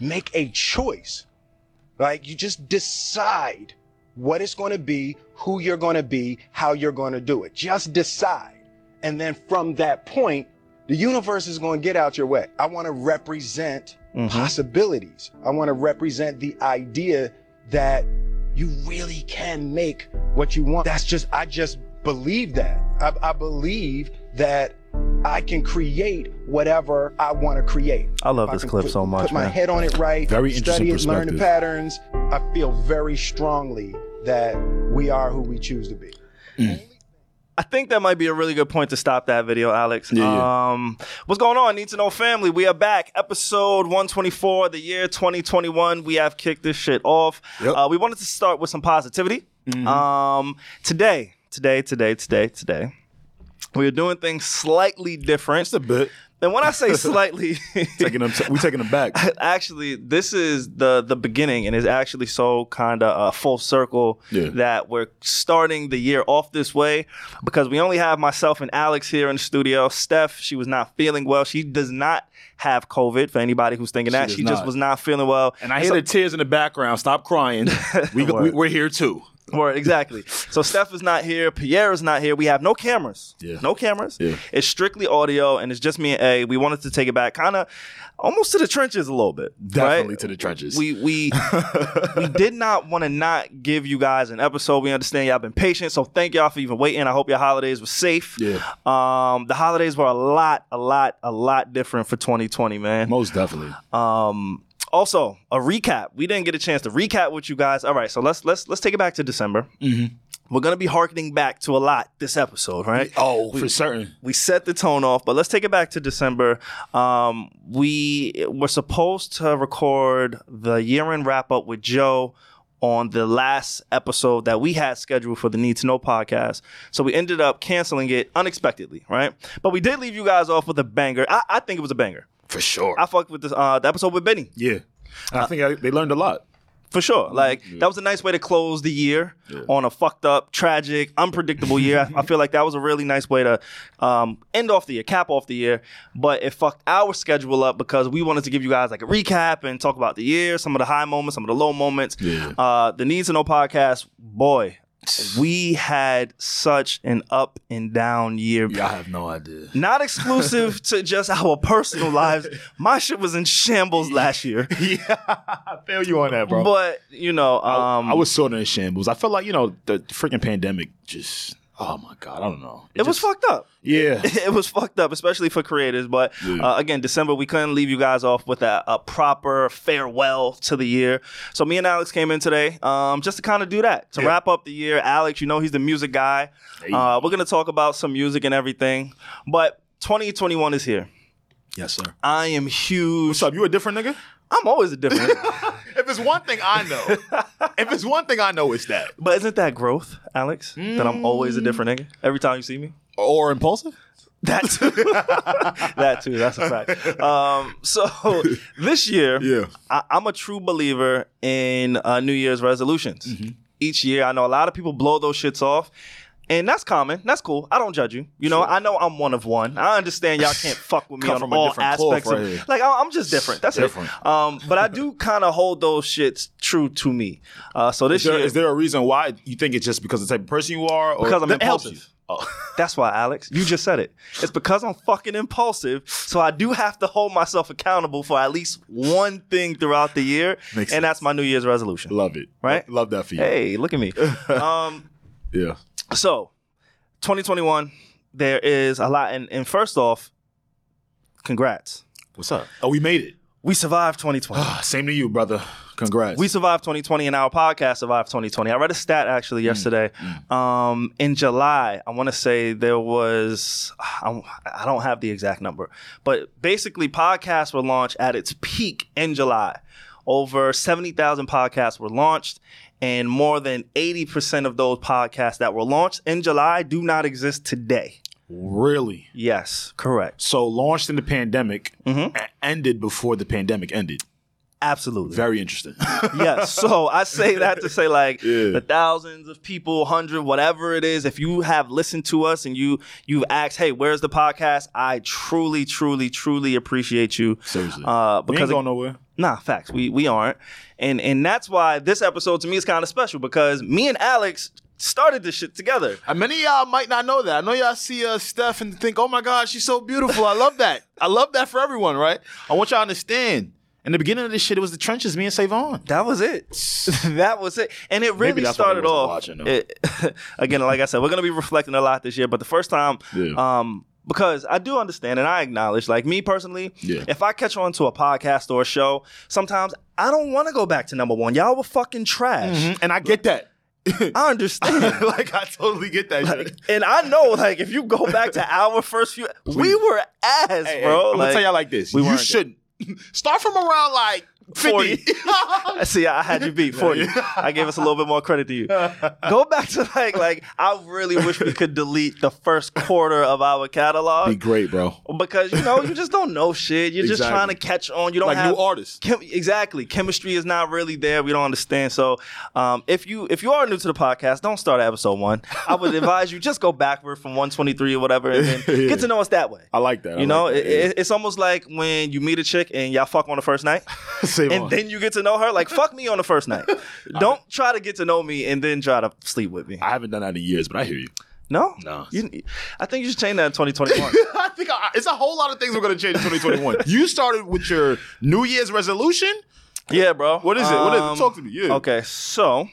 make a choice. Like you just decide what it's going to be, who you're going to be, how you're going to do it. Just decide. And then from that point, the universe is going to get out your way. I want to represent Mhm. possibilities. I want to represent the idea that you really can make what you want. That's just, I just believe that. I, I believe that I can create whatever I want to create. I love If this clip put- so much, Put my man. head on it right. Very interesting study it, learn the patterns. I feel very strongly that we are who we choose to be. I think that might be a really good point to stop that video, Alex. Yeah, yeah. Um, what's going on? Need to know family. We are back. Episode 124, the year 2021. We have kicked this shit off. Yep. Uh, we wanted to start with some positivity. Um, today, today, today, today, today, we are doing things slightly different. Just a bit. And when I say slightly, Taking them, we taking them back. actually this is the the beginning and it's actually so kind of uh, full circle Yeah. that we're starting the year off this way because we only have myself and alex here in the studio steph she was not feeling well she does not have covid for anybody who's thinking that does she just was not feeling well And I hear the tears in the background. Stop crying. We, we, we're here too. Word, exactly. So Steph is not here. Pierre is not here. We have no cameras. Yeah. No cameras. Yeah. It's strictly audio, and it's just me and A. We wanted to take it back, kind of, almost to the trenches a little bit. Definitely right? to the trenches. We we we did not want to not give you guys an episode. We understand y'all been patient, so thank y'all for even waiting. I hope your holidays were safe. Yeah. Um, the holidays were a lot, a lot, a lot different for 2020, man. Most definitely. Um, also a recap. We didn't get a chance to recap with you guys. All right, so let's let's let's take it back to December. We're gonna be harkening back to a lot this episode, right? Oh, for certain. we set the tone off, but let's take it back to December. Um, we were supposed to record the year end wrap up with Joe on the last episode that we had scheduled for the Need to Know podcast. So we ended up canceling it unexpectedly, right? But we did leave you guys off with a banger. I, I think it was a banger. For sure. I fucked with this uh, the episode with Benny yeah. And I think I, they learned a lot. for sure. Like that was a nice way to close the year on a fucked up, tragic, unpredictable year. I, I feel like that was a really nice way to um, end off the year, cap off the year. But it fucked our schedule up because we wanted to give you guys like a recap and talk about the year, some of the high moments, some of the low moments. Yeah. Uh, the Needs to Know podcast, boy, we had such an up and down year. I have no idea. Not exclusive to just our personal lives. My shit was in shambles last year. yeah, I fail you on that, bro. But you know, um, I was sort of in shambles. I felt like you know the freaking pandemic just. Oh my god, I don't know. it was just- fucked up. Yeah, it was fucked up, especially for creators. But Yeah. uh, again, December, we couldn't leave you guys off with a, a proper farewell to the year. So me and Alex came in today um, just to kind of do that, to Yeah. wrap up the year. Alex, you know he's the music guy. Hey. Uh, we're going to talk about some music and everything. But 2021 is here. yes, sir. I am huge. What's up? You a different nigga? I'm always a different. If it's one thing I know, if it's one thing I know, it's that. but isn't that growth, Alex? That I'm always a different nigga every time you see me? Or impulsive. That too. that too. That's a fact. Um, so this year, Yeah. I, I'm a true believer in uh, New Year's resolutions. Mm-hmm. Each year, I know a lot of people blow those shits off. And that's common. That's cool. I don't judge you. You know, I know I'm one of one. I understand y'all can't fuck with me on from all different aspects right of like I- I'm just different. That's Different. it. Um, but I do kind of hold those shits true to me. Uh, so this Is there, year, is there a reason why you think it's just because of the type of person you are? Or Because I'm It helps impulsive. you? Oh. That's why, Alex. You just said it. It's because I'm fucking impulsive. So I do have to hold myself accountable for at least one thing throughout the year. Makes and that's my New Year's resolution. Love it. Right? Love that for you. Hey, look at me. um, Yeah. So 2021, there is a lot. And, and first off, congrats. What's up? Oh, we made it. We survived 2020. Ah, Same to you, brother. Congrats. We survived 2020 and our podcast survived 2020. I read a stat actually yesterday. Um, in July, I want to say there was, I I don't have the exact number, but basically podcasts were launched at its peak in July. Over 70,000 podcasts were launched, and more than 80% of those podcasts that were launched in July do not exist today. really. Yes, correct. So launched in the pandemic, Mm-hmm. and ended before the pandemic ended. Absolutely. Very interesting. yes. So I say that to say like Yeah. the thousands of people, hundred, whatever it is. If you have listened to us and you you've asked, hey, where's the podcast? I truly, truly, truly appreciate you. Seriously. Uh, we because ain't going nowhere. Nah, facts. We we aren't, and and that's why this episode to me is kind of special because me and Alex started this shit together. And many of y'all might not know that. I know y'all see uh, Steph and think, "Oh my God, she's so beautiful." I love that. I love that for everyone, right? I want y'all to understand. In the beginning of this shit, it was the trenches. Me and Savon. That was it. that was it. And it really started off. watching, it- again, like I said, we're gonna be reflecting a lot this year. But the first time, Yeah. um, because I do understand and I acknowledge, like me personally, Yeah. if I catch on to a podcast or a show, sometimes I don't want to go back to number one. Y'all were fucking trash. Mm-hmm. And I get that. I understand. like I totally get that shit. and I know, like, if you go back to our first few, we were ass, Hey, hey, bro. I'm Like- gonna tell y'all like this. we you shouldn't start from around like 50. 40. See, I had you beat 40. I gave us a little bit more credit to you. Go back to like, like I really wish we could delete the first quarter of our catalog. Be catalog great, bro. because you know you just don't know shit. You're just trying to catch on. You don't Like have new artists. Chem- exactly. Chemistry is not really there. We don't understand. So, um, if you if you are new to the podcast, don't start at episode one. I would advise you just go backward from 123 or whatever, and then Yeah. get to know us that way. I like that. I You know, like that, it, it- it's almost like when you meet a chick and y'all fuck on the first night yeah. Save and on. then you get to know her. Like, fuck me on the first night. Don't try to get to know me and then try to sleep with me. I haven't done that in years, but I hear you. No, No. You, I think you should change that in 2021. I think I, it's a whole lot of things we're going to change in 2021. you started with your New Year's resolution. yeah, bro. What is it? What is Um, it? Talk to me. Yeah. Okay, so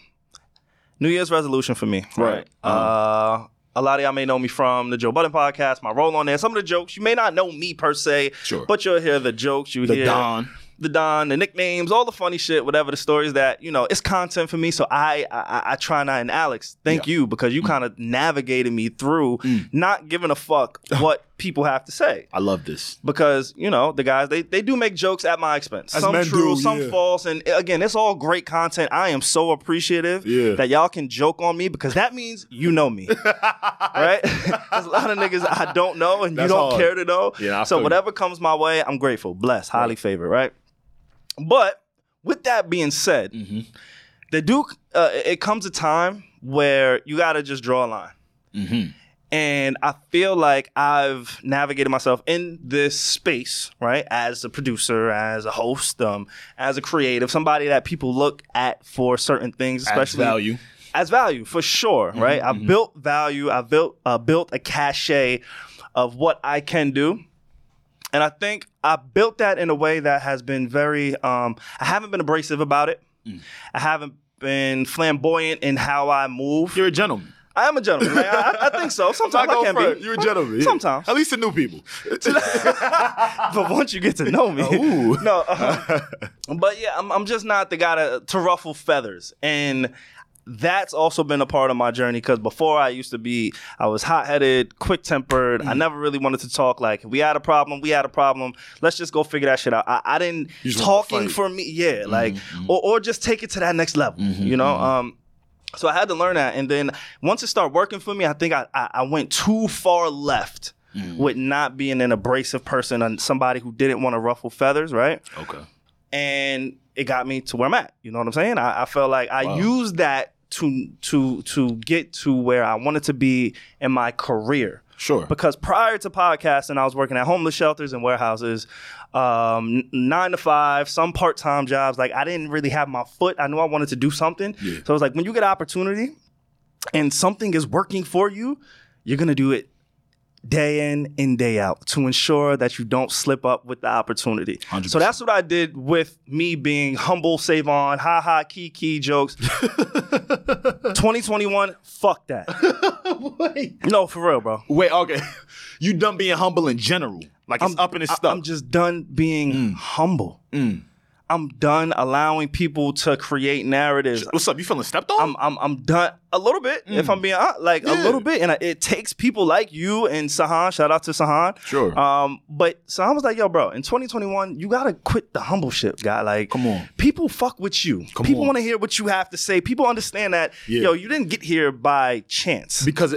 New Year's resolution for me. Right. Uh, a lot of y'all may know me from the Joe Budden podcast, my role on there. Some of the jokes you may not know me per se, Sure. but you'll hear the jokes. You The hear Don. The Don, the nicknames, all the funny shit, whatever the stories that you know, it's content for me. So I, I, I try not. And Alex, thank Yeah. you because you mm. kind of navigated me through mm. not giving a fuck what people have to say. I love this. Because you know the guys, they they do make jokes at my expense. As some true, do, some yeah. false, and uh, again, it's all great content. I am so appreciative Yeah. that y'all can joke on me because that means you know me, right? There's a lot of niggas I don't know and That's you don't hard. care to know. Yeah, I so feel you. whatever comes my way, I'm grateful, blessed, highly favored, right? But with that being said, Mm-hmm. the Duke, uh, it comes a time where you got to just draw a line. Mm-hmm. And I feel like I've navigated myself in this space, right? As a producer, as a host, um, as a creative, somebody that people look at for certain things, especially as value. as value for sure, right? I built value. I built uh, built a cachet of what I can do, and I think I built that in a way that has been very. Um, I haven't been abrasive about it. I haven't been flamboyant in how I move. You're a gentleman. I am a gentleman. I, I think so. Sometimes I can be. You're a gentleman. yeah. Sometimes. At least to new people. but once you get to know me, Ooh. no. uh, but yeah, I'm, I'm just not the guy to, to ruffle feathers, and that's also been a part of my journey. Because before I used to be, I was hot headed, quick tempered. Mm. I never really wanted to talk. Like, if we had a problem, we had a problem. Let's just go figure that shit out. I, I didn't You just wanted to talking for me. Yeah, like, Mm-hmm, or or just take it to that next level. You know. Um, so I had to learn that, and then once it started working for me, I think I I, I went too far left Mm. with not being an abrasive person and somebody who didn't want to ruffle feathers, right? Okay. And it got me to where I'm at. You know what I'm saying? I, I felt like I Wow. used that to to to get to where I wanted to be in my career. Sure. Because prior to podcasting, I was working at homeless shelters and warehouses, um, nine to five, some part time jobs. Like I didn't really have my foot. I knew I wanted to do something. Yeah. So it was like when you get opportunity and something is working for you, you're gonna do it day in and day out to ensure that you don't slip up with the opportunity. 100%. So that's what I did with me being humble, Savon, ha ha, key key jokes. 2021, fuck that. Wait. No, for real, bro. Wait, okay. You done being humble in general. Like it's up in it's stuff. I'm just done being humble. Mm. I'm done allowing people to create narratives. What's up? You feeling stepped on? I'm, I'm I'm done a little bit if I'm being hon- like a Mm. Little bit, and I- it takes people like you and Sahan. Shout out to Sahan. Sure. Um, but Sahan was like, "Yo, bro, in 2021, you gotta quit the humble shit, guy. Like, Come on. people fuck with you. Come people want to hear what you have to say. People understand that, Yeah. yo, you didn't get here by chance. because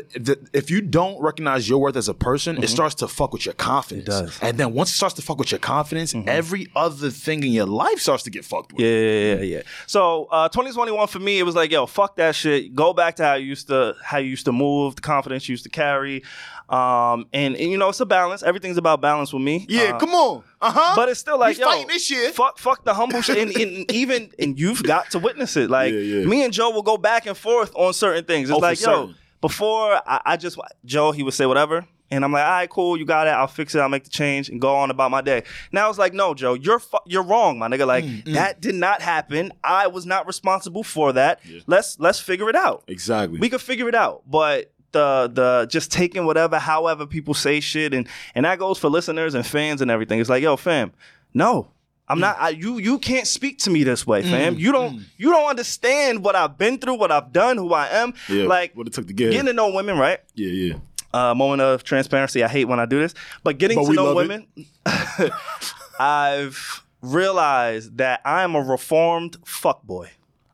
if you don't recognize your worth as a person, it starts to fuck with your confidence. Mm-hmm. It does. Mm-hmm. And then once it starts to fuck with your confidence, every other thing in your life starts to get fucked with. Yeah, yeah, yeah, yeah. So uh, 2021 for me, it was like, yo, fuck that shit. Go back back to how you used to how you used to move, the confidence you used to carry, um, and, and you know it's a balance. Everything's about balance with me. Yeah, Uh, come on. Uh huh. But it's still like We yo, fighting this shit. Fuck, fuck the humble shit, and, and even and you've got to witness it. Like Yeah, yeah. me and Joe will go back and forth on certain things. It's Oh, like yo, certain. before I, I just Joe, he would say whatever. And I'm like, all right, cool, you got it. I'll fix it. I'll make the change and go on about my day. Now it's like, no, Joe, you're fu- you're wrong, my nigga. Like Mm, that did not happen. I was not responsible for that. Let's let's figure it out. exactly. We could figure it out, but the the just taking whatever, however people say shit, and and that goes for listeners and fans and everything. It's like, yo, fam, no. I'm not. I, you you can't speak to me this way, fam. Mm, you don't you don't understand what I've been through, what I've done, who I am. yeah, like what it took to get. getting to know women, right? yeah, yeah. Uh, moment of transparency. I hate when I do this, but getting But to know women, I've realized that I am a reformed fuckboy.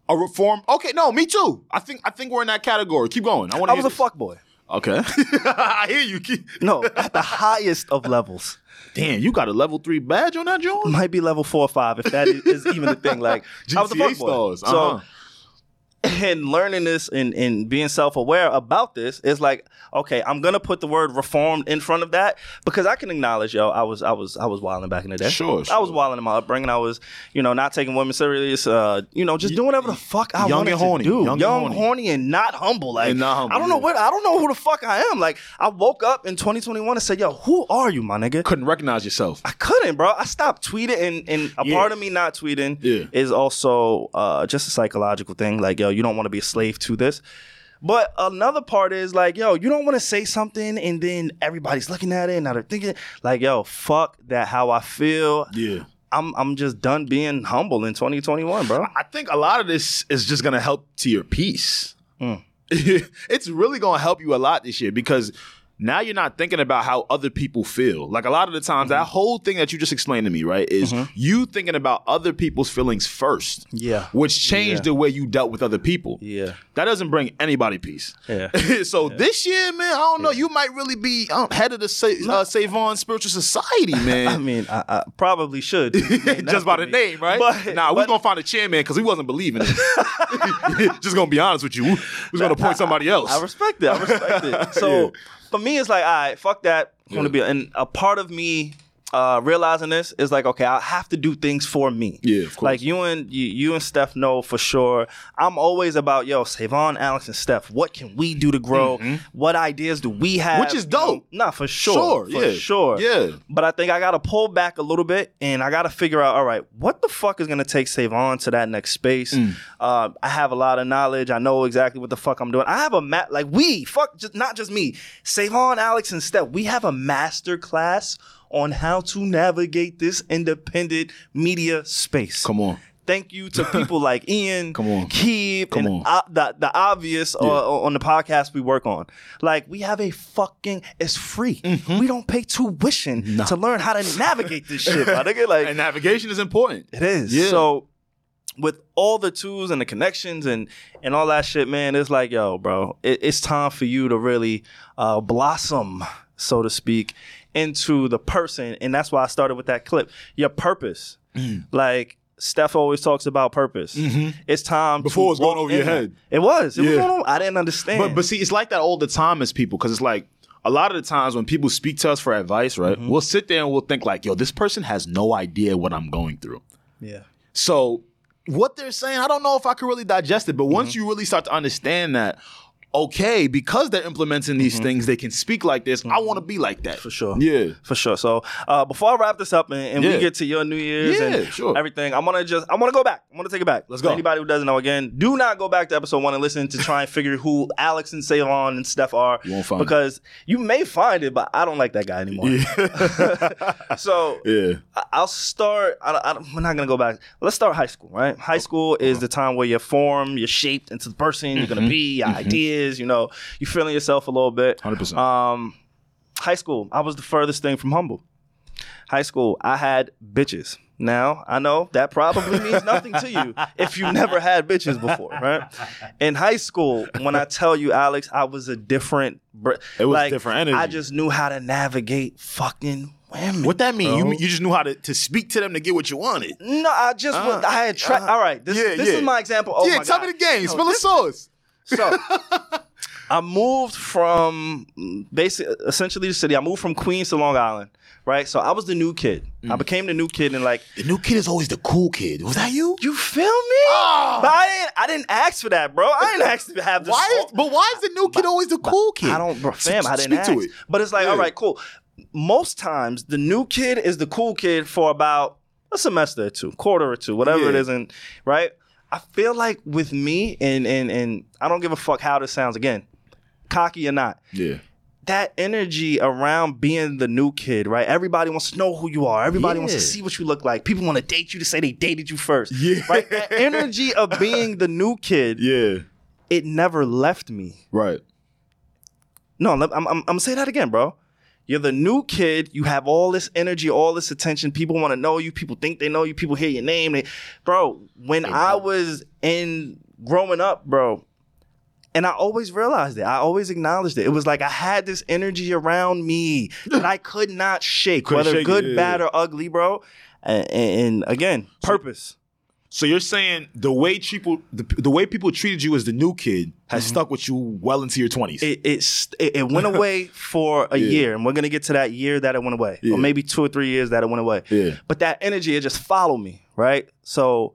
A reform. Okay, no, me too. I think I think we're in that category. Keep going. I want I was a fuckboy. Okay. I hear you. Keep- No, at the highest of levels. Damn, you got a level three badge on that, John? Might be level four or five, if that is, is even a thing. Like I was a GTA fuckboy. stars. Uh-huh. So and learning this and, and being self-aware about this is like okay i'm gonna put the word reformed in front of that because i can acknowledge yo i was i was i was wilding back in the day Sure, i was sure. wilding in my upbringing i was you know not taking women serious uh you know just doing whatever the fuck i young wanted and horny. to do Young young, and horny. horny. and not humble like And not humble, i don't know yeah. what i don't know who the fuck i am like i woke up in 2021 and said yo who are you my nigga Couldn't recognize yourself. I couldn't, bro. I stopped tweeting, and, and a Yeah. part of me not tweeting Yeah. is also uh, just a psychological thing. Like, yo, you don't want to be a slave to this. But another part is like, yo, you don't want to say something and then everybody's looking at it and now they're thinking, like, yo, fuck that. How I feel. Yeah. I'm I'm just done being humble in 2021, bro. I think a lot of this is just gonna help to your peace. Hmm. it's really gonna help you a lot this year because now you're not thinking about how other people feel. Like a lot of the times, Mm-hmm. that whole thing that you just explained to me, right, is you thinking about other people's feelings first. Yeah. Which changed Yeah. the way you dealt with other people. Yeah. That doesn't bring anybody peace. Yeah. so this year, man, I don't know. You might really be um, head of the Sa- uh, Savon Spiritual Society, man. I mean, I, I probably should. just by the name, right? But- nah, we but- gonna find a chairman because we wasn't believing it. just gonna be honest with you, we was gonna point somebody else. I respect that. I respect it. So Yeah. For me, it's like, all right, fuck that. I'm gonna be, and a part of me uh, realizing this is like, okay, I have to do things for me. Yeah, of course. Like you and you, you and Steph know for sure. I'm always about yo, Savon, Alex, and Steph. What can we do to grow? What ideas do we have? Mm-hmm. Which is dope. Nah, for sure. Sure, for yeah. sure. Yeah. But I think I gotta pull back a little bit and I gotta figure out, all right, what the fuck is gonna take Savon to that next space? Mm. Uh, I have a lot of knowledge. I know exactly what the fuck I'm doing. I have a mat like we, fuck just not just me. Savon, Alex, and Steph, we have a master class on how to navigate this independent media space. Come on. Thank you to people like Ian, Come on. Keith, Come and on. o- the the obvious uh, Yeah. on the podcast we work on. Like we have a fucking it's free. Mm-hmm. We don't pay tuition to learn how to navigate this shit. My nigga, like And navigation is important. it is. Yeah. So with all the tools and the connections and and all that shit, man, it's like, yo, bro, it, it's time for you to really uh, blossom, so to speak, into the person. And that's why I started with that clip. Your purpose. Mm. Like Steph always talks about purpose. It's time Mm-hmm. Before it was going over your head. It was. It was Yeah. going on. I didn't understand. But but see, it's like that all the time as people because it's like a lot of the times when people speak to us for advice, right? Mm-hmm. We'll sit there and we'll think like, yo, this person has no idea what I'm going through. yeah. So what they're saying, I don't know if I could really digest it. But once you really start to understand that, okay, because they're implementing these mm-hmm. things, they can speak like this. I want to be like that For sure. Yeah. For sure. So uh, before I wrap this up and, and Yeah. we get to your New Year's Yeah, and sure. everything, I'm gonna just I'm gonna go back. I'm gonna take it back. Let's go. Anybody who doesn't know, again, do not go back to episode one and listen to try and figure who Alex and Savon and Steph are. You won't find it. because you may find it, but I don't like that guy anymore. so Yeah. I'll start. I, I, we're not gonna go back. Let's start high school, right? High oh. school is the time where you form, you're shaped into the person you're gonna mm-hmm. be, your mm-hmm. ideas. You know, you feeling yourself a little bit. 100%. Um, high school, I was the furthest thing from humble. High school, I had bitches. Now I know that probably means nothing to you if you never had bitches before, right? In high school, when I tell you, Alex, I was a different. Br- It was like, different energy. I just knew how to navigate fucking women. What that mean? You bro. you just knew how to, to speak to them to get what you wanted. No, I just Uh, I had tra- uh, all right. This, yeah, this yeah. is my example. Oh yeah, my tell God. me the game. Spill the sauce. So I moved from basically essentially the city. I moved from Queens to Long Island, right? So I was the new kid. Mm. I became the new kid and like The new kid is always the cool kid. Was that you? you feel me? Oh. But I didn't I didn't ask for that, bro. I didn't ask to have this. Why? Is, but why is the new kid always the cool kid? I don't, bro, fam. I didn't Speak ask. to it. But it's like, Yeah. all right, cool. Most times, the new kid is the cool kid for about a semester or two, quarter or two, whatever it Yeah. is, and right. I feel like with me, and and and I don't give a fuck how this sounds. Again, cocky or not, Yeah. that energy around being the new kid, right? Everybody wants to know who you are. Everybody wants to see what you look like. People want to date you to say they dated you first. Yeah. Right? That energy of being the new kid, Yeah. it never left me. Right. No, I'm, I'm, I'm gonna say that again, bro. You're the new kid. You have all this energy, all this attention. People want to know you. People think they know you. People hear your name. They, bro, when I was in growing up, bro, and I always realized it. I always acknowledged it. It was like I had this energy around me that I could not shake, Couldn't whether shake it, good, yeah, bad, yeah. or ugly, bro. And, and again, purpose. So you're saying the way people the, the way people treated you as the new kid has stuck with you well into your twenties. Mm-hmm. it, it's- it it went away for a Yeah. year, and we're gonna get to that year that it went away, Yeah. or maybe two or three years that it went away. Yeah. But that energy, it just followed me, right? So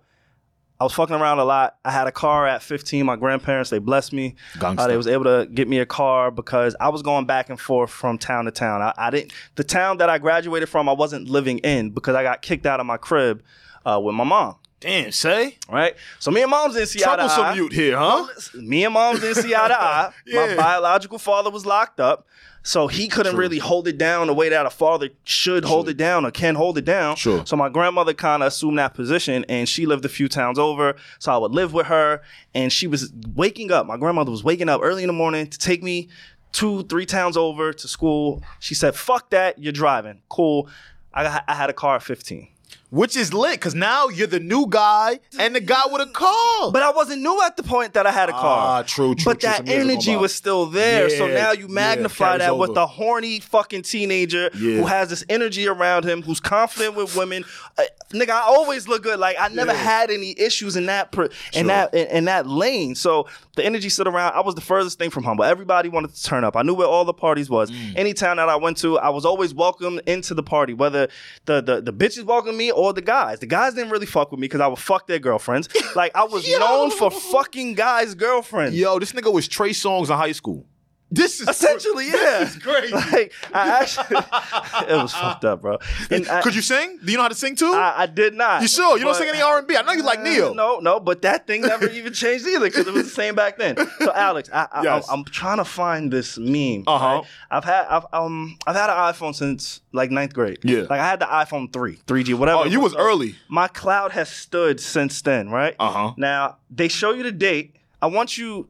I was fucking around a lot. I had a car at 15. My grandparents they blessed me. Uh, they was able to get me a car because I was going back and forth from town to town. I, I didn't the town that I graduated from. I wasn't living in because I got kicked out of my crib uh, with my mom. Damn, say Right, so me and mom's didn't see eye to eye. troublesome youth here, huh? Me and mom's didn't see eye to eye. My biological father was locked up, so he couldn't really hold it down the way that a father should hold it down or can hold it down. Sure. So my grandmother kind of assumed that position, and she lived a few towns over. So I would live with her, and she was waking up. My grandmother was waking up early in the morning to take me two, three towns over to school. She said, "Fuck that, you're driving. Cool." I, I had a car at 15. Which is lit because now you're the new guy and the guy with a car. But I wasn't new at the point that I had a car. Ah, true, true, But true. that Some years ago, energy was still there. so now you magnify carries that with over. the horny fucking teenager Yeah. who has this energy around him, who's confident with women. Uh, nigga, I always look good. Like I never Yeah. had any issues in that pr- in Sure. that in, in that lane. So the energy stood around. I was the furthest thing from humble. Everybody wanted to turn up. I knew where all the parties was. Mm. Any town that I went to, I was always welcomed into the party, whether the the, the bitches welcomed me or the guys. The guys didn't really fuck with me because I would fuck their girlfriends. Like I was known for fucking guys' girlfriends. Yo, this nigga was Trey Songz in high school. This is Essentially, yeah. This is crazy. Like I actually, it was fucked up, bro. And I, Could you sing? Do you know how to sing too? I, I did not. you sure? You don't sing any R and B? I know you like Uh, No, no, but that thing never even changed either because it was the same back then. So Alex, I, I, Yes. I'm, I'm trying to find this meme. Uh-huh. right? I've had I've um I've had an iPhone since like ninth grade. Yeah. Like I had the iPhone three, 3G, whatever. Oh, you was early. My cloud has stood since then, right? Uh-huh. Now they show you the date. I want you.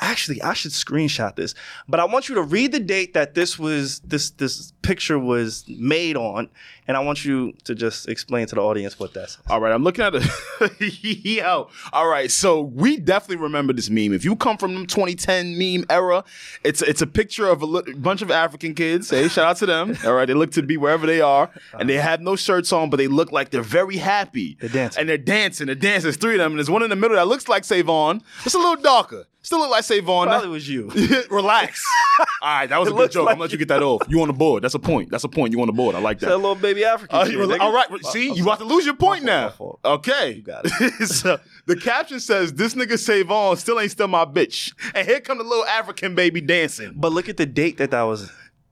Actually, I should screenshot this, but I want you to read the date that this was this this picture was made on, and I want you to just explain to the audience what that's. All right, I'm looking at it. Yo, all right. So we definitely remember this meme. If you come from the 2010 meme era, it's it's a picture of a li- bunch of African kids. Hey, shout out to them. All right, they look to be wherever they are, and they have no shirts on, but they look like they're very happy. They're dancing. and they're dancing. They're dancing. There's three of them, and there's one in the middle that looks like Savon. It's a little darker. Still look like Savon. Probably was you. Relax. All right, that was a good looks joke. I'm gonna let you get that off. You on the board. That's a point. That's a point. You on the board. I like that. That little baby African. Uh, kid, you- nigga. all right, see, you about to lose your point My now. fault, my fault. Okay, You got it. so the caption says, "This nigga Savon still ain't still my bitch," and here come the little African baby dancing. But look at the date that that was.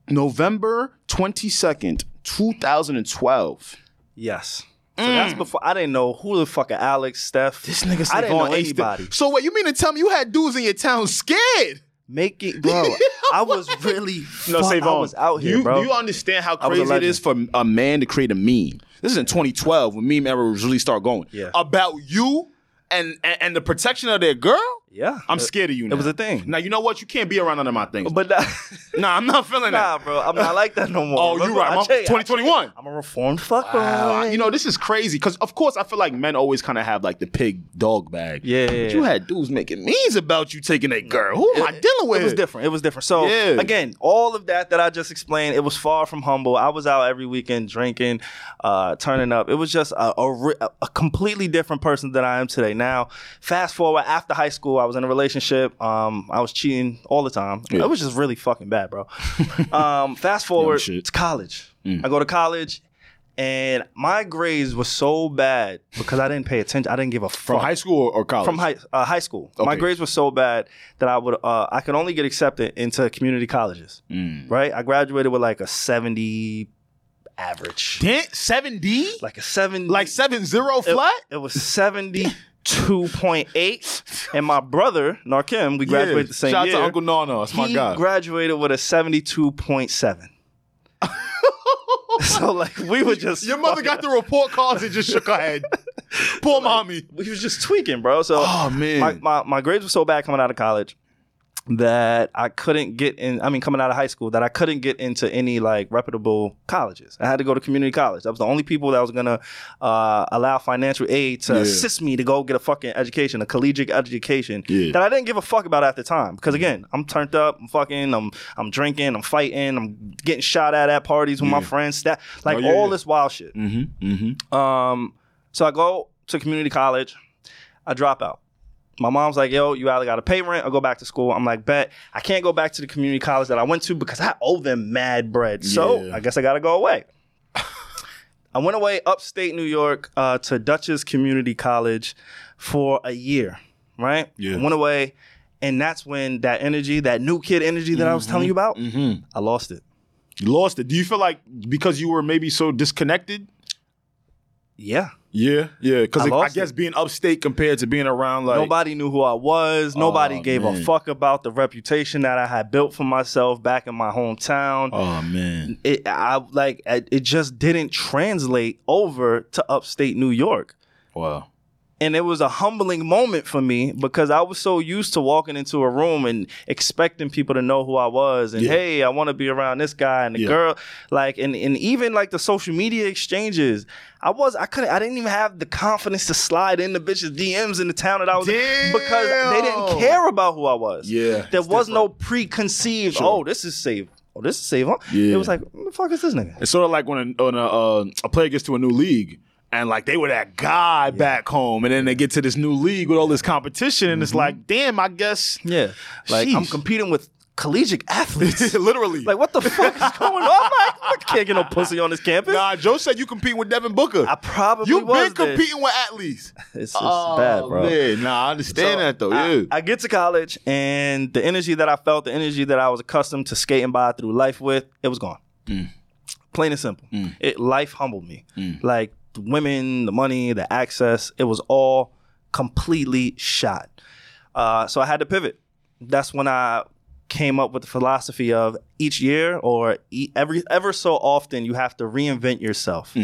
November twenty second, two thousand and twelve. Yes. So that's before I didn't know who the fuck Alex, Steph. Mm. This nigga I didn't know Savon ain't still- anybody. So what you mean to tell me you had dudes in your town scared? Make it, bro. I was really. No, fuck, Savon. I was out here, you, bro. Do you understand how was a crazy it is for a man to create a meme? This is in 2012 when meme era was really start going. Yeah. About you and, and and the protection of their girl. Yeah, I'm scared of you. Now. It was a thing. Now you know what? You can't be around none of my things. But that, nah, I'm not feeling nah, that. bro, I'm not like that no more. Oh, you Remember, right. I'm 2021. I'm a reformed fuck Wow, you know this is crazy because of course I feel like men always kind of have like the pig dog bag. Yeah, you had dudes making memes about you taking a girl. Who am I dealing with? It was different. It was different. So Yeah. again, all of that that I just explained, it was far from humble. I was out every weekend drinking, uh, turning up. It was just a, a, a completely different person than I am today. Now, fast forward after high school. I was in a relationship. Um, I was cheating all the time. Yeah. It was just really fucking bad, bro. um, fast forward shit. to college. Mm. I go to college, and my grades were so bad because I didn't pay attention. I didn't give a fuck. From high school or, college? From high uh, high school, my grades were so bad that I would uh, I could only get accepted into community colleges. Mm. Right, I graduated with like a seventy average, Damn, 7D? like a seven, Like 7 0 flat? it was seventy two point eight, and my brother Narkim, we graduated the same Shout year. out to Uncle Nana. That's my he guy. graduated with a seventy two point seven. so like we were just Your mother got the report cards and just shook her head. Poor mommy. we was just tweaking, bro. So Oh, man. my, my my grades were so bad coming out of college that I couldn't get in. I mean, coming out of high school, that I couldn't get into any like reputable colleges. I had to go to community college. That was the only people that was gonna uh, allow financial aid to Yeah. assist me to go get a fucking education, a collegiate education Yeah. that I didn't give a fuck about at the time. Because again, I'm turned up, I'm fucking, I'm I'm drinking, I'm fighting, I'm getting shot at at parties with my friends, that like Oh, yeah, all yeah. this wild shit. Mm-hmm. Mm-hmm. Um, so I go to community college. I drop out. My mom's like, "Yo, you either got to pay rent or go back to school." I'm like, "Bet I can't go back to the community college that I went to because I owe them mad bread. So Yeah. I guess I got to go away." I went away upstate New York uh, to Dutchess Community College for a year. Right? Yeah. I went away, and that's when that energy, that new kid energy that I was telling you about, Mm-hmm. I lost it. You lost it. Do you feel like because you were maybe so disconnected? Yeah. Yeah, yeah. Because I I, guess being upstate compared to being around like Nobody knew who I was. Nobody Oh, gave a fuck about the reputation that I had built for myself back in my hometown. Oh man. It, I like it it just didn't translate over to upstate New York. Wow. And it was a humbling moment for me because I was so used to walking into a room and expecting people to know who I was and Yeah. hey, I want to be around this guy and the Yeah. girl like and, and even like the social media exchanges. I was I couldn't I didn't even have the confidence to slide in the bitches DMs in the town that I was in because they didn't care about who I was. Yeah, There was no preconceived, Sure. oh, this is safe. Oh, this is safe. Huh? Yeah. It was like, what the fuck is this nigga? It's sort of like when a when a, uh, a player gets to a new league and like they were that guy back home, and then they get to this new league with all this competition, and it's mm-hmm. like, damn, I guess Yeah. Like I'm competing with collegiate athletes. literally. like what the fuck is going on? I'm like, I can't get no pussy on this campus. nah, Joe said you compete with Devin Booker. I probably You've been there. competing with athletes. It's, it's bad, bro. Oh, man, nah, I understand So, that though. I, yeah. I get to college and the energy that I felt, the energy that I was accustomed to skating by through life with, it was gone. Mm. Plain and simple. Mm. It life humbled me. Mm. Like the women, the money, the access, it was all completely shot. Uh, so I had to pivot. That's when I came up with the philosophy of each year or e- every ever so often you have to reinvent yourself.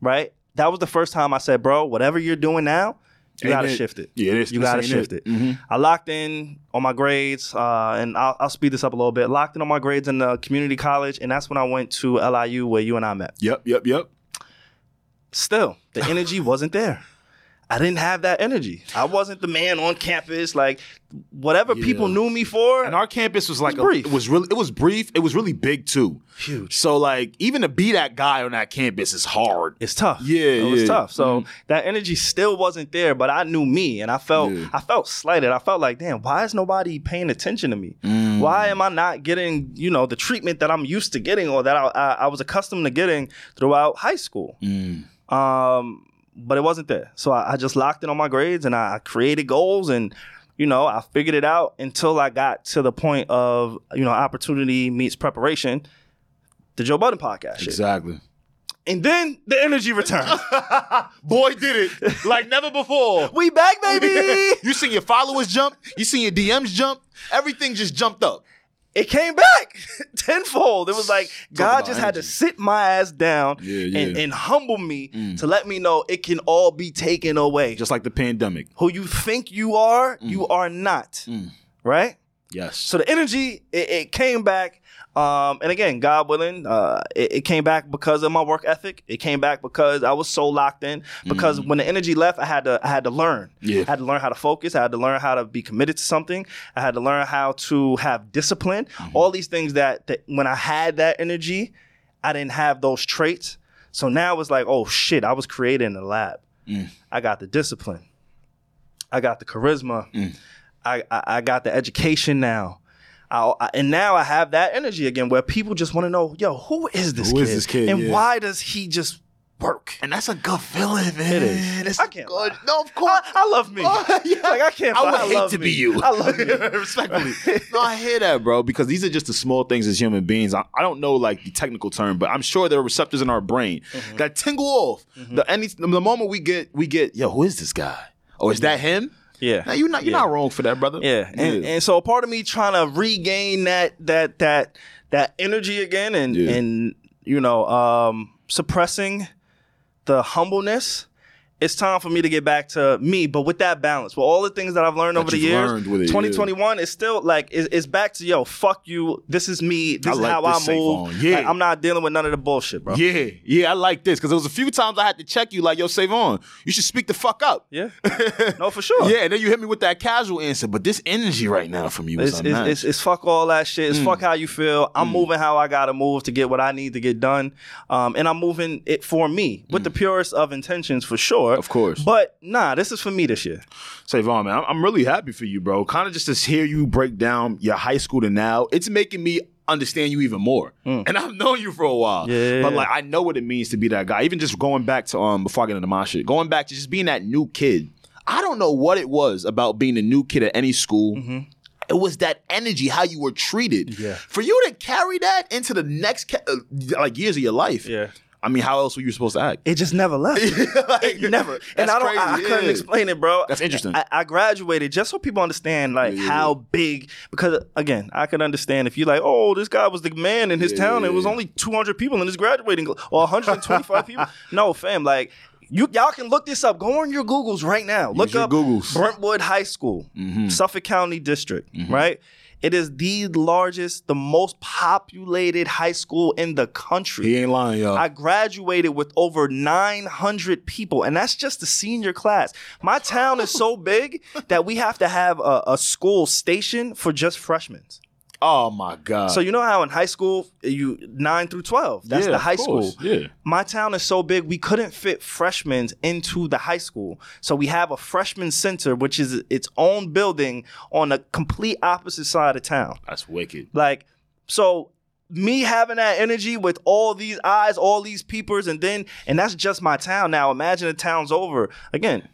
Right? That was the first time I said, bro, whatever you're doing now, you Ain't gotta it? shift it. Yeah, you gotta shift it. it. Mhm. I locked in on my grades, uh, and I'll, I'll speed this up a little bit. Locked in on my grades in the community college, and that's when I went to LIU where you and I met. Yep, yep, yep. Still, the energy wasn't there. I didn't have that energy. I wasn't the man on campus. Like whatever people knew me for, And our campus was like It a, was brief. it was really it was brief. It was really big too. huge. So like even to be that guy on that campus is hard. It's tough. Yeah, it was tough. So Mhm. that energy still wasn't there, but I knew me, and I felt Yeah. I felt slighted. I felt like, damn, why is nobody paying attention to me? Mm. Why am I not getting, you know, the treatment that I'm used to getting or that I, I, I was accustomed to getting throughout high school? Mm. Um, but it wasn't there. So I, I just locked in on my grades and I created goals and you know, I figured it out until I got to the point of, you know, opportunity meets preparation, the Joe Budden podcast shit. Exactly. And then the energy returned. Boy did it like never before. we back, baby! you seen your followers jump. You seen your DMs jump. Everything just jumped up. It came back tenfold. It was like God just had to sit my ass down Yeah, yeah. And, and humble me Mm. to let me know it can all be taken away. Just like the pandemic. Who you think you are, you are not. Mm. Right? Yes. So the energy, it, it came back. Um, and again, God willing, uh, it, it came back because of my work ethic. It came back because I was so locked in. Because when the energy left, I had to, I had to learn. Yeah. I had to learn how to focus. I had to learn how to be committed to something. I had to learn how to have discipline. All these things that, that when I had that energy, I didn't have those traits. So now it's like, oh shit, I was created in the lab. I got the discipline. I got the charisma. I, I, I got the education now. I, I- and now I have that energy again where people just want to know, yo, who is this Who kid? is this kid? And Yeah. why does he just work? And that's a good feeling, man. It is. It's I a can't good. lie. No, of course. I, I love me. Oh, yeah. Like I can't. I would I hate to me. be you. I love you Respectfully. no, I hear that, bro, because these are just the small things as human beings. I, I don't know like the technical term, but I'm sure there are receptors in our brain Mm-hmm. that tingle off. The any the moment we get we get, yo, who is this guy? Oh, is that him? Yeah. Now you're not you're Yeah. not wrong for that, brother. Yeah, and, and so a part of me trying to regain that that that that energy again, and Yeah. and you know, um, suppressing the humbleness. It's time for me to get back to me, but with that balance, with all the things that I've learned That over the years. it, yeah. 2021 is still like it's, it's back to yo, fuck you. This is me. This I is like how this I move. Yeah. Like, I'm not dealing with none of the bullshit, bro. Yeah, yeah, I like this because there was a few times I had to check you, like, yo, Savon. You should speak the fuck up. Yeah. No, for sure. Yeah, and then you hit me with that casual answer, but this energy right now from you is It's, it's, it's, it's fuck all that shit. It's Mm. fuck how you feel. I'm moving how I gotta move to get what I need to get done, um, and I'm moving it for me with the purest of intentions for sure. Mm. Of course. but nah, this is for me this year. Savon, man, I'm- I'm really happy for you, bro. Kind of just to hear you break down your high school to now, it's making me understand you even more. And I've known you for a while. Yeah. But like I know what it means to be that guy. Even just going back to um before I get into my shit, going back to just being that new kid. I don't know what it was about being a new kid at any school. It was that energy, how you were treated. Mm-hmm. Yeah. For you to carry that into the next ca- uh, like years of your life. Yeah. I mean, how else were you supposed to act? It just never left. Like, it never. And I don't. I, I couldn't explain it, bro. That's interesting. I, I graduated just so people understand like Yeah, how big. Because again, I could understand if you like, oh, this guy was the man in his Yeah, town. It was only 200 people in his graduating, or 125 people. No, fam, like. You y'all can look this up. Go on your Googles right now. look your up Googles. Brentwood High School, Mm-hmm. Suffolk County District. Right. It is the largest, the most populated high school in the country. He ain't lying, y'all. I graduated with over 900 people, and that's just the senior class. My town is so big that we have to have a, a school station for just freshmen. Oh my god. So you know how in high school you nine through twelve. That's Yeah, the high school. yeah. My town is so big we couldn't fit freshmen into the high school. So we have a freshman center, which is its own building on the complete opposite side of town. That's wicked. Like, so me having that energy with all these eyes, all these peepers, and then, and that's just my town. Now imagine the town's over. Again,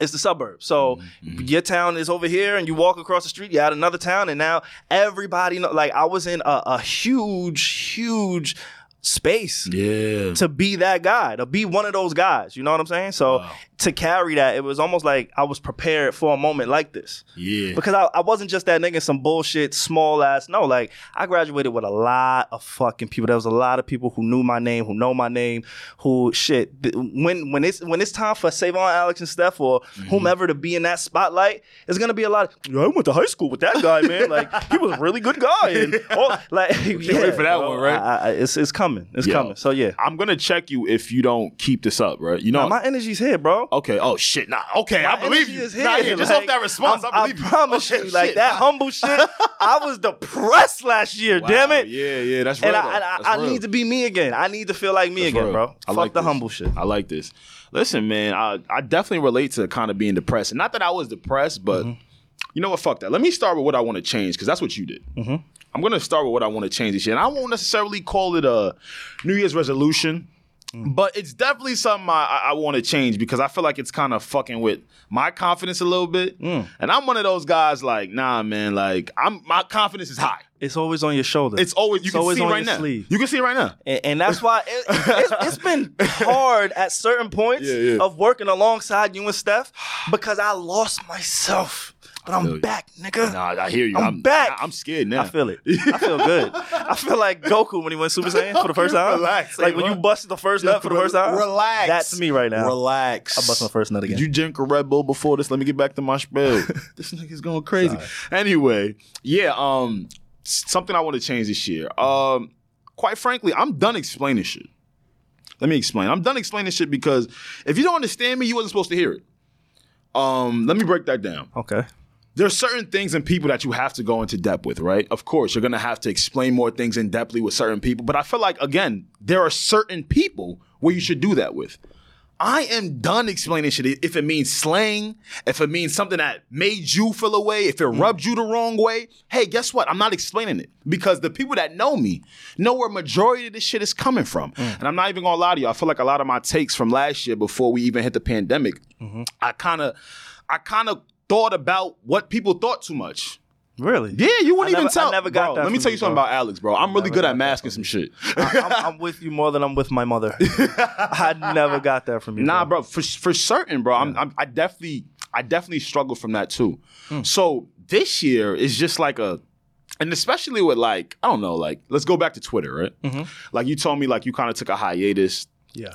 it's the suburbs. So mm-hmm. your town is over here, and you walk across the street, you're at another town, and now everybody know. Like I was in a, a huge, huge space Yeah. to be that guy, to be one of those guys. You know what I'm saying? So to carry that, it was almost like I was prepared for a moment like this. Yeah. Because I, I wasn't just that nigga some bullshit small ass. No, like I graduated with a lot of fucking people. There was a lot of people who knew my name, who know my name, who shit. When when it's when it's time for Savon, Alex, and Steph or Mm-hmm. whomever to be in that spotlight, it's gonna be a lot. Of, "Yo, I went to high school with that guy, man. Like he was a really good guy. And all, like yeah, wait for that bro. one, right? I, I, it's it's coming. It's coming. So yeah, I'm gonna check you if you don't keep this up, right? You know. Nah, my energy's here, bro. Okay. Oh shit. Nah. Okay. I believe you. is. Nah, yeah, just Like, off that response, I'm- I believe you. promise Okay, you, like shit. that humble shit. I was depressed last year. Wow, Damn it. Yeah. Yeah. That's real. And I, I, That's I need to be me again. I need to feel like me That's again, real. bro. I Fuck like the this. humble shit. I like this. Listen, man, I, I definitely relate to kind of being depressed. And not that I was depressed, but Mm-hmm. you know what? Fuck that. Let me start with what I want to change because that's what you did. Mm-hmm. I'm going to start with what I want to change this year. And I won't necessarily call it a New Year's resolution, Mm. but it's definitely something I, I, want to change because I feel like it's kind of fucking with my confidence a little bit. Mm. And I'm one of those guys like, nah, man, like I'm my confidence is high. It's always on your shoulder. It's always you It's can always see on right your now. sleeve. You can see it right now. and, and that's why it, it's, it's been hard at certain points Yeah, yeah. of working alongside you and Steph because I lost myself. But I'm you. back, nigga. Nah, I hear you. I'm back. I'm scared now. I feel it. I feel good. I feel like Goku when he went Super Saiyan for the first time. Relax, Like when you Savon. busted the first nut for the first time. Relax. That's me right now. Relax. I bust my first nut again. Did you drink a Red Bull before this? Let me get back to my spiel. this nigga's going crazy. Anyway, yeah, um, something I want to change this year. Um, quite frankly, I'm done explaining shit. Let me explain. I'm done explaining shit because if you don't understand me, you wasn't supposed to hear it. Um, let me break that down. Okay. There are certain things and people that you have to go into depth with, right? Of course, you're gonna have to explain more things in depthly with certain people, but I feel like again, there are certain people where you should do that with. I am done explaining shit. If it means slang, if it means something that made you feel a way, if it Mm. rubbed you the wrong way, hey, guess what? I'm not explaining it because the people that know me know where majority of this shit is coming from. Mm. And I'm not even gonna lie to you. I feel like a lot of my takes from last year before we even hit the pandemic, Mm-hmm. I kind of, I kind of thought about what people thought too much. Really? Yeah, you wouldn't I even never- tell. I never got Bro, that Let me tell you, you something bro. about Alex, bro. I'm really good at masking some shit. I'm, I'm with you more than I'm with my mother. I never got that from you. Nah, bro, for for certain, bro. I'm, I'm I definitely I definitely struggle from that too. Hmm. So this year is just like a and especially with like, I don't know, like let's go back to Twitter, right? Mm-hmm. Like you told me like you kind of took a hiatus. Yeah.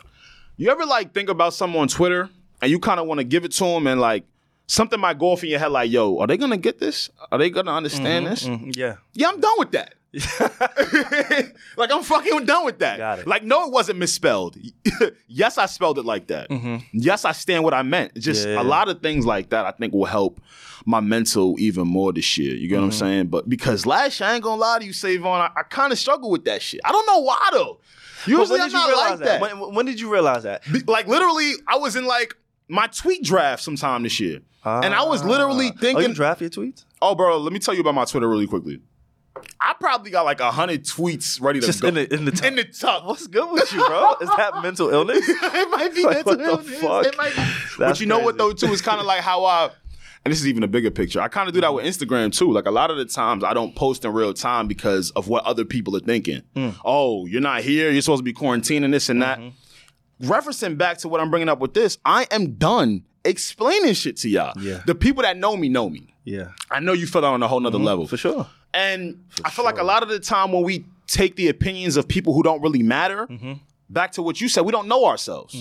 You ever like think about someone on Twitter and you kind of want to give it to them and like something might go off in your head like, yo, are they gonna get this? Are they gonna understand this? Mhm, Yeah. Yeah, I'm done with that. like I'm fucking done with that. Like no, it wasn't misspelled. yes, I spelled it like that. Yes, I stand what I meant. Just Mm-hmm. Yeah. a lot of things like that. I think will help my mental even more this year. You get what I'm Mm-hmm. saying? But because last year, I ain't gonna lie to you, Savon, I, I kind of struggle with that shit. I don't know why though. Usually when I'm did you not realize like that? that. When, when did you realize that? Like literally, I was in like my tweet draft sometime this year, and I was literally Ah. Oh, thinking, you draft your tweets? Oh, bro, let me tell you about my Twitter really quickly. I probably got like a hundred tweets ready to Just go. in the in the, in the top. What's good with you, bro? Is that mental illness? it might be Like, mental what the illness. fuck? It might be. But you know what though too? It's kind of like how I. And this is even a bigger picture. I kind of do that with Instagram too. Like a lot of the times, I don't post in real time because of what other people are thinking. Mm. Oh, you're not here. You're supposed to be quarantining this and that. Mm-hmm. Referencing back to what I'm bringing up with this, I am done explaining shit to y'all. Yeah. The people that know me know me. Yeah, I know you feel that on a whole nother level. Mm-hmm. for sure. And I feel like a lot of the time when we take the opinions of people who don't really matter, Mm-hmm. back to what you said, we don't know ourselves.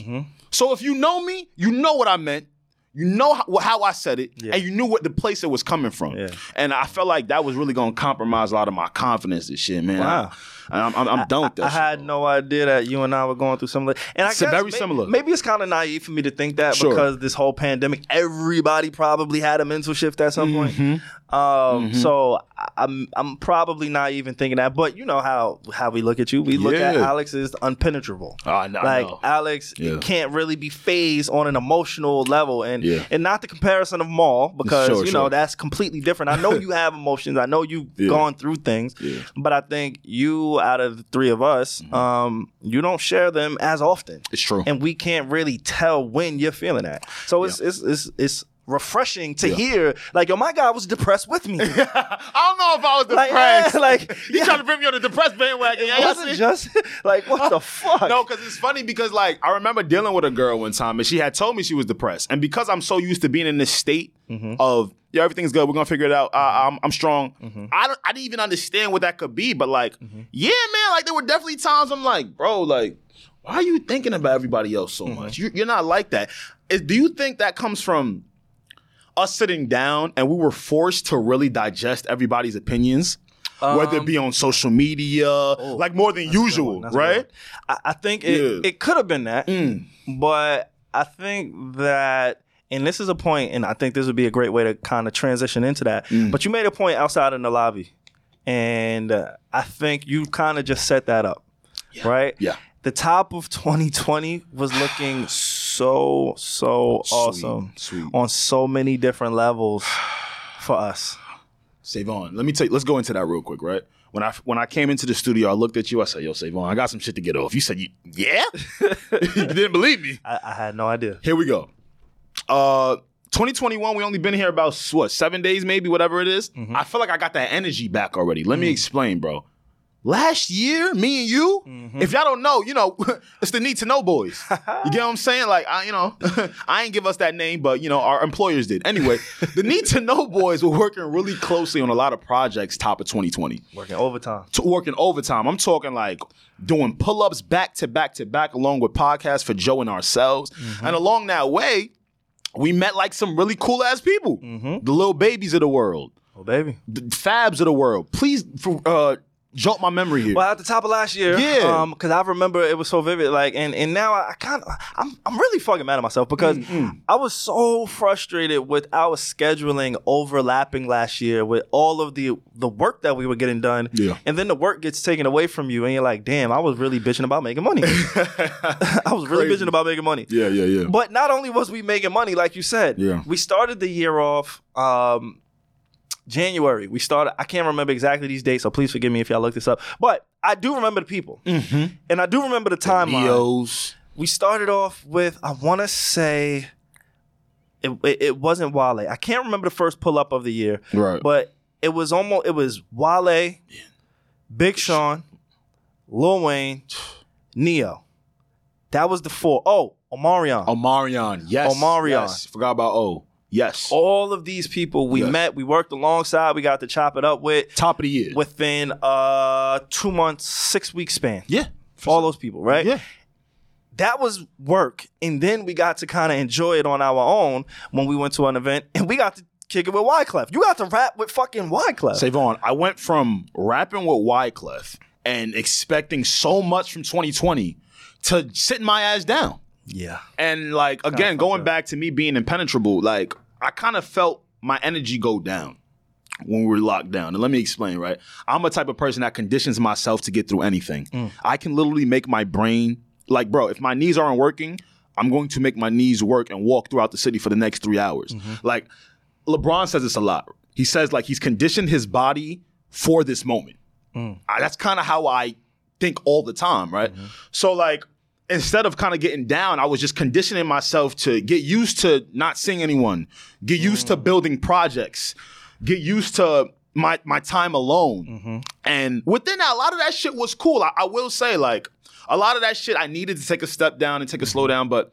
So if you know me, you know what I meant. You know how, how I said it, Yeah. and you knew what the place it was coming from. Yeah. And I felt like that was really going to compromise a lot of my confidence. This shit, man. Wow. I, am I'm, I'm done with that. I shit, had no idea that you and I were going through something. Like, and I It's guess very maybe, similar. Maybe it's kind of naive for me to think that Sure. because this whole pandemic, everybody probably had a mental shift at some point. Mm-hmm. Um, So I- I'm I'm probably not even thinking that. But you know how how we look at you. We look at Yeah. Alex as impenetrable. Oh, I know- I like know. Alex Yeah. can't really be phased on an emotional level, and Yeah. and not the comparison of Maul because Sure, you know that's completely different. I know you have emotions. I know you've Yeah. gone through things, Yeah. but I think you, out of the three of us, um, you don't share them as often, It's true. and we can't really tell when you're feeling that. So it's it's it's, it's refreshing to Yeah. hear like yo, my guy was depressed with me. I don't know if I was Like, depressed. yeah, like, you yeah. trying to bring me on the depressed bandwagon? it wasn't just like what the fuck. No, because it's funny because like I remember dealing with a girl one time and she had told me she was depressed, and because I'm so used to being in this state Mm-hmm. of yeah everything's good, we're gonna figure it out. Uh, I'm I'm strong. I don't I didn't even understand what that could be, but like Mm-hmm. yeah, man, like there were definitely times I'm like, bro, like why are you thinking about everybody else so Mm-hmm. much? You, you're not like that. Is, do you think that comes from us sitting down and we were forced to really digest everybody's opinions? Whether it be on social media, like more than usual, Um, oh, That's a good right? I, I think it, Yeah. it could have been that, Mm. but I think that, and this is a point, and I think this would be a great way to kind of transition into that. Mm. But you made a point outside in the lobby, and uh, I think you kind of just set that up, right? Yeah. The top of 2020 was looking so so so awesome sweet. on so many different levels for us. Savon, let me tell you, let's go into that real quick, right? When I when I came into the studio, I looked at you, I said, Yo, Savon, I got some shit to get off. You said you yeah? you didn't believe me. I, I had no idea. Here we go. Uh 2021, we only been here about what, seven days, maybe, whatever it is. I feel like I got that energy back already. Let me explain, bro. Last year, me and you, mm-hmm. if y'all don't know, you know, it's the need to know boys. You get what I'm saying? Like, I, you know, I ain't give us that name, but you know, our employers did. Anyway, the need to know boys were working really closely on a lot of projects top of 2020 Working overtime. to working overtime. I'm talking like doing pull ups back to back to back, along with podcasts for Joe and ourselves. Mm-hmm. And along that way, we met like some really cool ass people, mm-hmm. the Lil Babies of the world, Oh baby. the fabs of the world. Please, for, uh, jolt my memory here. Well, at the top of last year, Yeah. um, because I remember it was so vivid. Like, and and now I, I kind of, I'm, I'm really fucking mad at myself because Mm, I was so frustrated with our scheduling overlapping last year with all of the the work that we were getting done. Yeah. and then the work gets taken away from you, and you're like, damn, I was really bitching about making money. I was really Crazy. bitching about making money. yeah, yeah, yeah. But not only was we making money, like you said, Yeah. we started the year off um, January. We started. I can't remember exactly these dates, so please forgive me if y'all look this up. But I do remember the people, Mm-hmm. and I do remember the timeline. We started off with I want to say it, it it wasn't Wale. I can't remember the first pull up of the year, Right. but it was almost it was Wale, Big Sean, Lil Wayne, Ne-Yo. That was the four. Oh, Omarion. Omarion. Yes. Omarion. Yes. Forgot about O. Yes. all of these people we Yeah. met, we worked alongside, we got to chop it up with Top of the year. within uh two months, six week span. yeah. For all those people, right? Yeah. That was work. And then we got to kind of enjoy it on our own when we went to an event and we got to kick it with Wyclef. You got to rap with fucking Wyclef. Savon, I went from rapping with Wyclef and expecting so much from 2020 to sitting my ass down. Yeah. And like again, going up. back to me being impenetrable, like I kind of felt my energy go down when we were locked down. And let me explain, right? I'm a type of person that conditions myself to get through anything. Mm. I can literally make my brain like, bro, if my knees aren't working, I'm going to make my knees work and walk throughout the city for the next three hours. Mm-hmm. Like LeBron says this a lot. He says like he's conditioned his body for this moment. Mm. I- that's kind of how I think all the time, right? Mm-hmm. So like instead of kind of getting down, I was just conditioning myself to get used to not seeing anyone, get used Mm. to building projects, get used to my my time alone. Mm-hmm. And within that, a lot of that shit was cool. I, I will say, like, a lot of that shit I needed to take a step down and take a slow Mm-hmm. down, but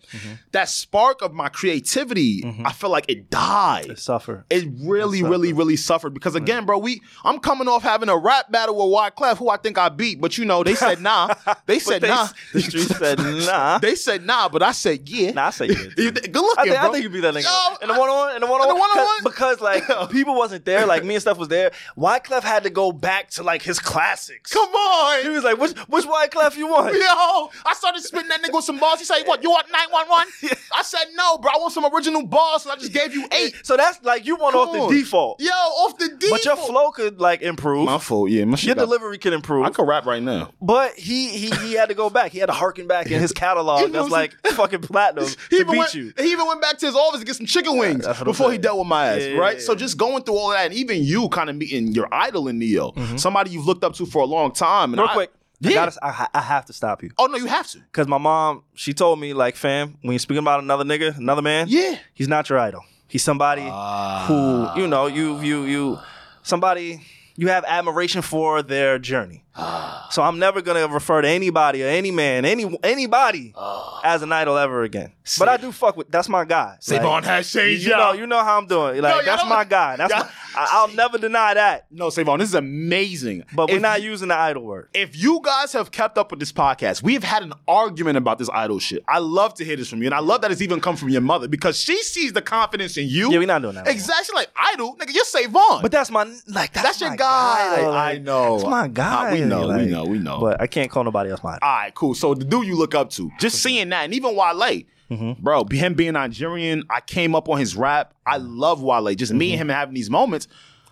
that spark of my creativity, I feel like it died. It suffer. It really, really, really suffered because again, bro, we I'm coming off having a rap battle with Wyclef, who I think I beat, but you know they said nah. They said They- nah. The street said nah. they said nah, but I said yeah. Nah, I said yeah. Good looking, I think, bro. I think you beat that nigga Yo, in the one on one. In the one on the one-on-one? because like people wasn't there. Like me and stuff was there. Wyclef had to go back to like his classics. Come on, He was like, which which Wyclef you want? Yo, I started spitting that nigga with some bars. He said, "What? You want 911?" I said, "No, bro. I want some original bars." So I just gave you eight. So that's like you want Come off the default. Yo, off the default. But your flow could like improve. my fault. Yeah, my shit. Your got- delivery could improve. I could rap right now. But he he he had to go back. He had to harken back in his catalog. You know that's like fucking platinum He to beat went, you. He even went back to his office to get some chicken wings That's before he dealt with my ass, Yeah, yeah, right? yeah. So just going through all that, and even you kind of meeting your idol in Ne-Yo, somebody you've looked up to for a long time. And Mm-hmm. Real I- quick, I, yeah. gotta, I, I have to stop you oh no, you have to. because my mom she told me like, fam, when you're speaking about another nigga, another man, Yeah. he's not your idol. He's somebody Ah. who you know you you you somebody you have admiration for their journey. Ah. So I'm never gonna refer to anybody or any man, any anybody Ah. as an idol ever again. But I do fuck with that's my guy. Savon Like, has changed, you know, y'all. know how I'm doing. Like y'all that's my guy. That's my, I, I'll never deny that. No, Savon, this is amazing. But we're not using the idol word. If you guys have kept up with this podcast, we have had an argument about this idol shit. I love to hear this from you, and I love that it's even come from your mother because she sees the confidence in you. Yeah, we're not doing that. Exactly like idol, nigga. You're Savon. But that's my like that's, That's your my guy. though, I know. That's my guy. Uh, we know, we know, we know. But I can't call nobody else my idol. All right, cool. So the dude you look up to, just seeing that, and even Wale, Mm-hmm. bro, him being Nigerian, I came up on his rap. I love Wale. Just me and him having these moments.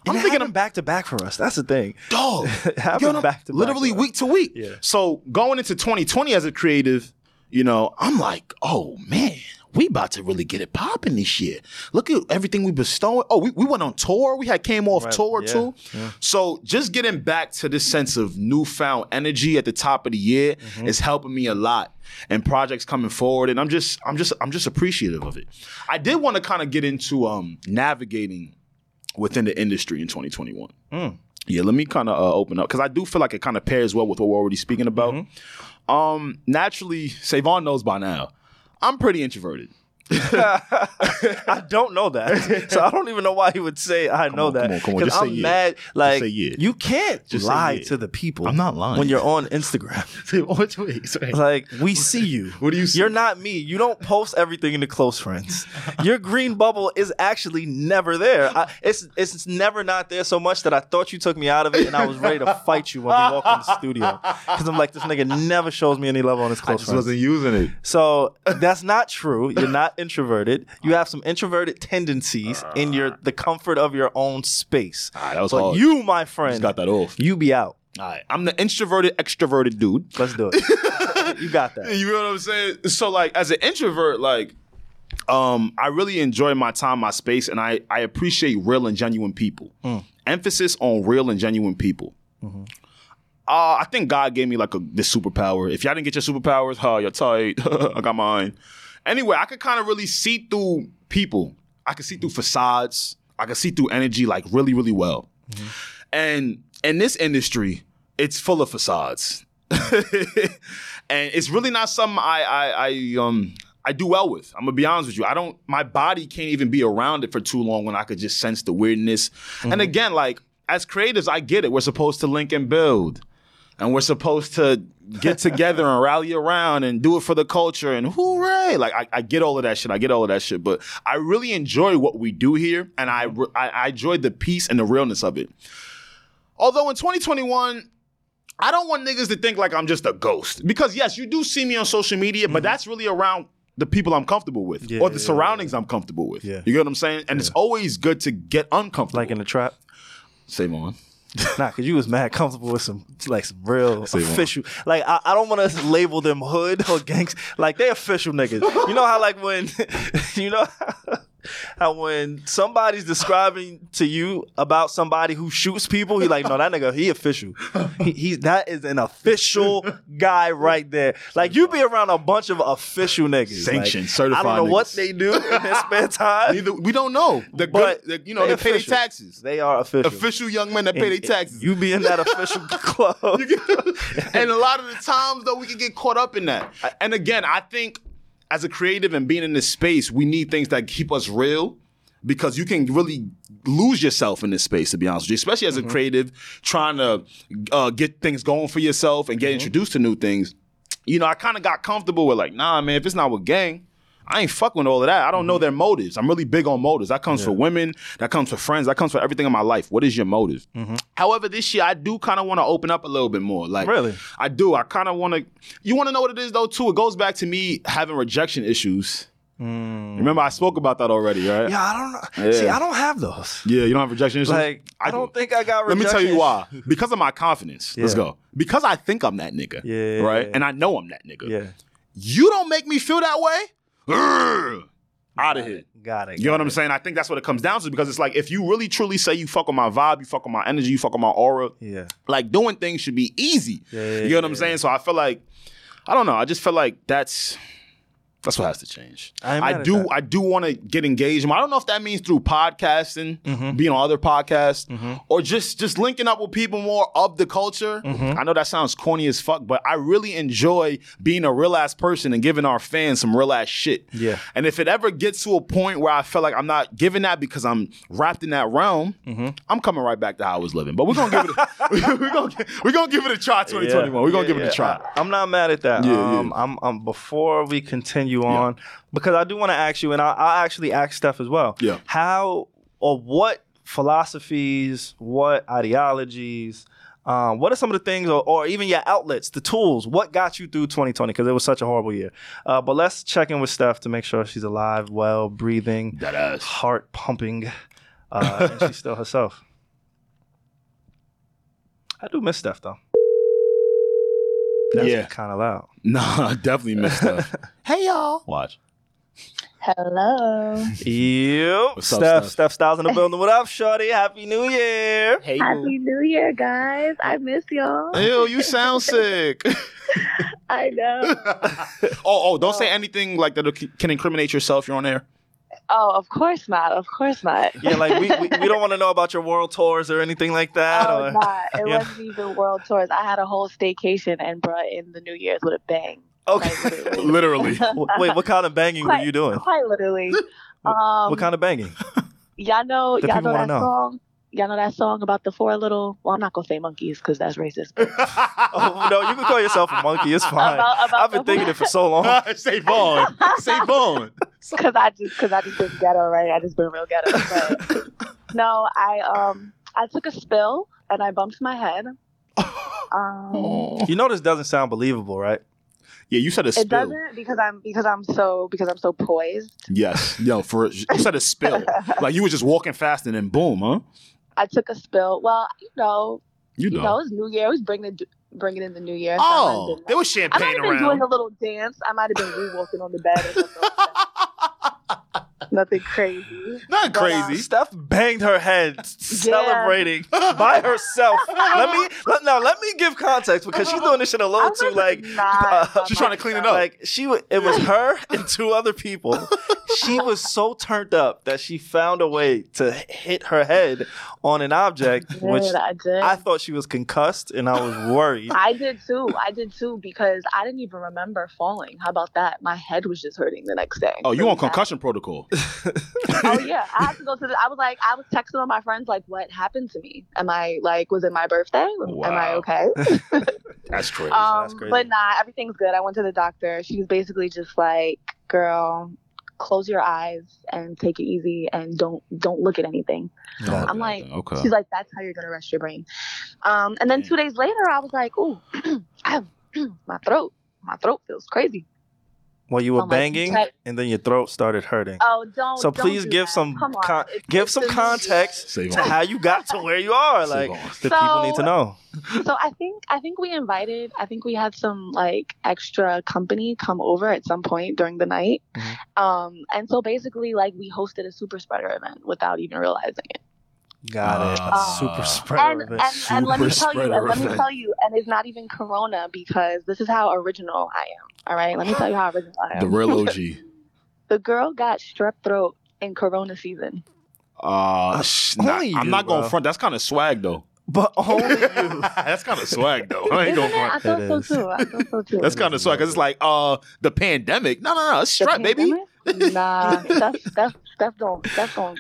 I'm thinking, I'm back to back for us. That's the thing. dog, it back to back literally week to week. Yeah. So going into 2020 as a creative, you know, I'm like, oh man, we about to really get it popping this year. Look at everything we bestowing. Oh, we, we went on tour. We had came off Right, tour yeah, too. yeah. So just getting back to this sense of newfound energy at the top of the year Mm-hmm. is helping me a lot. And projects coming forward, and I'm just, I'm just, I'm just appreciative of it. I did want to kind of get into um navigating within the industry in 2021. Mm. Yeah, let me kind of uh, open up because I do feel like it kind of pairs well with what we're already speaking about. Mm-hmm. Um, naturally, Savon knows by now, I'm pretty introverted. I don't know that, so I don't even know why he would say I know on, that. come on, come on, just I'm yeah. mad. Like say yeah. you can't Just lie yeah. to the people. I'm not lying. when you're on Instagram. Like we see you. What do you see? You're not me. You don't post everything into close friends. Your green bubble is actually never there. I, it's it's never not there so much that I thought you took me out of it, and I was ready to fight you when we walked in the studio because I'm like, this nigga never shows me any love on his close. I just friends. wasn't using it. So that's not true. You're not introverted. You have some introverted tendencies in your the comfort of your own space. Ah, that was But hard. you, my just friend, got that off. you be out. All right. I'm the introverted, extroverted dude. Let's do it. you got that. You know what I'm saying? So like as an introvert, like um, I really enjoy my time, my space, and I I appreciate real and genuine people. Emphasis on real and genuine people. Uh, I think God gave me like a this superpower. If y'all didn't get your superpowers, huh, you're tight. I got mine. Anyway, I could kind of really see through people. I could see through mm-hmm. facades. I could see through energy like really, really well. Mm-hmm. And in this industry, it's full of facades. and it's really not something I I, I um I do well with. I'm gonna be honest with you. I don't my body can't even be around it for too long when I could just sense the weirdness. And mm-hmm. again, like as creatives, I get it. We're supposed to link and build. And we're supposed to get together and rally around and do it for the culture and hooray. Like I, I get all of that shit. I get all of that shit. But I really enjoy what we do here. And I I, I enjoy the peace and the realness of it. Although in 2021, I don't want niggas to think like I'm just a ghost. Because yes, you do see me on social media, but mm-hmm. that's really around the people I'm comfortable with Yeah, or the yeah, surroundings I'm comfortable with. Yeah. You get what I'm saying? And it's always good to get uncomfortable. Like in the trap. Same on. Nah, cause you was mad comfortable with some like some real official. Like I, I don't want to label them hood or gangs. Like they official niggas. You know how like when you know how when somebody's describing to you about somebody who shoots people, he like no that nigga he official. He, he that is an official guy right there. Like you be around a bunch of official niggas, Sanctioned, like, certified I don't know what they do in their spare time. Neither we don't know. The But good, the, you know, they, pay their taxes. They are official. Official young men that pay their taxes. You be in that official club. and a lot of the times though we can get caught up in that and again i think as a creative and being in this space we need things that keep us real because you can really lose yourself in this space to be honest with you especially as a creative trying to uh, get things going for yourself and get introduced to new things. You know i kind of got comfortable with like nah man if it's not with gang I ain't fucking with all of that. I don't know mm-hmm. their motives. I'm really big on motives. That comes for women. That comes for friends. That comes for everything in my life. What is your motive? Mm-hmm. However, this year I do kind of want to open up a little bit more. Like, Really? I do. I kind of want to. You want to know what it is though too. It goes back to me having rejection issues. Mm. Remember, I spoke about that already, right? Yeah, I don't know. Yeah. See, I don't have those. Yeah, you don't have rejection issues. Like, I, do. don't think I got. Let me tell you why. Because of my confidence. Let's go. Because I think I'm that nigga. Yeah. Right. And I know I'm that nigga. Yeah, You don't make me feel that way. Out of here. got it. You know what I'm saying? I think that's what it comes down to because it's like if you really truly say you fuck with my vibe, you fuck with my energy, you fuck with my aura, Yeah, like doing things should be easy. Yeah, you know what I'm yeah, saying? So I feel like I don't know. I just feel like that's that's what has to change. I I, do. I do want to get engaged. I don't know if that means through podcasting, Mm-hmm. being on other podcasts, or just just linking up with people more of the culture. Mm-hmm. I know that sounds corny as fuck, but I really enjoy being a real ass person and giving our fans some real ass shit. Yeah. And if it ever gets to a point where I feel like I'm not giving that because I'm wrapped in that realm, Mm-hmm. I'm coming right back to how I was living. But we're gonna give it. A, we're gonna we're gonna give it a try. 2021. We're gonna Yeah, give it a try. I, am not mad at that. Yeah, yeah. um, I'm, I'm before we continue on because I do want to ask you, and I, I'll actually ask Steph as well. Yeah. How or what philosophies, what ideologies? Um, what are some of the things, or, or even your outlets, the tools? What got you through 2020? Because it was such a horrible year. Uh, but let's check in with Steph to make sure she's alive, well, breathing, heart pumping, uh, and she's still herself. I do miss Steph though. That's Yeah. kind of loud. No, I definitely missed stuff. hey y'all. Watch. Hello. Yep. What's up, Steph, Steph? Steph Styles in the building. What up, Shorty? Happy New Year. Hey Happy New Year, guys. I miss y'all. Ew, you sound sick. I know. oh, oh, don't say anything like that can incriminate yourself. You're on air. Oh, of course not. Of course not. Yeah, like we, we, we don't want to know about your world tours or anything like that. Oh, or- nah. It Yeah. wasn't even world tours. I had a whole staycation and brought in the New Year's with a bang. Okay. Like, literally. Literally. Wait, what kind of banging were you doing? Quite literally. What, Um, what kind of banging? Y'all know, y'all know that know. song. Y'all know that song about the four little. Well, I'm not gonna say monkeys because that's racist. but Oh no, you can call yourself a monkey. It's fine. About- about I've been the- thinking it for so long. Savon. Say Vaughn. Because I just, because I just been ghetto, right? I just been real ghetto. But no, I um, I took a spill and I bumped my head. Um, You know this doesn't sound believable, right? Yeah, you said a spill. it doesn't because I'm because I'm so because I'm so poised. Yes. Yo, for you said a spill. like you were just walking fast and then boom, huh? I took a spill. Well, you know, You you know. know, it's New Year. It was bringing the bringing in the New Year. so oh, been- there was champagne I might have been around. doing a little dance. I might have been re-walking on the bed or something. like that. Nothing crazy. Not But, uh, crazy. Steph banged her head celebrating by herself. Let me let, now let me give context because she's doing this shit a I little was too like not uh, by she's trying to clean it myself. up. like she wa- it was her and two other people. She was so turned up that she found a way to hit her head on an object, I did, which I did. I thought she was concussed and I was worried. I did too. I did too because I didn't even remember falling. How about that? My head was just hurting the next day. Oh, you Really on concussion protocol? Oh yeah, I had to go to the. I was like, I was texting all my friends like, what happened to me? Am I like, was it my birthday? Am I okay? That's crazy. um, That's crazy. but nah, everything's good. I went to the doctor. She was basically just like, girl, close your eyes and take it easy and don't don't look at anything. I'm like, okay. She's like, that's how you're gonna rest your brain. Um, and then two days later, I was like, have my throat. My throat feels crazy. Well, you were I'm banging check- and then your throat started hurting. Oh, don't. So don't please do give that. some con- give some context Say to Vaughn. how you got to where you are. Say Like Vaughn. the people need to know. So I think I think we invited. I think we had some like extra company come over at some point during the night. Mhm. Um, and so basically, like we hosted a super spreader event without even realizing it. Got it. Ah. Super spreader and, event. and, and let me tell you, and let me tell you, and it's not even Corona because this is how original I am. All right, let me tell you how original I am. The real OG. The girl got strep throat in Corona season. Uh, sh- nah, only I'm you, not going front. That's kind of swag though. but only you. That's kind of swag though. I ain't going it? I front. thought It so is. too. I thought so too. That's kind of swag because it's like uh the pandemic. No, no, no. It's The baby. pandemic? Nah, that's that's that's don't that's don't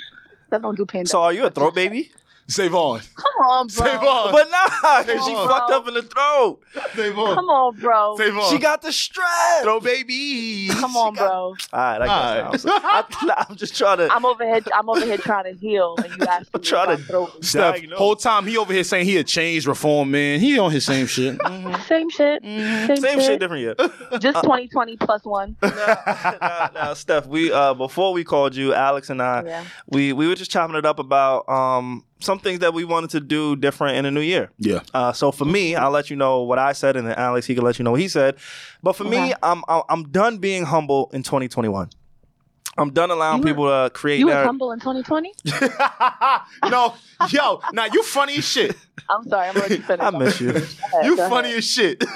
that don't do pandemic. So are you a throat baby? Save on. Come on, bro. Save on. But nah, 'cause she on. fucked up in the throat. Save on. Come on, bro. Save on. She got the strap. throw baby. Come on, bro. All right, I All guess. right. I, I'm just trying to. I'm over here. I'm over here trying to heal, and you asking me Trying to- throat. Steph, Diagnose. whole time he over here saying he a changed reform man. He on his same shit. Same shit. Same, Same shit. shit, different year. Just 2020 plus one. now, now, Steph, we uh before we called you, Alex and I, Yeah. we we were just chopping it up about um some things that we wanted to do different in the new year. yeah. Uh, so for me, I'll let you know what I said, and then Alex he can let you know what he said. But for me, Okay. I'm I'm I'm done being humble in 2021. I'm done allowing were- people to create. You was narr- humble in 2020. no, yo, now you funny as shit. I'm sorry. I'm gonna you finish. I miss you. Ahead, You funny ahead. as shit.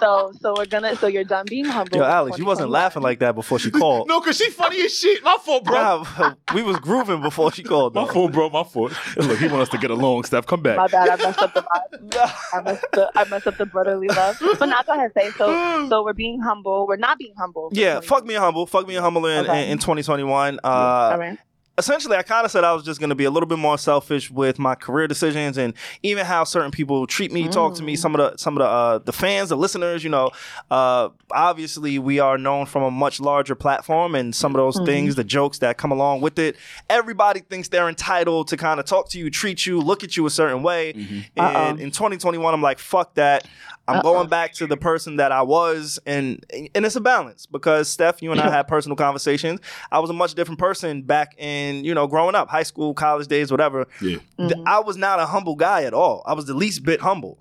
So, so we're gonna. So you're done being humble. Yo, Alex, you wasn't laughing like that before she called. no, cause she funny as shit. My fault, bro. Nah, we was grooving before she called. My though. fault, bro. My fault. Look, he wants us to get along. Steph, come back. My bad. I messed up the vibe. I messed up. I messed up the brotherly love. But now go ahead. Say so. So we're being humble. We're not being humble. Yeah, fuck me humble. Fuck me humble in, Okay. in, in 2021. Uh, All right. Essentially, I kind of said I was just going to be a little bit more selfish with my career decisions and even how certain people treat me, talk to me. Mm. Some of the some of the uh, the fans, the listeners, you know. Uh, obviously, we are known from a much larger platform, and some of those Mhm. things, the jokes that come along with it. Everybody thinks they're entitled to kind of talk to you, treat you, look at you a certain way. Mhm. Uh-oh. And in 2021, I'm like, fuck that. I'm Uh-oh. going back to the person that I was, and and it's a balance because Steph, you and I had personal conversations. I was a much different person back in you know growing up, high school, college days, whatever. Yeah. Th- Mhm. I was not a humble guy at all. I was the least bit humble.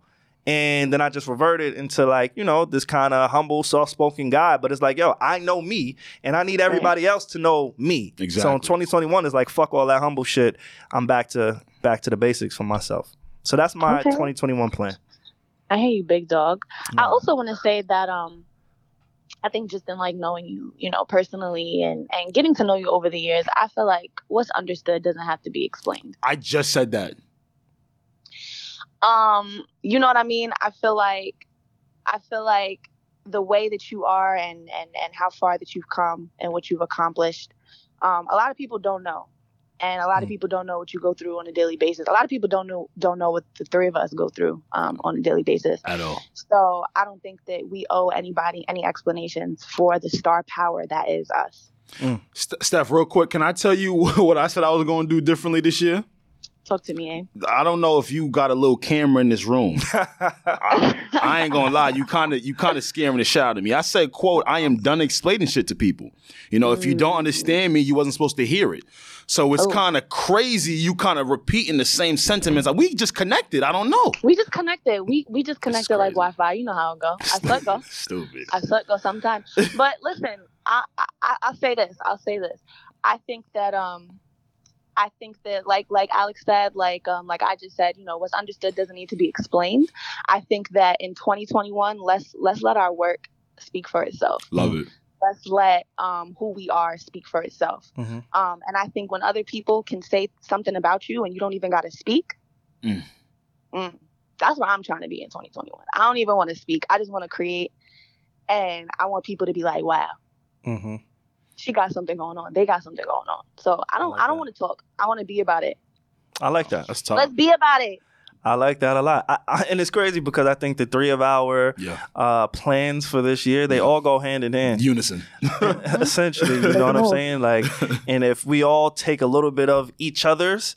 And then I just reverted into like, you know, this kind of humble, soft spoken guy. But it's like, yo, I know me and I need everybody else to know me. Exactly. So in 2021 is like, fuck all that humble shit. I'm back to back to the basics for myself. So that's my Okay. 2021 plan. I hear you, big dog. I also want to say that um, I think just in like knowing you, you know, personally and and getting to know you over the years, I feel like what's understood doesn't have to be explained. I just said that. Um, you know what I mean? I feel like, I feel like the way that you are and and and how far that you've come and what you've accomplished um, a lot of people don't know and a lot of Mm. people don't know what you go through on a daily basis a lot of people don't know don't know what the three of us go through um, on a daily basis At all. so i don't think that we owe anybody any explanations for the star power that is us St- Steph, real quick, can I tell you what I said I was going to do differently this year? Talk to me eh? I don't know if you got a little camera in this room. I, I ain't gonna lie, you kind of you kind of scaring the shit out of me. I said, "quote I am done explaining shit to people. You know, if you don't understand me, you wasn't supposed to hear it. So it's Oh. kind of crazy. You kind of repeating the same sentiments. Like, we just connected. I don't know. we just connected we we just connected like wi-fi you know how it go i suck go Stupid. I suck go sometimes. But listen, I, I I'll say this. I'll say this. I think that um I think that like like Alex said, like um like I just said, you know, what's understood doesn't need to be explained. I think that in 2021, let's let's let our work speak for itself. Love it. Let's let um who we are speak for itself. Mhm. Um and I think when other people can say something about you and you don't even got to speak, Mm. mm, that's where I'm trying to be in 2021. I don't even want to speak. I just want to create and I want people to be like, wow, hmm she got something going on. They got something going on. So I don't like I, don't want to talk. I want to be about it. I like that. Let's talk. Let's be about it. I like that a lot. I, I, and it's crazy because I think the three of our yeah. uh, plans for this year they all go hand in hand. Unison. Essentially, you know what I'm saying? Like, and if we all take a little bit of each other's,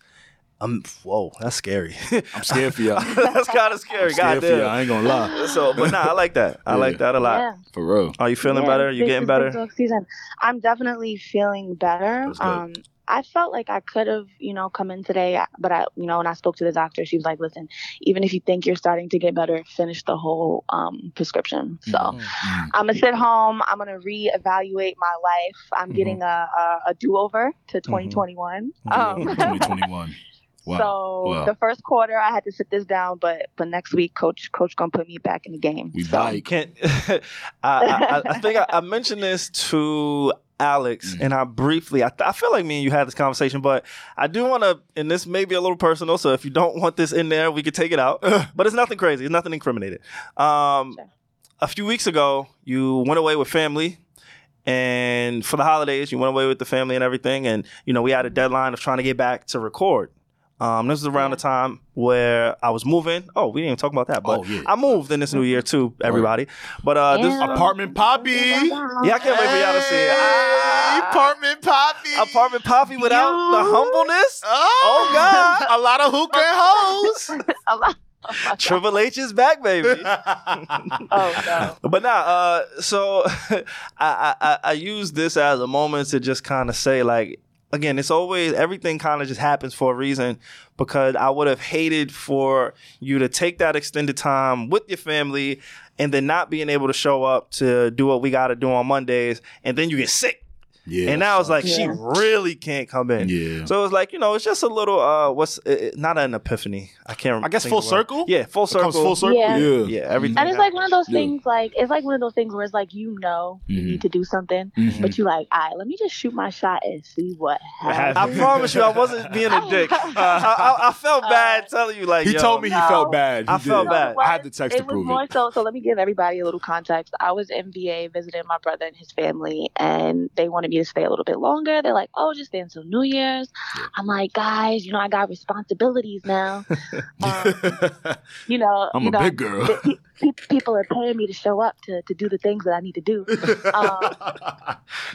um, whoa, that's scary. I'm scared for y'all. that's kind of scary. Scared for y'all. Goddamn. I ain't gonna lie. So, but nah, I like that. I Yeah. like that a lot. Yeah. For real. Are you feeling Yeah, better? You this getting better? Big Dog season. I'm definitely feeling better. Um, I felt like I could have, you know, come in today, but I, you know, when I spoke to the doctor, she was like, "Listen, even if you think you're starting to get better, finish the whole um, prescription." So Mhm. Mm. I'm gonna sit home. I'm gonna reevaluate my life. I'm Mhm. getting a, a, a do over to 2021. Um, 2021. Wow. So Wow. the first quarter, I had to sit this down, but but next week, coach coach gonna put me back in the game. We so, bike. Can't. I, I, I think I, I mentioned this to Alex, Mm. and I briefly. I, I feel like me and you had this conversation, but I do want to. And this may be a little personal, so if you don't want this in there, we could take it out. but it's nothing crazy. It's nothing incriminated. Um, Sure. A few weeks ago, you went away with family. And for the holidays, you went away with the family and everything. And, you know, we had a deadline of trying to get back to record. Um, this was around the time where I was moving. Oh, we didn't even talk about that. But Oh, yeah. I moved in this new year too, everybody. But uh, this Yeah. Apartment Poppy. yeah, I can't wait for y'all to see it. Hey, Ah, apartment Poppy. apartment Poppy without the humbleness. Oh, Oh, God. a lot of hookah and hoes. A lot- oh my God. Triple H is back, baby. Oh no. But nah, uh, so I, I I use this as a moment to just kind of say like again, it's always everything kind of just happens for a reason because I would have hated for you to take that extended time with your family and then not being able to show up to do what we got to do on Mondays and then you get sick. Yeah. and now it's like she really can't come in. Yeah. So it's like you know, it's just a little uh, what's uh, uh, not an epiphany. I can't. remember. I guess full of the word. circle? Yeah, full It circle. comes full circle. Yeah. Yeah. Yeah, everything. And it's like one of those Yeah. things, like it's like one of those things where it's like you know you Mhm. need to do something, Mhm. but you like, all right, let me just shoot my shot and see what happens. I promise you, I wasn't being a dick. Uh, I, I, I felt bad telling you, like He yo, told me he felt bad. He I felt did. bad. I had the text it to was prove more it. so. So let me give everybody a little context. I was in VA visiting my brother and his family, and they wanted me to stay a little bit longer. They're like, "Oh, just stay until New Year's." I'm like, "Guys, you know, I got responsibilities now. Um, you know, I'm you a know, big girl. pe- pe- people are paying me to show up to, to do the things that I need to do. Um,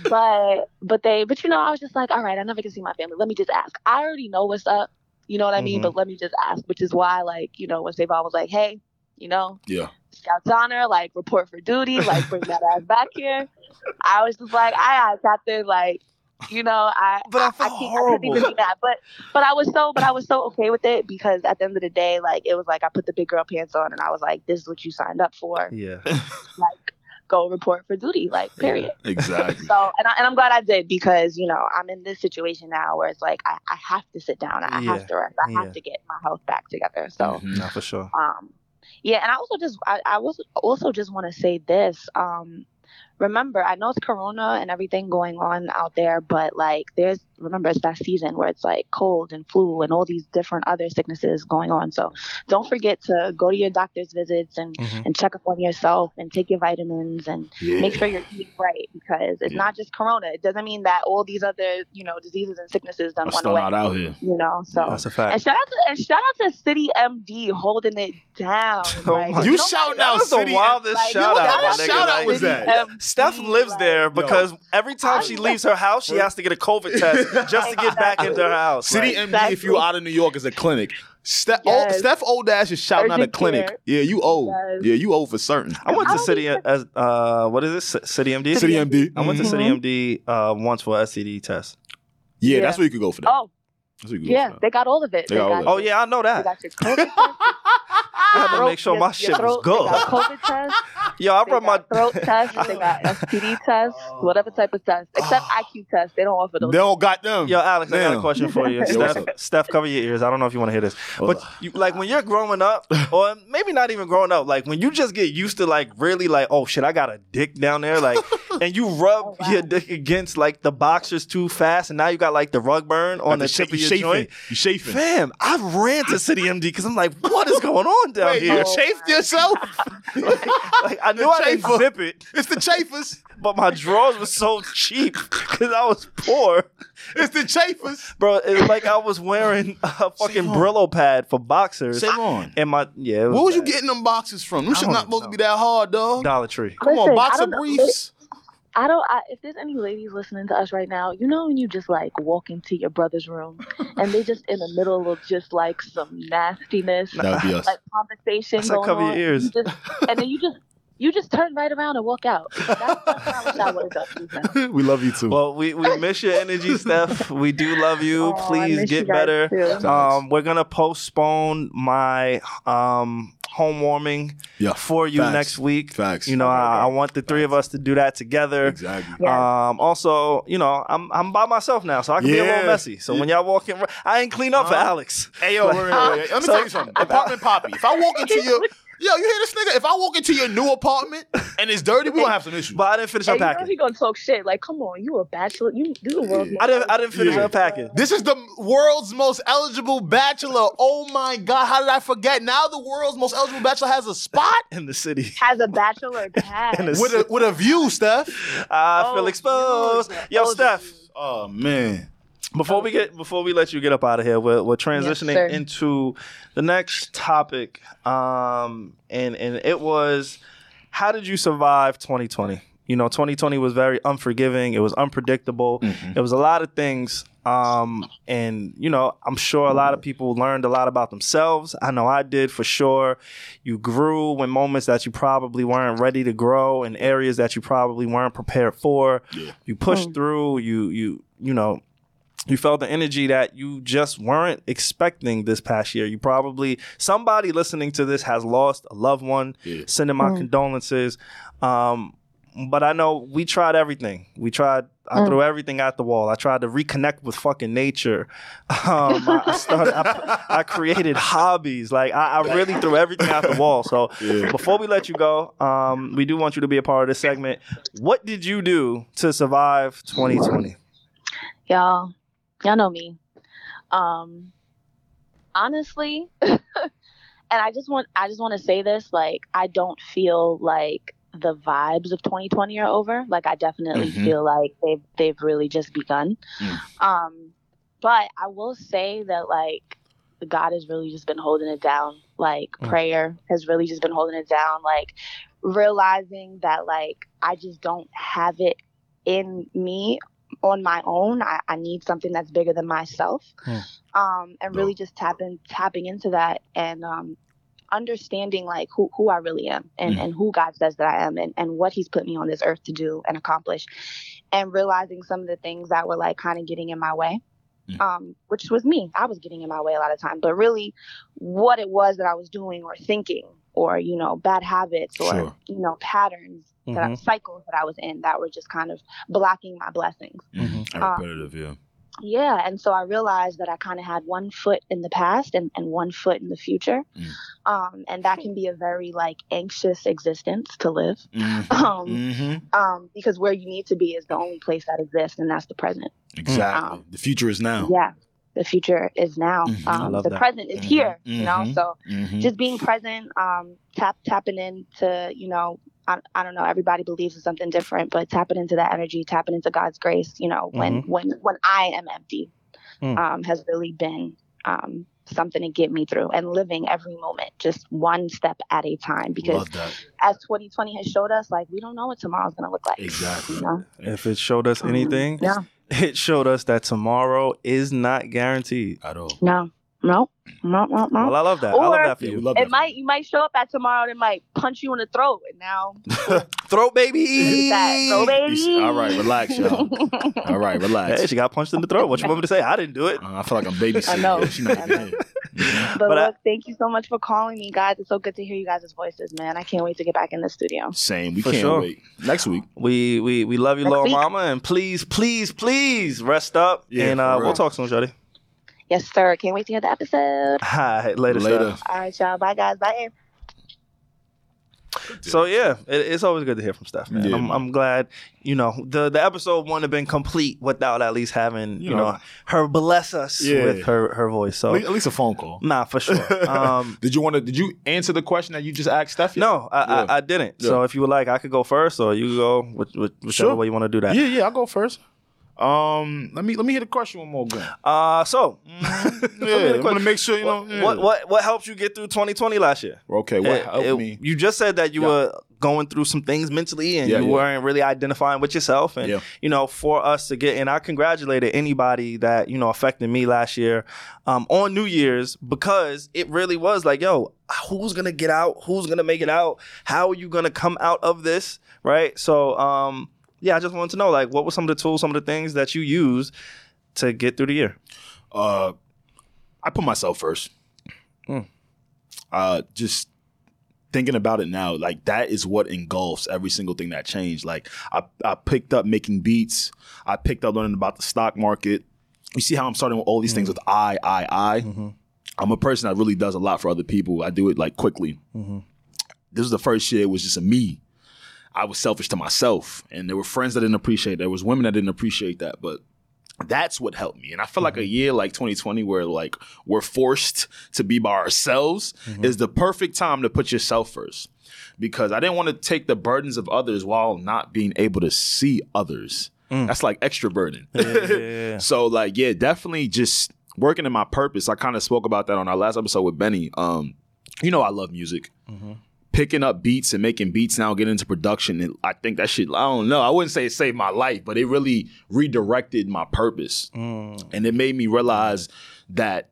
but but they but you know I was just like all right I never can see my family let me just ask I already know what's up you know what I mean Mhm. but let me just ask which is why like you know when Savon was like hey you know yeah. Scouts honor like report for duty like bring that ass back here I was just like I I got there like you know I But I I, felt can't, I couldn't even horrible. be mad but but I was so but I was so okay with it because at the end of the day like it was like I put the big girl pants on and I was like this is what you signed up for Yeah, like go report for duty like period Exactly. so, and, I, and I'm glad I did because, you know, I'm in this situation now where it's like I, I have to sit down. I Yeah, have to rest. I yeah. have to get my health back together. So, Mhm. no, for sure. um, yeah. And I also just, I, I was also just want to say this. Um, remember, I know it's Corona and everything going on out there, but like, there's remember it's that season where it's like cold and flu and all these different other sicknesses going on. So don't forget to go to your doctor's visits and Mhm. and check up on yourself and take your vitamins and Yeah. make sure you're eating right because it's Yeah. not just Corona. It doesn't mean that all these other you know diseases and sicknesses don't I'm went away. out here. You know, so. That's a And shout out to and shout out to City MD holding it down. Oh Like, my- You nobody- shouting out was the City- wildest like, shout what out. kind of shout out was that? City Steph lives like- there because every time she I'm- leaves her house, she has to get a COVID test just to get back into her house. City Like, MD, if you Exactly. out of New York, is a clinic. Steph, Yes. oh, Steph Old Dash is shouting out a clinic. care. Yeah, you old. Yes. Yeah, you old for certain. I went to don't City even- as uh what is this? C- City MD? City MD. I went to. City MD uh once for a STD test. Yeah, Yeah. that's where you could go for that. Oh That's where you yeah, for they got all of it. They got got of it. Oh yeah, I know They that. got your COVID test. I had to make sure your- my your shit was good. They got COVID test. Yo, I They run my throat test. They got STD test. Whatever type of test, except ah. IQ test. They don't offer those. They don't got them. Yo, Alex, I got a question for you. Steph. Steph, cover your ears. I don't know if you want to hear this, but you, like when you're growing up, or maybe not even growing up, like when you just get used to like really like, oh shit, I got a dick down there, like, and you rub Oh, wow. your dick against like the boxers too fast, and now you got like the rug burn on Got the sh- tip of your chafing. You chafing. Fam, I ran to City MD because I'm like, what is going on down Wait, here? you Oh, chafed my yourself? like I knew the I didn't zip it, it's the chafers. but my drawers were so cheap because I was poor. It's the chafers. Bro, it was like I was wearing a fucking Brillo pad for boxers. Say on. And my yeah, it Where was you getting them boxes from? Them I shit don't not supposed to be that hard, dog. Dollar Tree. Come Listen, on, I boxer don't briefs. I don't. I, if there's any ladies listening to us right now, you know when you just like walk into your brother's room and they just in the middle of just like some nastiness, That would be us. like conversation I said going cover your on, ears. you just- and then you just you just turn right around and walk out. That's, that's what I wish I would have done. We love you too. Well, we, we miss your energy, Steph. We do love you. Oh, Please get you better. Um, we're gonna postpone my um home warming yeah, for you Facts. next week. facts. You know, I, I want the three of us to do that together. exactly. Yeah. Um, also, you know, I'm I'm by myself now, so I can be a little messy. So when y'all walk in, I ain't clean up for Uh-huh. Alex. Hey yo, wait, wait, wait, wait. let me So- tell you something. Apartment Poppy. If I walk into your yo, you hear this nigga? If I walk into your new apartment and it's dirty, we gonna have some issues. But I didn't finish Hey, you know he gonna talk shit. Like, come on, you a bachelor? You do the world's Yeah. I didn't I didn't finish Yeah. unpacking. This is the world's most eligible bachelor. Oh my god, how did I forget? Now the world's most eligible bachelor has a spot in the city. has a bachelor pad. In with a with a view, Steph. I Oh, feel exposed. Yo, Steph. Oh man. Before we get before we let you get up out of here, we're, we're transitioning sir. into the next topic. Um, and and it was how did you survive 2020? You know, 2020 was very unforgiving. It was unpredictable. It was a lot of things. Um, and you know, I'm sure a lot of people learned a lot about themselves. I know I did for sure. You grew in moments that you probably weren't ready to grow, in areas that you probably weren't prepared for. Yeah. You pushed through. You you you know, you felt the energy that you just weren't expecting this past year. You probably somebody listening to this has lost a loved one. Yeah. Sending my Mm. condolences. Um, but I know we tried everything. We tried. I Mm. threw everything at the wall. I tried to reconnect with fucking nature. Um, I, I started. I, I created hobbies. Like I, I really threw everything at the wall. So Yeah. before we let you go, um, we do want you to be a part of this segment. What did you do to survive 2020? y'all y'all know me um honestly and i just want i just want to say this like i don't feel like the vibes of 2020 are over like i definitely Mhm. feel like they've they've really just begun Mm. um but i will say that like god has really just been holding it down like Mm. prayer has really just been holding it down like realizing that like i just don't have it in me on my own. I, I need something that's bigger than myself. Hmm. Um, and really just tapping tapping into that and um, understanding like who, who I really am and, Hmm. and who God says that I am and, and what he's put me on this earth to do and accomplish. And realizing some of the things that were like kind of getting in my way. Um, which was me. I was getting in my way a lot of time. But really what it was that I was doing or thinking or, you know, bad habits or, Sure. you know, patterns that I, cycles that I was in that were just kind of blocking my blessings. Mhm. Um, Repetitive, yeah. yeah and so i realized that i kind of had one foot in the past and, and one foot in the future Mm. um, and that can be a very like anxious existence to live Mhm. um, Mhm. um, because where you need to be is the only place that exists and that's the present Exactly. Um, the future is now. yeah the future is now Mhm. Um, the that. present is Mhm. here you know Mhm. so Mhm. just being present um, tap tapping into you know I, I don't know everybody believes in something different but tapping into that energy tapping into god's grace you know when when when i am empty Mm. um, has really been um, something to get me through and living every moment just one step at a time because as 2020 has showed us like we don't know what tomorrow's going to look like Exactly. you know If it showed us anything, Um, yeah it showed us that tomorrow is not guaranteed. At all. no no no no no Well, I love that. I love that for you. love it that. might you might show up at tomorrow and it might punch you in the throat and now Throat baby. Look at that. Baby. All right, relax, y'all. All right, relax. Hey, she got punched in the throat. What you want me to say? I didn't do it. Uh, I feel like I'm babysitting. I know. Yeah, she not I know. Here. But, But I- look, thank you so much for calling me, guys. It's so good to hear you guys' voices, man. I can't wait to get back in the studio. Same. We For can't sure. wait. Next week. We we we love you, Next little week. mama, and please, please, please rest up. Yeah, and uh, we'll talk soon, Jody. Yes, sir. Can't wait to hear the episode. Hi, later. Later. Steph. All right, y'all. Bye, guys. Bye. So yeah, it, it's always good to hear from Steph, man. Yeah, I'm, man. I'm glad. You know, the the episode wouldn't have been complete without at least having you, You know, know. her bless us Yeah. with her her voice. So At least a phone call. nah, for sure. Um, did you want to? Did you answer the question that you just asked Steph? yet? no, I, Yeah. I, I didn't. So if you would like, I could go first, or you could go with, with whichever Sure. way you want to do that. Yeah, yeah. I'll go first. Um, let me let me hear the question one more again. Uh, so Yeah, I want to make sure you know. what, yeah. what what what helped you get through 2020 last year? Okay, what It- helped it- me? You just said that you Yeah. were going through some things mentally and Yeah, you yeah. weren't really identifying with yourself. And, Yeah. you know, for us to get, and I congratulated anybody that, you know, affected me last year um, on New Year's because it really was like, yo, who's going to get out? Who's going to make it out? How are you going to come out of this? Right. So, um, yeah, I just wanted to know, like, what were some of the tools, some of the things that you used to get through the year? Uh, I put myself first. Hmm. Uh, just thinking about it now, like that is what engulfs every single thing that changed. Like I, I picked up making beats. I picked up learning about the stock market. You see how I'm starting with all these things with I, I, I. Mhm. I'm a person that really does a lot for other people. I do it like quickly. Mhm. This was the first year. It was just a me. I was selfish to myself, and there were friends that didn't appreciate. There was women that didn't appreciate that, but that's what helped me. And I feel like a mm-hmm. year like 2020, where like we're forced to be by ourselves, mm-hmm. is the perfect time to put yourself first. Because I didn't want to take the burdens of others while not being able to see others. Mm. That's like extra burden. Yeah. So like, yeah, definitely just working in my purpose. I kind of spoke about that on our last episode with Benny. Um, you know, I love music. Mm-hmm. Picking up beats and making beats now, getting into production. And I think that shit. I don't know. I wouldn't say it saved my life, but it really redirected my purpose, Mm. and it made me realize that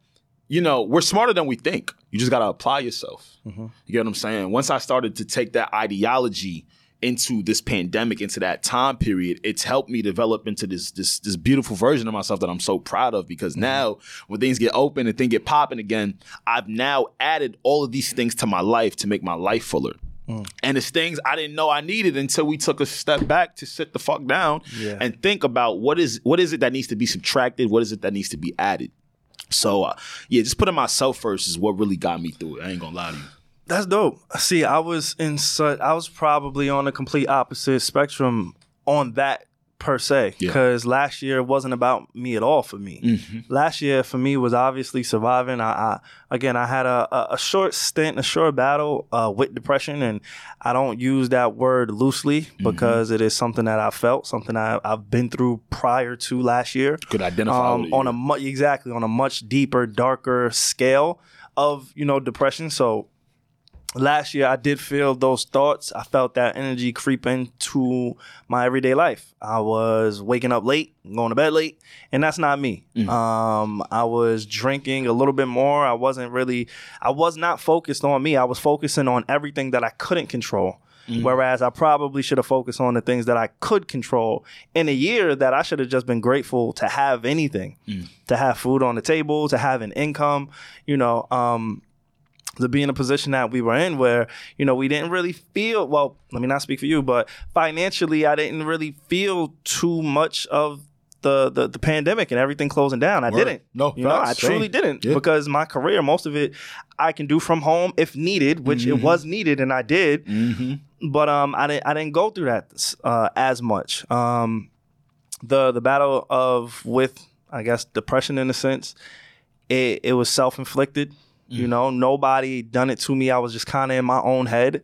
you know we're smarter than we think. You just gotta apply yourself. You get what I'm saying? Once I started to take that ideology into this pandemic, into that time period, it's helped me develop into this this this beautiful version of myself that I'm so proud of. Because now, when things get open and things get popping again, I've now added all of these things to my life to make my life fuller. And it's things I didn't know I needed until we took a step back to sit the fuck down Yeah. and think about what is what is it that needs to be subtracted, what is it that needs to be added. So uh, yeah, just putting myself first is what really got me through it. I ain't gonna lie to you. That's dope. See, I was in such, I was probably on the complete opposite spectrum on that per se. Yeah. Because last year wasn't about me at all for me. Mm-hmm. Last year for me was obviously surviving. I, I again, I had a, a, a short stint, a short battle uh, with depression, and I don't use that word loosely Mm-hmm. because it is something that I felt, something I, I've been through prior to last year Could identify um, on a mu- exactly on a much deeper, darker scale of you know depression. So last year I did feel those thoughts. I felt that energy creep into my everyday life. I was waking up late, going to bed late, and that's not me. Um, I was drinking a little bit more. I wasn't really. I was not focused on me. I was focusing on everything that I couldn't control. Whereas I probably should have focused on the things that I could control in a year that I should have just been grateful to have anything, to have food on the table, to have an income, you know, um, to be in a position that we were in where, you know, we didn't really feel, well, let me not speak for you, but financially, I didn't really feel too much of the, the the pandemic and everything closing down. I Word. didn't. No, you know, I facts. truly Same. didn't Yeah. because my career, most of it, I can do from home if needed, which Mm-hmm. it was needed and I did. Mm-hmm. But um, I didn't I didn't go through that uh, as much. Um, the the battle of with I guess depression in a sense, it it was self inflicted. You know, nobody done it to me. I was just kind of in my own head.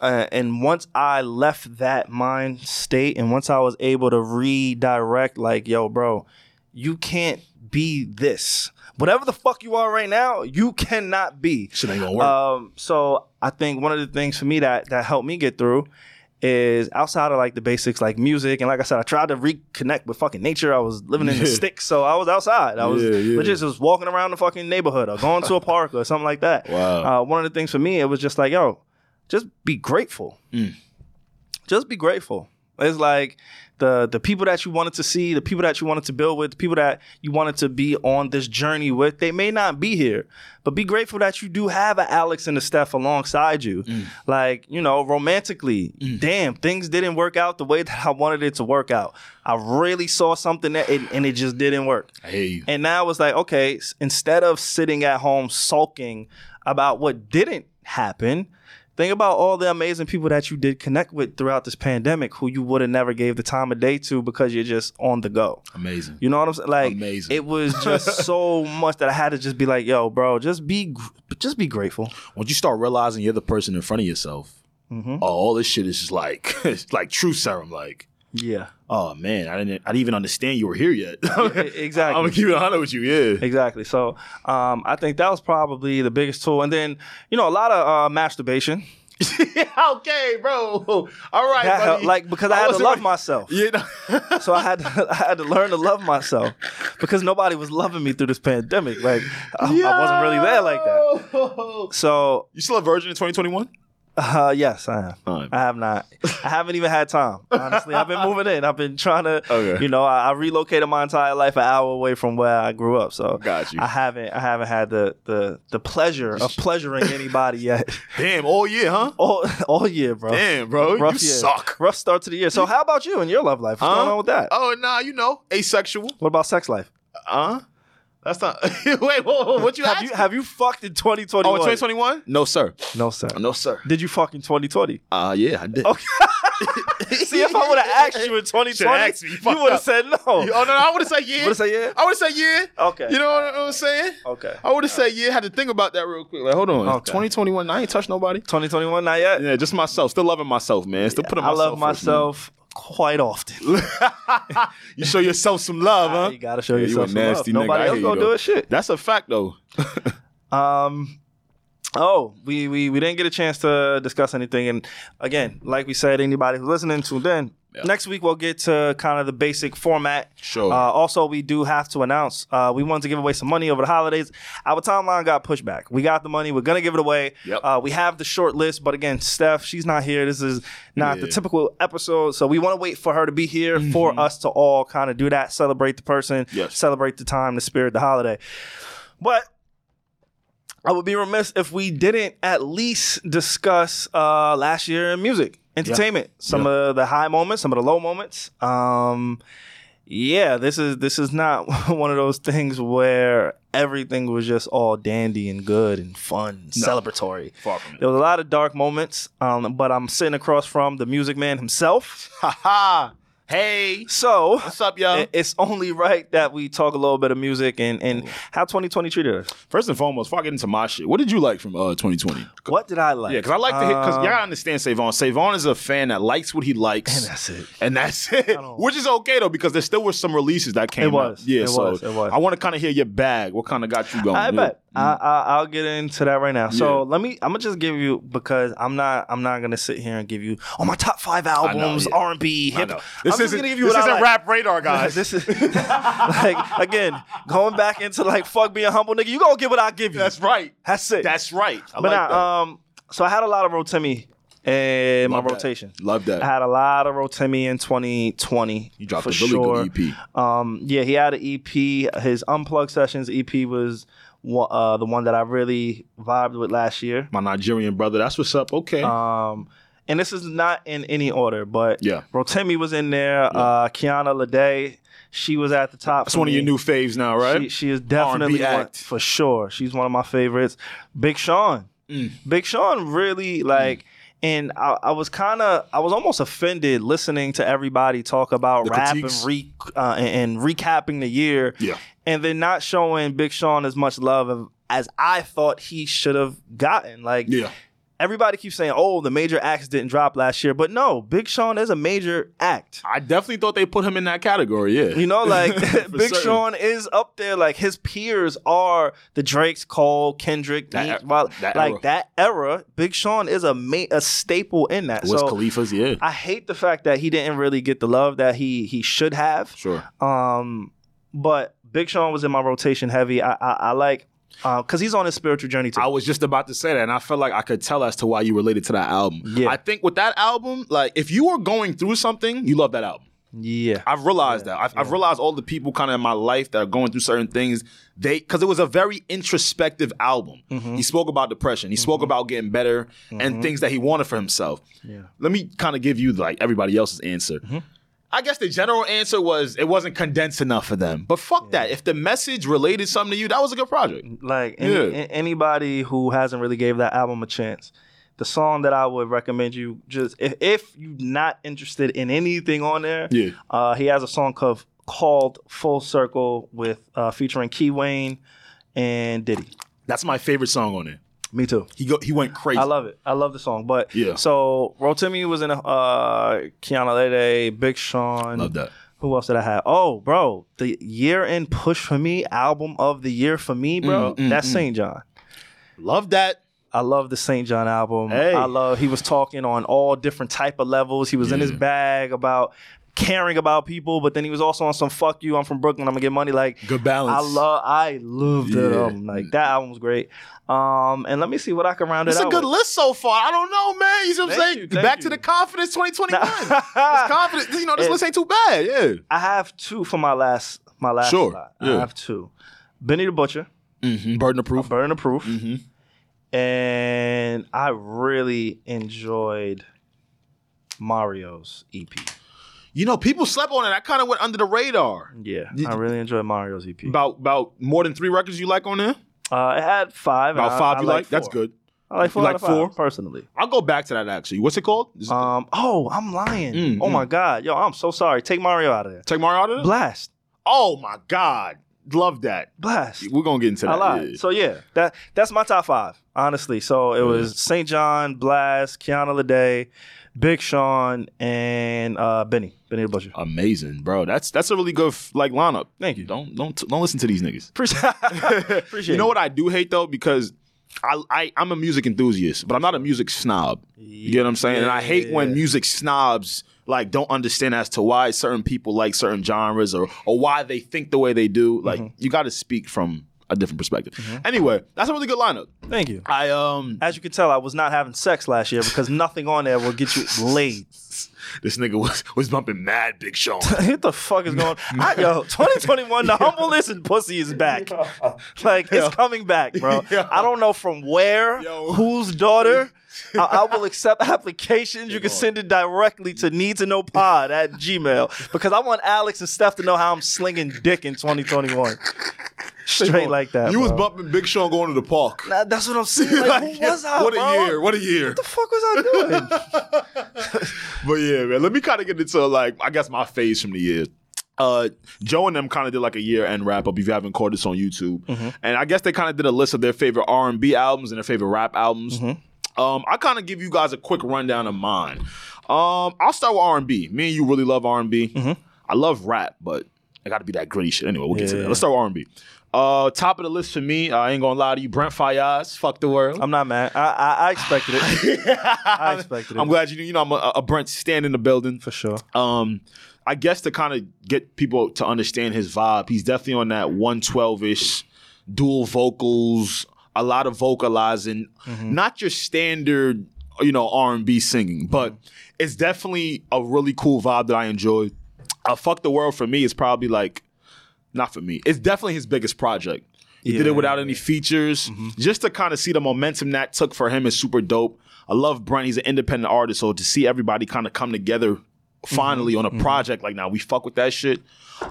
Uh, and once I left that mind state, and once I was able to redirect, like, yo, bro, you can't be this. Whatever the fuck you are right now, you cannot be. Shit ain't gonna work. Um, so I think one of the things for me that that helped me get through is outside of like the basics like music and like I said, I tried to reconnect with fucking nature. I was living in the sticks, so I was outside. I was Yeah, yeah. legit just walking around the fucking neighborhood or going to a park or something like that. Wow. Uh, one of the things for me, it was just like, yo, just be grateful. Mm. Just be grateful. It's like the the people that you wanted to see, the people that you wanted to build with, the people that you wanted to be on this journey with, they may not be here. But be grateful that you do have an Alex and a Steph alongside you. Mm. Like, you know, romantically, mm. damn, things didn't work out the way that I wanted it to work out. I really saw something that it, and it just didn't work. I hear you. And now it's like, okay, instead of sitting at home sulking about what didn't happen, think about all the amazing people that you did connect with throughout this pandemic who you would have never gave the time of day to because you're just on the go. Amazing. You know what I'm saying? Like Amazing. it was just so much that I had to just be like, yo, bro, just be just be grateful. Once you start realizing you're the person in front of yourself, Mm-hmm. all this shit is just like it's like truth serum. Like, Yeah. Oh man, I didn't, I didn't even understand you were here yet. exactly. I'm gonna keep it honest with you. Yeah. Exactly. So um, I think that was probably the biggest tool. And then, you know, a lot of uh, masturbation. okay, bro. All right, That buddy. like because I had to love ready- myself. You know? So I had to, I had to learn to love myself because nobody was loving me through this pandemic. Like I, I wasn't really there like that. that. So You still a virgin in 2021? Uh, yes, I right. I have not. I haven't even had time. Honestly, I've been moving in. I've been trying to. Okay. You know, I, I relocated my entire life an hour away from where I grew up. So Got you. I haven't. I haven't had the the the pleasure of pleasuring anybody yet. Damn, all year, huh? all all year, bro. Damn, bro, Rough you year. suck. Rough start to the year. So how about you and your love life? What's Huh? going on with that? Oh, nah, you know, asexual. What about sex life? Huh? That's not. Wait, whoa, whoa, what you have asking? you have you fucked in 2021? Oh, in 2021? No, sir. No, sir. No, sir. Did you fuck in 2020? Uh, yeah, I did. Okay. See, if I would have asked you in 2020, Should've asked me. You you would have said no. Oh, no, no, I would have said yeah. Would have said yeah. I would have said yeah. Okay. You know what I'm saying? Okay. I would have said yeah. Had to think about that real quick. Like, hold on. Okay. 2021, I ain't touched nobody. 2021, not yet. Yeah, just myself. Still loving myself, man. Still putting I myself I love first, man. Quite often. you show yourself some love, huh? You gotta show Yeah, yourself you a some love. nasty nigga. Nobody I else gonna do a. Shit. That's a fact, though. Um. Oh, we, we we didn't get a chance to discuss anything, and again, like we said, anybody who's listening to in. Yeah. Next week we'll get to kind of the basic format. Sure. Uh, also, we do have to announce uh, we wanted to give away some money over the holidays. Our timeline got pushed back. We got the money. We're gonna give it away. Yep. Uh, we have the short list, but again, Steph, she's not here. This is not the typical episode, so we want to wait for her to be here for us to all kind of do that, celebrate the person, Yes. celebrate the time, the spirit, the holiday. But I would be remiss if we didn't at least discuss uh, last year in music, entertainment, some Yeah. of the high moments, some of the low moments. Um, yeah, this is this is not one of those things where everything was just all dandy and good and fun, and celebratory. Far from it. There was a lot of dark moments, um, but I'm sitting across from the Music Man himself. Ha ha. Hey. So What's up, y'all? it's only right that we talk a little bit of music and, and how 2020 treated us. First and foremost, before I get into my shit, what did you like from uh 2020? What did I like? Yeah, because I like to hit because Um, y'all gotta understand Savon. Savon is a fan that likes what he likes. And that's it. And that's it. Which is okay though, because there still were some releases that came It was. out. Yeah, It so was. It was. I want to kind of hear your bag. What kind of got you going? I Yeah. bet. I, I, I'll get into that right now. So Yeah. let me. I'm gonna just give you because I'm not. I'm not gonna sit here and give you oh my top five albums. R and B, hip. This isn't, gonna give you this isn't like. rap radar, guys. this is like again going back into like fuck being humble, nigga. You gonna get what I give you. That's right. That's it. That's right. I but like now, um, so I had a lot of Rotimi in my that. rotation. Love that. I had a lot of Rotimi in 2020. You dropped for a really sure. good EP. Um, yeah, he had an EP. His Unplugged Sessions EP was uh, the one that I really vibed with last year. My Nigerian brother. That's what's up. Okay. Um, and this is not in any order, but Yeah. Rotimi was in there. Uh, Kiana Lede, she was at the top. That's one of your new faves now, right? She, she is definitely one, for sure. She's one of my favorites. Big Sean. Mm. Big Sean really like. And I, I was kind of, I was almost offended listening to everybody talk about The rap and, re, uh, and, and recapping the year, Yeah. And they're not showing Big Sean as much love as I thought he should have gotten. Like, Yeah. everybody keeps saying, "Oh, the major acts didn't drop last year," but no, Big Sean is a major act. I definitely thought they put him in that category. Yeah. You know, like Big certain. Sean is up there. Like his peers are the Drakes, Cole, Kendrick, That e- while- that like era. that era. Big Sean is a ma- a staple in that. Wiz so Khalifa's, yeah. I hate the fact that he didn't really get the love that he he should have. Sure. Um, but Big Sean was in my rotation heavy. I I, I like uh, because he's on his spiritual journey too. I was just about to say that, and I felt like I could tell as to why you related to that album. Yeah. I think with that album, like if you were going through something, you love that album. yeah, I've realized that. I've, I've realized all the people kind of in my life that are going through certain things. They because it was a very introspective album. Mm-hmm. He spoke about depression. He spoke mm-hmm. about getting better and mm-hmm. things that he wanted for himself. Yeah. Let me kind of give you like everybody else's answer. Mm-hmm. I guess the general answer was it wasn't condensed enough for them. But fuck that. If the message related something to you, that was a good project. like any, Yeah. anybody who hasn't really gave that album a chance the song that i would recommend you just if, if you're not interested in anything on there Yeah. uh, he has a song called, called full circle with uh, featuring Key Wane and diddy That's my favorite song on it. Me too He go he went crazy. I love it. I love the song. But Yeah. so Rotimi was in a uh Kiana Lede, Big Sean. Love that. Who else did I have? Oh, bro, the year end push for me, album of the year for me, bro. Mm, mm, that's mm. St. John. Love that. I love the St. John album. Hey. I love he was talking on all different type of levels. He was in his bag about caring about people, but then he was also on some fuck you, I'm from Brooklyn, I'm gonna get money. Like Good balance. I love I love that Yeah. album. Like that album was great. Um and let me see what I can round It's it It's a good with. list so far. I don't know, man. You see what I'm saying? you, Back to the confidence 2021. Nah. It's confidence. You know, this It- list ain't too bad. Yeah. I have two for my last my last Sure, yeah. I have two. Benny the Butcher, Mm-hmm. Burden of proof. Burn the Proof, Mm-hmm. and I really enjoyed Mario's EP. You know, people slept on it. I kind of went under the radar. Yeah, Did- I really enjoyed Mario's EP. About about more than three records you like on there? Uh, it had five. About I- five I you like like? That's good. I like four You like four? personally. I'll go back to that actually. What's it called? Is it- Um. Oh, I'm lying. Mm, oh mm. my god, yo, I'm so sorry. Take Mario out of there. Take Mario out of it? Blxst, Oh my God. Love that. Blxst. We're gonna get into I that. Yeah. So yeah, that that's my top five, honestly. So it was St. John, Blxst, Kiana Lede, Big Sean, and uh, Benny, Benny the Butcher. Amazing, bro. That's that's a really good like lineup. Thank you. Don't don't don't listen to these niggas. Appreciate, appreciate you know what I do hate though because I, I I'm a music enthusiast, but I'm not a music snob. You get what I'm saying? and I hate when music snobs like don't understand as to why certain people like certain genres or or why they think the way they do. Like Mm-hmm. you got to speak from a different perspective. Anyway, that's a really good lineup. Thank you. I um As you can tell, I was not having sex last year because nothing on there will get you laid. this nigga was was bumping mad Big Sean. what the fuck is going on? I, yo, 2021, the humbleness and pussy is back. Like, it's coming back, bro. Yo. I don't know from where, Yo. whose daughter. I, I will accept applications. You can send it directly to need to know pod at Gmail because I want Alex and Steph to know how I'm slinging dick in 2021. Straight like that. You was bro. bumping Big Sean going to the park. Nah, that's what I'm saying. Like, who was I, what a year! What a year! What the fuck was I doing? But yeah, man, let me kind of get into like I guess my phase from the year. Uh, Joe and them kind of did like a year end wrap up. If you haven't caught this on YouTube, Mm-hmm. and I guess they kind of did a list of their favorite R and B albums and their favorite rap albums. Mm-hmm. Um, I kind of give you guys a quick rundown of mine. Um, I'll start with R and B. Me and you really love R and B. Mm-hmm. I love rap, but I got to be that gritty shit. Anyway, we'll get to Yeah. that. Let's start with R and B. Uh, top of the list for me. I ain't gonna lie to you, Brent Faiyaz. Fuck the world. I'm not mad. I, I, I expected it I expected it. I'm glad you. You know, I'm a, a Brent stand in the building. for sure. Um, I guess to kind of get people to understand his vibe, he's definitely on that 112 ish, dual vocals, a lot of vocalizing, not your standard, you know, R and B singing, but it's definitely a really cool vibe that I enjoy. Uh, Fuck the world for me is probably like, not for me. It's definitely his biggest project. He did it without any features. Just to kind of see the momentum that took for him is super dope. I love Brent. He's an independent artist, so to see everybody kind of come together finally on a project like now we fuck with that shit.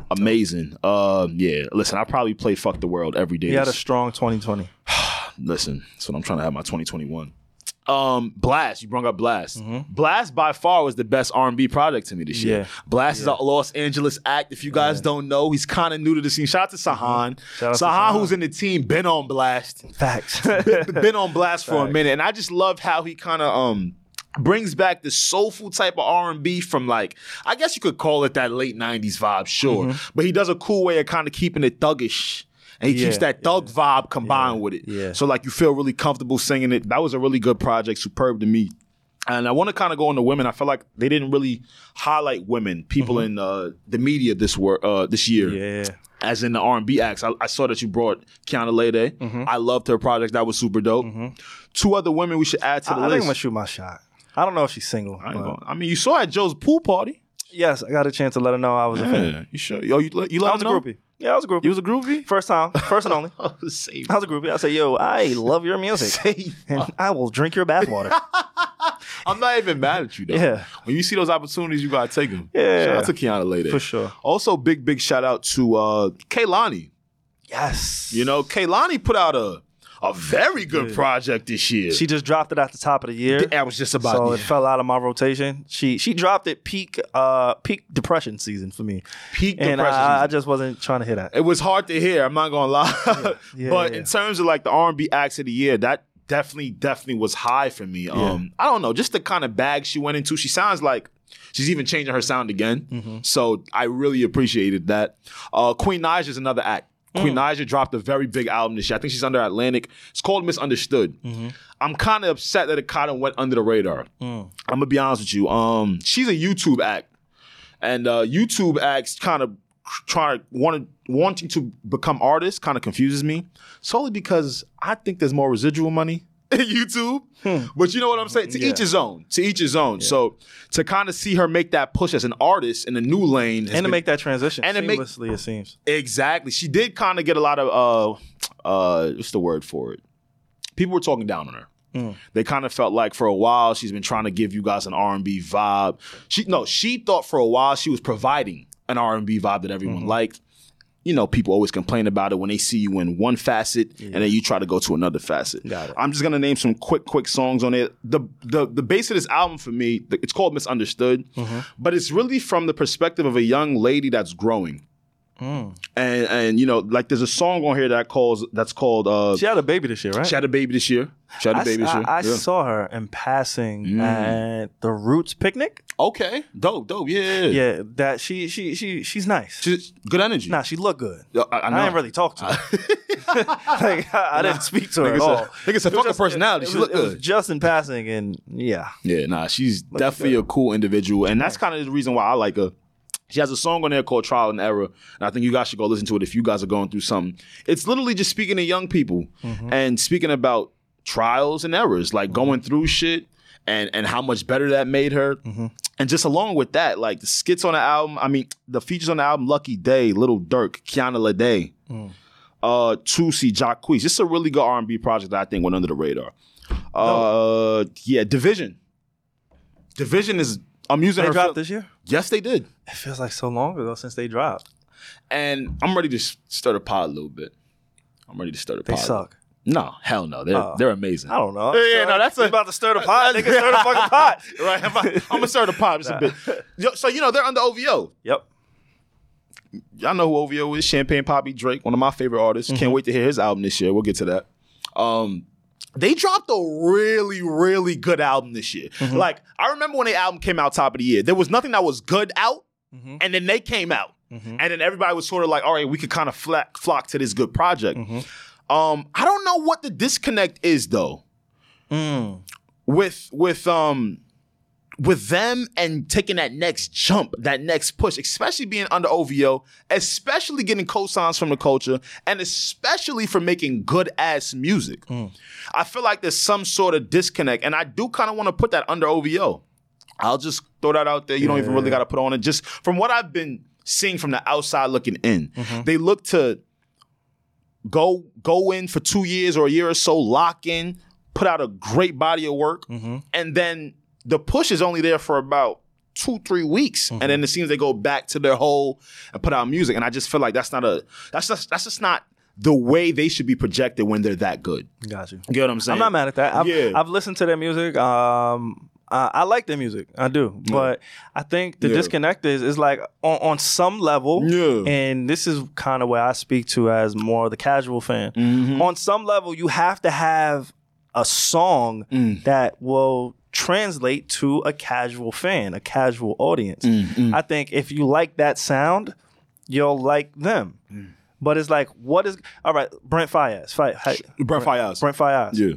Amazing. Uh, yeah. Listen, I probably play "Fuck the World" every day. He had a strong 2020. listen, that's what I'm trying to have my 2021. Um, Blxst, you brought up Blxst. Blxst by far was the best R&B project to me this year. Yeah. Blxst is a Los Angeles act. If you guys don't know, he's kind of new to the scene. Shout out to Sahan. Shout out to Sahan, Sahan. who's in the team, been on Blxst. Facts. been, been on Blxst for a minute, and I just love how he kind of um brings back the soulful type of R&B from like I guess you could call it that late 90s vibe, sure. But he does a cool way of kind of keeping it thuggish. And he keeps Mm-hmm. Yeah, that thug vibe combined Yeah, with it. yeah. So like you feel really comfortable singing it. That was a really good project, superb to me. And I want to kind of go into women. I feel like they didn't really highlight women, people in uh, the media this wor- uh, this year Mm-hmm. yeah. as in the R and B acts. I, I saw that you brought Kiana Lede. Mm-hmm. I loved her project. That was super dope. Two other women we should add to the I, I think I'm gonna shoot my shot. I don't know if she's single. I, gonna- I mean, you saw at Joe's pool party. yes, I got a chance to let her know I was a fan. Yeah, you sure? Yo, you let- you let I was a groupie. Yeah, I was a groupie. You was a groupie. First time, first and only. Oh, save. I was a groupie. I said, "Yo, I love your music, Save. and I will drink your bathwater." I'm not even mad at you though. Yeah. When you see those opportunities, you gotta take them. Yeah. Shout out to Kiana Lede. For sure. Also, big big shout out to uh Kehlani. yes. You know, Kehlani put out a a very good project this year. she just dropped it at the top of the year. I was just about so yeah. it fell out of my rotation. She she dropped it peak uh peak depression season for me, peak and depression. I, I just wasn't trying to hear that. it was hard to hear. I'm not gonna lie, Yeah, but yeah. in terms of like the R&B acts of the year, that definitely definitely was high for me. Um, I don't know, just the kind of bag she went into. She sounds like she's even changing her sound again. Mm-hmm. So I really appreciated that. Uh, Queen Naija is another act. Queen Mm. Naija dropped a very big album this year. I think she's under Atlantic. It's called Missunderstood. Mm-hmm. I'm kind of upset that it kind of went under the radar. Mm. I'm gonna be honest with you. Um, she's a YouTube act, and uh, YouTube acts kind of trying wanted wanting to become artists kind of confuses me solely because I think there's more residual money YouTube. But you know what I'm saying? To Hmm. Yeah. each his own. To each his own. So to kind of see her make that push as an artist in a new lane, and to make that transition and to make- seamlessly, it seems. Exactly. She did kind of get a lot of uh uh what's the word for it? People were talking down on her. Mm. They kind of felt like for a while she's been trying to give you guys an R&B vibe. She no, she thought for a while she was providing an R&B vibe that everyone Mm-hmm. liked. You know, people always complain about it when they see you in one facet and then you try to go to another facet. I'm just gonna name some quick, quick songs on it. The the the base of this album for me, it's called Missunderstood, Mm-hmm. but it's really from the perspective of a young lady that's growing Mm. and and you know like there's a song on here that calls that's called uh She had a baby this year, right? she had a baby this year she had a I, baby this I- year I Yeah. saw her in passing Mm. at the Roots picnic. okay dope dope yeah yeah, Yeah, that she she she she's nice. She's good energy nah, she looked good. Yeah, I, I know I didn't really talk to her. like, I, I didn't speak to her Nigga at said- all. nigga said, It was "Fuck her just- personality, It, she was, look it was good." just in passing, and yeah, yeah nah she's definitely a cool individual and that's kind of the reason why I like her she has a song on there called Trial and Error, and I think you guys should go listen to it if you guys are going through something. It's literally just speaking to young people and speaking about trials and errors, like going through shit and and how much better that made her. And just along with that, like the skits on the album, I mean, the features on the album, Lucky Daye, Lil Durk, Kiana Lede, uh, Toosii, Jacquees. This is a really good R&B project that I think went under the radar. Uh, yeah, dvsn. dvsn is, I'm using they her. dropped fil- this year. Yes, they did. It feels like so long ago since they dropped. And I'm ready to s- stir the pot a little bit. I'm ready to stir the They pot. They suck. No, hell no. They're Oh. they're amazing. I don't know. Yeah, yeah, no, that's You a- about to stir the pot. Nigga, stir the fucking pot. right, I'm, I'm gonna stir the pot just a bit. Yo, So you know they're under OVO. Yep. Y'all know who OVO is? Champagne Papi Drake, one of my favorite artists. Mm-hmm. Can't wait to hear his album this year. We'll get to that. Um, they dropped a really, really good album this year. Mm-hmm. Like I remember when the album came out top of the year, there was nothing that was good out, Mm-hmm. and then they came out, and then everybody was sort of like, all right, we could kind of flock, flock to this good project. Mm-hmm. Um, I don't know what the disconnect is though Mm. with with um with them and taking that next jump, that next push, especially being under OVO, especially getting cosigns from the culture, and especially for making good ass music. Mm. I feel like there's some sort of disconnect, and I do kind of want to put that under OVO. I'll just throw that out there. You don't even really got to put on it. Just from what I've been seeing from the outside looking in, mm-hmm. they look to go go in for two years or a year or so, lock in, put out a great body of work, mm-hmm. and then the push is only there for about two, three weeks, Mm-hmm. and then it seems they go back to their hole and put out music. And I just feel like that's not a that's just that's just not the way they should be projected when they're that good. Got you. Get what I'm saying? I'm not mad at that. I've, Yeah. I've listened to their music. Um, I, I like their music. I do. But I think the Yeah. disconnect is is like on, on some level. Yeah. And this is kind of where I speak to as more of the casual fan. Mm-hmm. On some level, you have to have a song Mm. that will translate to a casual fan, a casual audience. Mm, I think if you like that sound, you'll like them. Mm. But it's like, what is all right? Brent Faiyaz, Fi- hi- Brent Faiyaz. Brent Faiyaz. Yeah.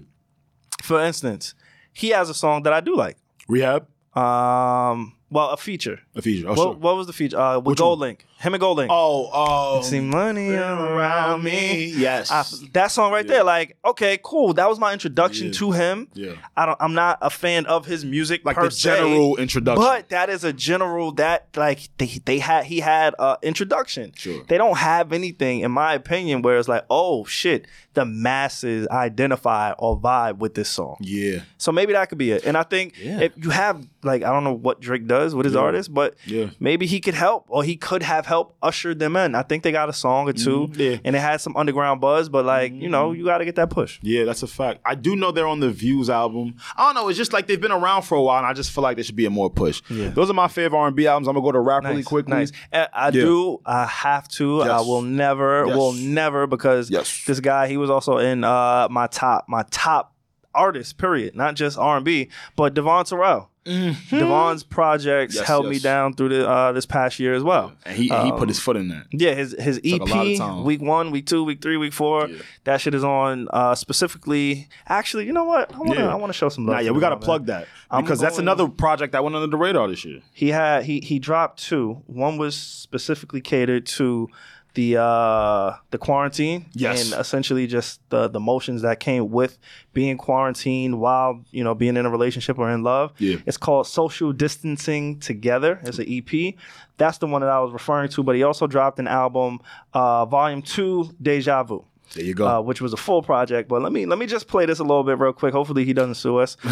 For instance, he has a song that I do like. Rehab. Um, well, a feature. A feature. Oh, what, sure. what was the feature? Uh, with Which Gold one? Link. Him and GoldLink. Oh, oh. See money around me. Yes. I, that song right there, like, okay, cool. That was my introduction Yeah. to him. Yeah. I don't. I'm not a fan of his music, like per the se, general introduction. But that is a general that like they they had he had a introduction. Sure. They don't have anything, in my opinion, where it's like, oh shit, the masses identify or vibe with this song. yeah. So maybe that could be it. And I think Yeah. if you have like I don't know what Drake does with his Yeah. artists, but Yeah. maybe he could help or he could have helped usher them in. I think they got a song or 2 Mhm. Yeah. and it had some underground buzz, but like, you know, you gotta get that push. Yeah, that's a fact. I do know they're on the Views album. I don't know. It's just like they've been around for a while, and I just feel like there should be a more push. Yeah. Those are my favorite R&B albums. I'm gonna go to rap really Nice, quickly. Nice. And I Yeah. do. I have to. I will never. Yes. Will never because Yes. this guy. He was also in uh, my top. My top artist. Period. Not just R and B, but Devvon Terrell. Devvon's projects Yes, held me down through the uh, this past year as well. And he he put his foot in that. Yeah, his his Took a lot of EP, week one, week two, week three, week four. Yeah. That shit is on uh, specifically. Actually, you know what? I want to Yeah. I want to show some love. Nah, yeah, we gotta plug that I'm because that's another project that went under the radar this year. He had he he dropped two. One was specifically catered to the uh the quarantine Yes. and essentially just the the motions that came with being quarantined while you know being in a relationship or in love Yeah. it's called social distancing together it's an ep that's the one that i was referring to but he also dropped an album uh volume two deja vu There you go. uh, which was a full project but let me let me just play this a little bit real quick hopefully he doesn't sue us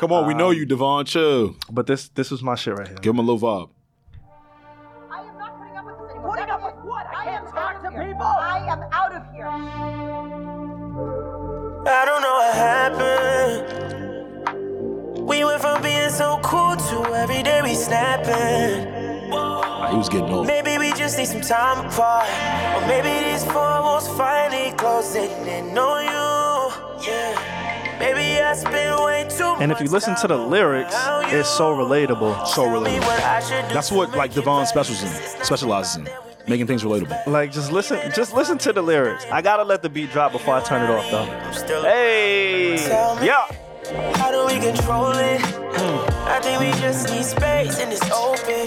Come on, we know you, Devvon. Chill. but this this was my shit right here Give him a little vibe. I don't know what happened. We went from being so cool to every day we snapping. He was getting old. Maybe we just need some time apart. Or maybe these four walls finally closing in on you. Yeah. Maybe I spend way too And if you listen to the lyrics, it's so relatable. So relatable. what I should do That's what like Devvon better. specials in, specializes in, making things relatable. Like just listen, just listen to the lyrics. I gotta let the beat drop before I turn it off, though. I'm Hey, yeah. How do we control it? I think we just need space and it's open.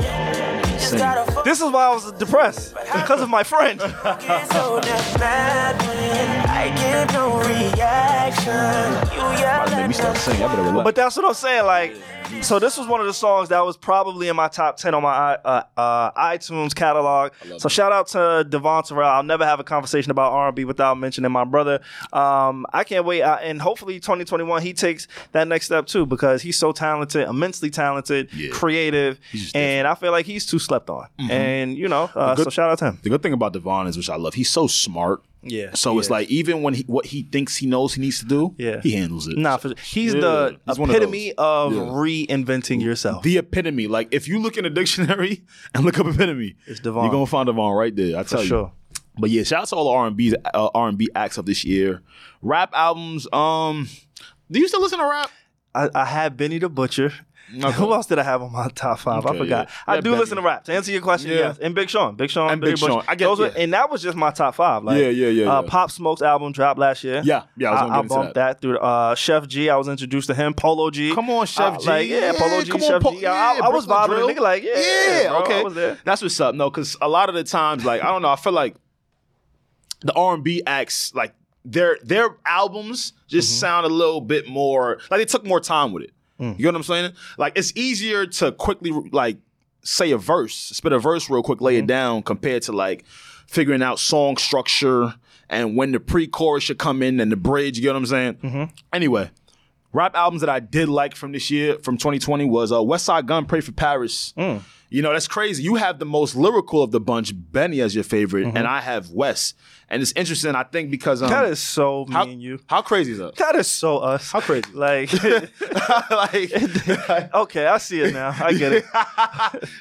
Just gotta fuck This is why I was depressed because of my friend. get so damn mad when I get no reaction. You yell About to make me start singing. I better relax. But that's what I'm saying. Like, so this was one of the songs that was probably in my top ten on my uh, uh, iTunes catalog. So shout out to Devvon Terrell. I'll never have a conversation about R&B without mentioning my brother. Um, I can't wait, uh, and hopefully 2021 he takes that next step too because he's so talented, immensely talented, Yeah. creative, just and I feel like he's too slept on. And you know, uh, good- so shout out to him. the good thing about Devvon is, which I love, he's so smart. Yeah, So it's is. like even when he what he thinks he knows he needs to do, Yeah. he handles it. Nah, for, he's Yeah, the he's one of epitome of, Yeah. reinventing yourself. the epitome. Like if you look in a dictionary and look up epitome, It's Devvon. You're gonna find Devvon right there. I tell you. sure. But yeah, shout out to all the R and B uh, R and B acts of this year. Rap albums. Um, do you still listen to rap? I, I had Benny the Butcher. Okay. Who else did I have on my top five? I forgot. yeah. I Yeah, do Benny. listen to rap. To answer your question, Yeah. yes. And Big Sean, Big Sean, And Big. Sean. I Those were- and that was just my top five. Like, Yeah, yeah, yeah, Uh. Pop Smoke's album dropped last year. Yeah, yeah, I I, into bumped that. through uh, Chef G. I was introduced to him. Polo G. Come on, Chef Uh, G. Like, yeah, Polo G, come on, Chef Po- G. I, I- yeah, I was vibing. Drill. Nigga, like, yeah, yeah, okay. I was there. That's what's up. No, because a lot of the times, like I don't know, I feel like the R and B acts, like their their albums, just Mm-hmm. sound a little bit more like they took more time with it. Mm. You know what I'm saying? Like it's easier to quickly like say a verse, spit a verse real quick, Mm-hmm. lay it down, compared to like figuring out song structure and when the pre-chorus should come in and the bridge. You know what I'm saying? Mm-hmm. Anyway, rap albums that I did like from this year, from 2020, was uh, Westside Gunn, Pray for Paris. Mm. You know, that's crazy. You have the most lyrical of the bunch, Benny, as your favorite, and I have Wes. And it's interesting, I think, because um. That is so me how, and you. how crazy is that? That is so us. How crazy? Like, like, okay, I see it now. I get it.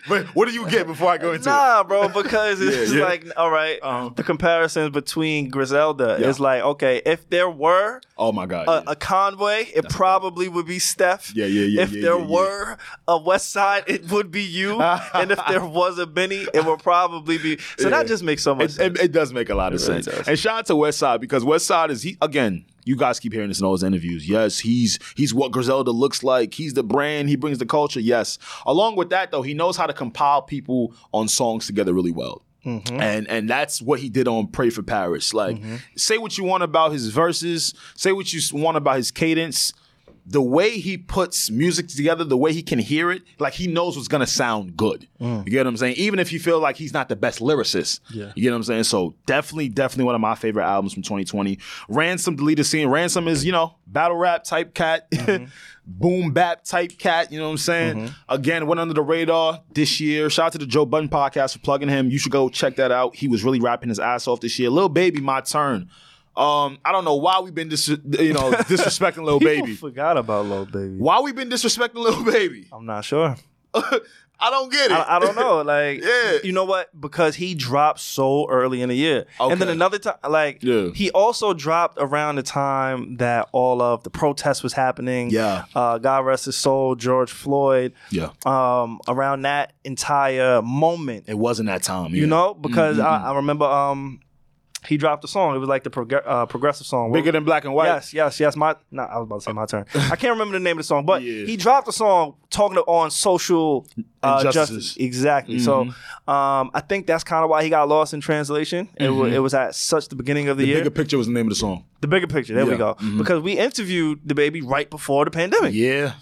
but what do you get before I go into it? Nah, bro, because it's Yeah, just yeah. like, all right, Uh-huh. the comparisons between Griselda Yeah. is like, okay, if there were Oh my god! a, a Conway, it probably would be Steph. Yeah, yeah, yeah, If there were a West Side, it would be you. and if there was a Benny, it would probably be. So that just makes so much it, sense. it, it does make a lot of It really sense. does. And shout out to West Side because West Side is he again. You guys keep hearing this in all his interviews. Yes, he's he's what Griselda looks like. He's the brand. He brings the culture. Yes. Along with that, though, he knows how to compile people on songs together really well. Mm-hmm. And and that's what he did on Pray for Paris. Like, say what you want about his verses, say what you want about his cadence. The way he puts music together, the way he can hear it, like he knows what's gonna sound good. Mm. You get what I'm saying? Even if you feel like he's not the best lyricist. Yeah. You get what I'm saying? So definitely, definitely one of my favorite albums from 2020. Ransom deleted scene. Ransom is, you know, battle rap type cat. Mm-hmm. Boom bap type cat, you know what I'm saying? Mm-hmm. Again, went under the radar this year. Shout out to the Joe Budden podcast for plugging him. You should go check that out. He was really rapping his ass off this year. Lil Baby, my turn. Um, I don't know why we've been dis- you know disrespecting Lil Baby. forgot about Lil Baby. Why we been disrespecting Lil Baby? I'm not sure. I don't get it. I, I don't know. Like, Yeah. you know what? Because he dropped so early in the year, and then another time, like, Yeah. he also dropped around the time that all of the protests was happening. Yeah. uh, God rest his soul, George Floyd. yeah, Um, around that entire moment, it wasn't that time. you know, because Mhm. I, I remember um, he dropped a song. It was like the prog- uh, progressive song. bigger than black and white. Yes, yes, yes. My, no, I was about to say my turn. I can't remember the name of the song, but Yeah. he dropped a song talking on social uh, Injustices. justice. Exactly. So, um, I think that's kind of why he got lost in translation. It, wa- it was at such the beginning of the, year. The year. bigger picture was the name of the song. the bigger picture. There we Yeah. go. Because we interviewed the baby right before the pandemic. Yeah,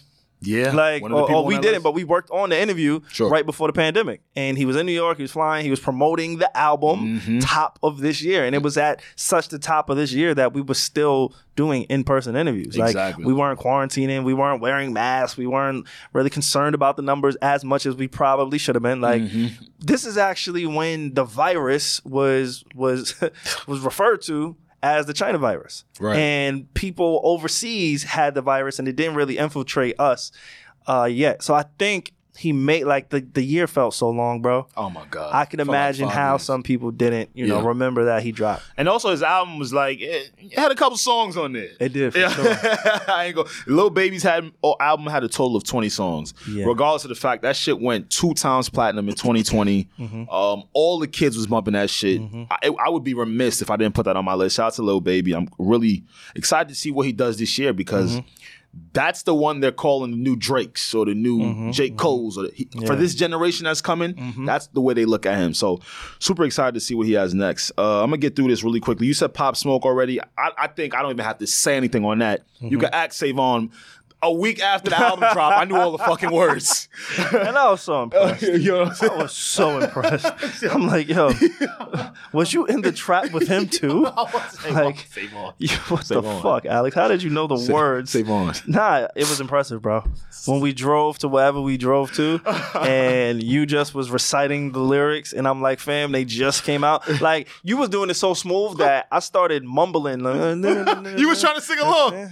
yeah. Like, or, or we didn't, list. but we worked on the interview Sure. right before the pandemic. And he was in New York, he was flying, he was promoting the album Mm-hmm. top of this year. And it was at such the top of this year that we were still doing in person interviews. Like, we weren't quarantining, we weren't wearing masks, we weren't really concerned about the numbers as much as we probably should have been. Like, Mm-hmm. this is actually when the virus was was was referred to as the China virus. Right. And people overseas had the virus and it didn't really infiltrate us uh, yet. So I think he made like the, the year felt so long, bro. Oh my god! I can Felt like imagine five how years. some people didn't, you know, Yeah. remember that he dropped. And also, his album was like it, it had a couple songs on there. It did for Yeah. sure. I ain't go. Lil Baby's had oh, album had a total of twenty songs. Yeah. Regardless of the fact that shit went two times platinum in 2020. Mm-hmm. Um, all the kids was bumping that shit. I, I would be remiss if I didn't put that on my list. Shout out to Lil Baby. I'm really excited to see what he does this year because. Mm-hmm. That's the one they're calling the new Drakes or the new Mm-hmm. J. Cole's. Or the, he, For this generation that's coming, that's the way they look at him. So, super excited to see what he has next. Uh, I'm gonna get through this really quickly. You said Pop Smoke already. I, I think I don't even have to say anything on that. Mm-hmm. You can act Savon. A week after the album drop, I knew all the fucking words. And I was so impressed. I'm was so impressed. I'm like, yo, was you in the trap with him too? Like, what the fuck, Alex? How did you know the words? Savon. Nah, it was impressive, bro. When we drove to wherever we drove to, and you just was reciting the lyrics, and I'm like, fam, they just came out. Like you was doing it so smooth that I started mumbling. Like, You was trying to sing along.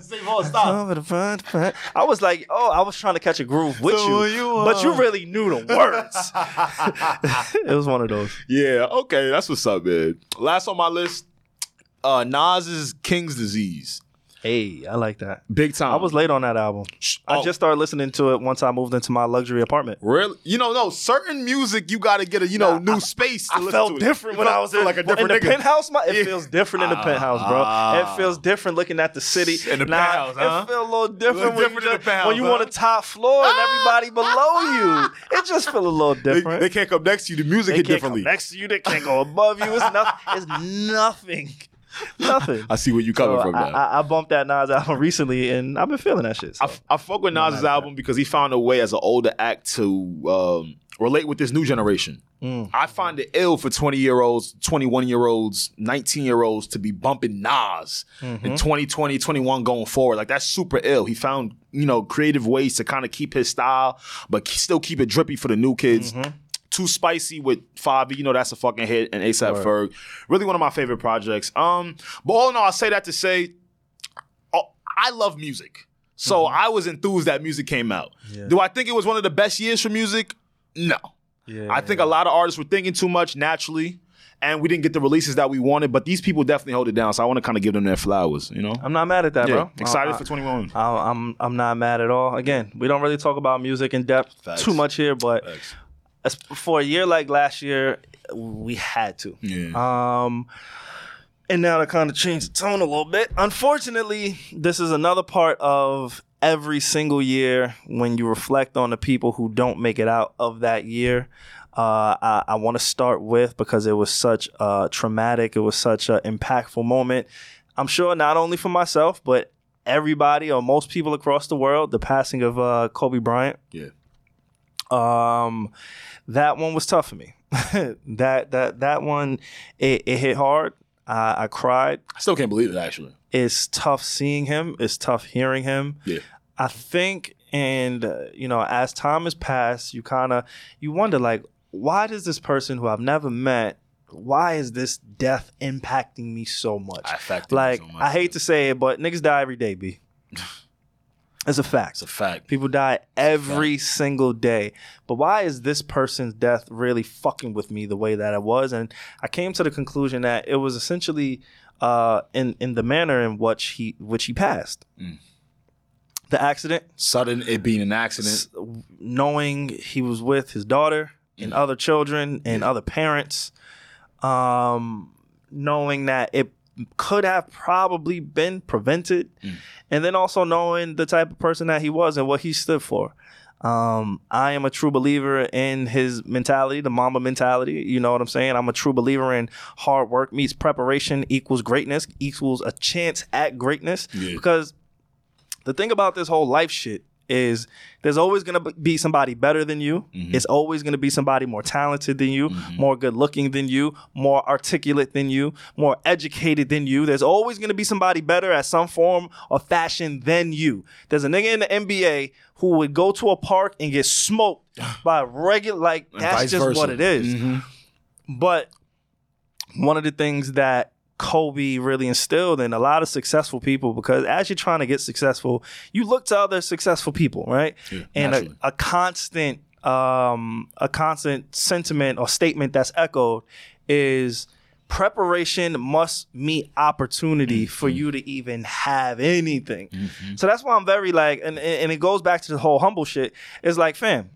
Savon, stop. I was like, oh, I was trying to catch a groove with So you, you, but you uh, really knew the words. it was one of those. Yeah, okay, that's what's up, man. Last on my list, uh, Nas's King's Disease. Hey, I like that. Big time. I was late on that album. I Oh. just started listening to it once I moved into my luxury apartment. Really? You know, no, certain music you gotta get a, you know, new space to I listen felt to it. different You when I was in, like a different in the nigga. penthouse. My, it Yeah. feels different in the penthouse, bro. Ah. it feels different looking at the city. In the Nah, penthouse, huh? It feels a little different, Little when, different you just- penthouse, when you huh? on the top floor and everybody below you. It just feels a little different. they can't come next to you. The music They hit can't differently. come next to you. They can't go above you. It's nothing. It's nothing. Nothing. I see where you coming So from I, now. I, I bumped that Nas album recently, and I've been feeling that shit. so. I, f- I fuck with Nas's album because he found a way as an older act to um, relate with this new generation. Mm. I find it ill for 20 year olds, 21 year olds, 19 year olds to be bumping Nas Mm-hmm. in 2020, 21 going forward. Like that's super ill. He found, you know, creative ways to kind of keep his style, but still keep it drippy for the new kids. Mm-hmm. Too spicy with Fivio, you know that's a fucking hit, and ASAP Ferg. Really one of my favorite projects. Um, but all in all, I say that to say, oh, I love music. So I was enthused that music came out. Mm-hmm. Yeah. Do I think it was one of the best years for music? No. Yeah, I think a lot of artists were thinking too much naturally, and we didn't get the releases that we wanted. But these people definitely hold it down, so I want to kind of give them their flowers. You know, I'm not mad at that, yeah, bro. excited I- for 21. I, I'm I'm not mad at all. Again, we don't really talk about music in depth Facts. too much here, but Facts. As, for a year like last year, we had to. Yeah. Um, and now to kind of change the tone a little bit. Unfortunately, this is another part of every single year when you reflect on the people who don't make it out of that year. Uh, I, I want to start with because it was such a traumatic, it was such an impactful moment. I'm sure not only for myself, but everybody or most people across the world, the passing of uh, Kobe Bryant. Yeah. Um, that one was tough for me. that that that one, it, it hit hard. I, I cried. I still can't believe it. Actually, It's tough seeing him. It's tough hearing him. yeah. I think, and uh, you know, as time has passed, you kind of you wonder like, why does this person who I've never met, why is this death impacting me so much? Like, so much, I hate yeah. to say it, but niggas die every day, b. It's a fact. It's a fact. People die every single day. But why is this person's death really fucking with me the way that it was? And I came to the conclusion that it was essentially uh, in in the manner in which he which he passed. Mm. The accident, Sudden it being an accident. s- knowing he was with his daughter and Mm. other children and other parents, um, knowing that it could have probably been prevented, Mm. and then also knowing the type of person that he was and what he stood for. Um, I am a true believer in his mentality, the Mamba mentality. You know what I'm saying? I'm a true believer in hard work meets preparation equals greatness equals a chance at greatness. Yeah. Because the thing about this whole life shit is there's always going to be somebody better than you. Mm-hmm. It's always going to be somebody more talented than you, more good looking than you, more articulate than you, more educated than you. There's always going to be somebody better at some form or fashion than you. There's a nigga in the NBA who would go to a park and get smoked by regular like that's just versa. what it is. Mhm. But one of the things that Kobe really instilled in a lot of successful people, because as you're trying to get successful, you look to other successful people, right? Yeah, and a, a constant, um, a constant sentiment or statement that's echoed is preparation must meet opportunity for you to even have anything. So that's why I'm very like, and and it goes back to the whole humble shit. It's like, fam,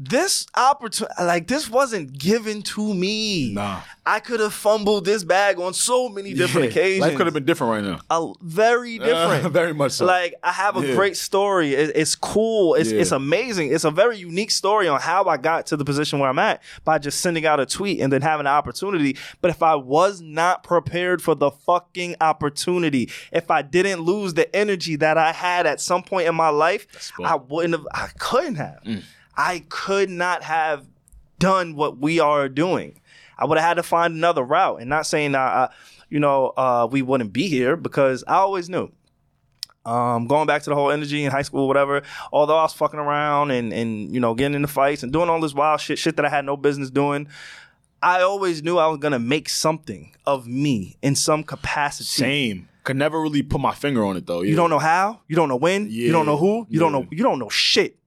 this opportunity, like this wasn't given to me. Nah. I could have fumbled this bag on so many different Yeah. occasions. Life could have been different right now. a, very different. Uh, very much so. Like I have a Yeah. great story. It- it's cool. It's Yeah. it's amazing. It's a very unique story on how I got to the position where I'm at by just sending out a tweet and then having an opportunity. But if I was not prepared for the fucking opportunity, if I didn't lose the energy that I had at some point in my life. I wouldn't have. I couldn't have. Mm. I could not have done what we are doing. I would have had to find another route. And not saying that, uh, you know, uh, we wouldn't be here because I always knew. Um, going back to the whole energy in high school, whatever. Although I was fucking around and and you know getting into fights and doing all this wild shit, shit that I had no business doing. I always knew I was gonna make something of me in some capacity. Same. Could never really put my finger on it though. You don't know how. You don't know when. You don't know who. You don't know. You don't know shit.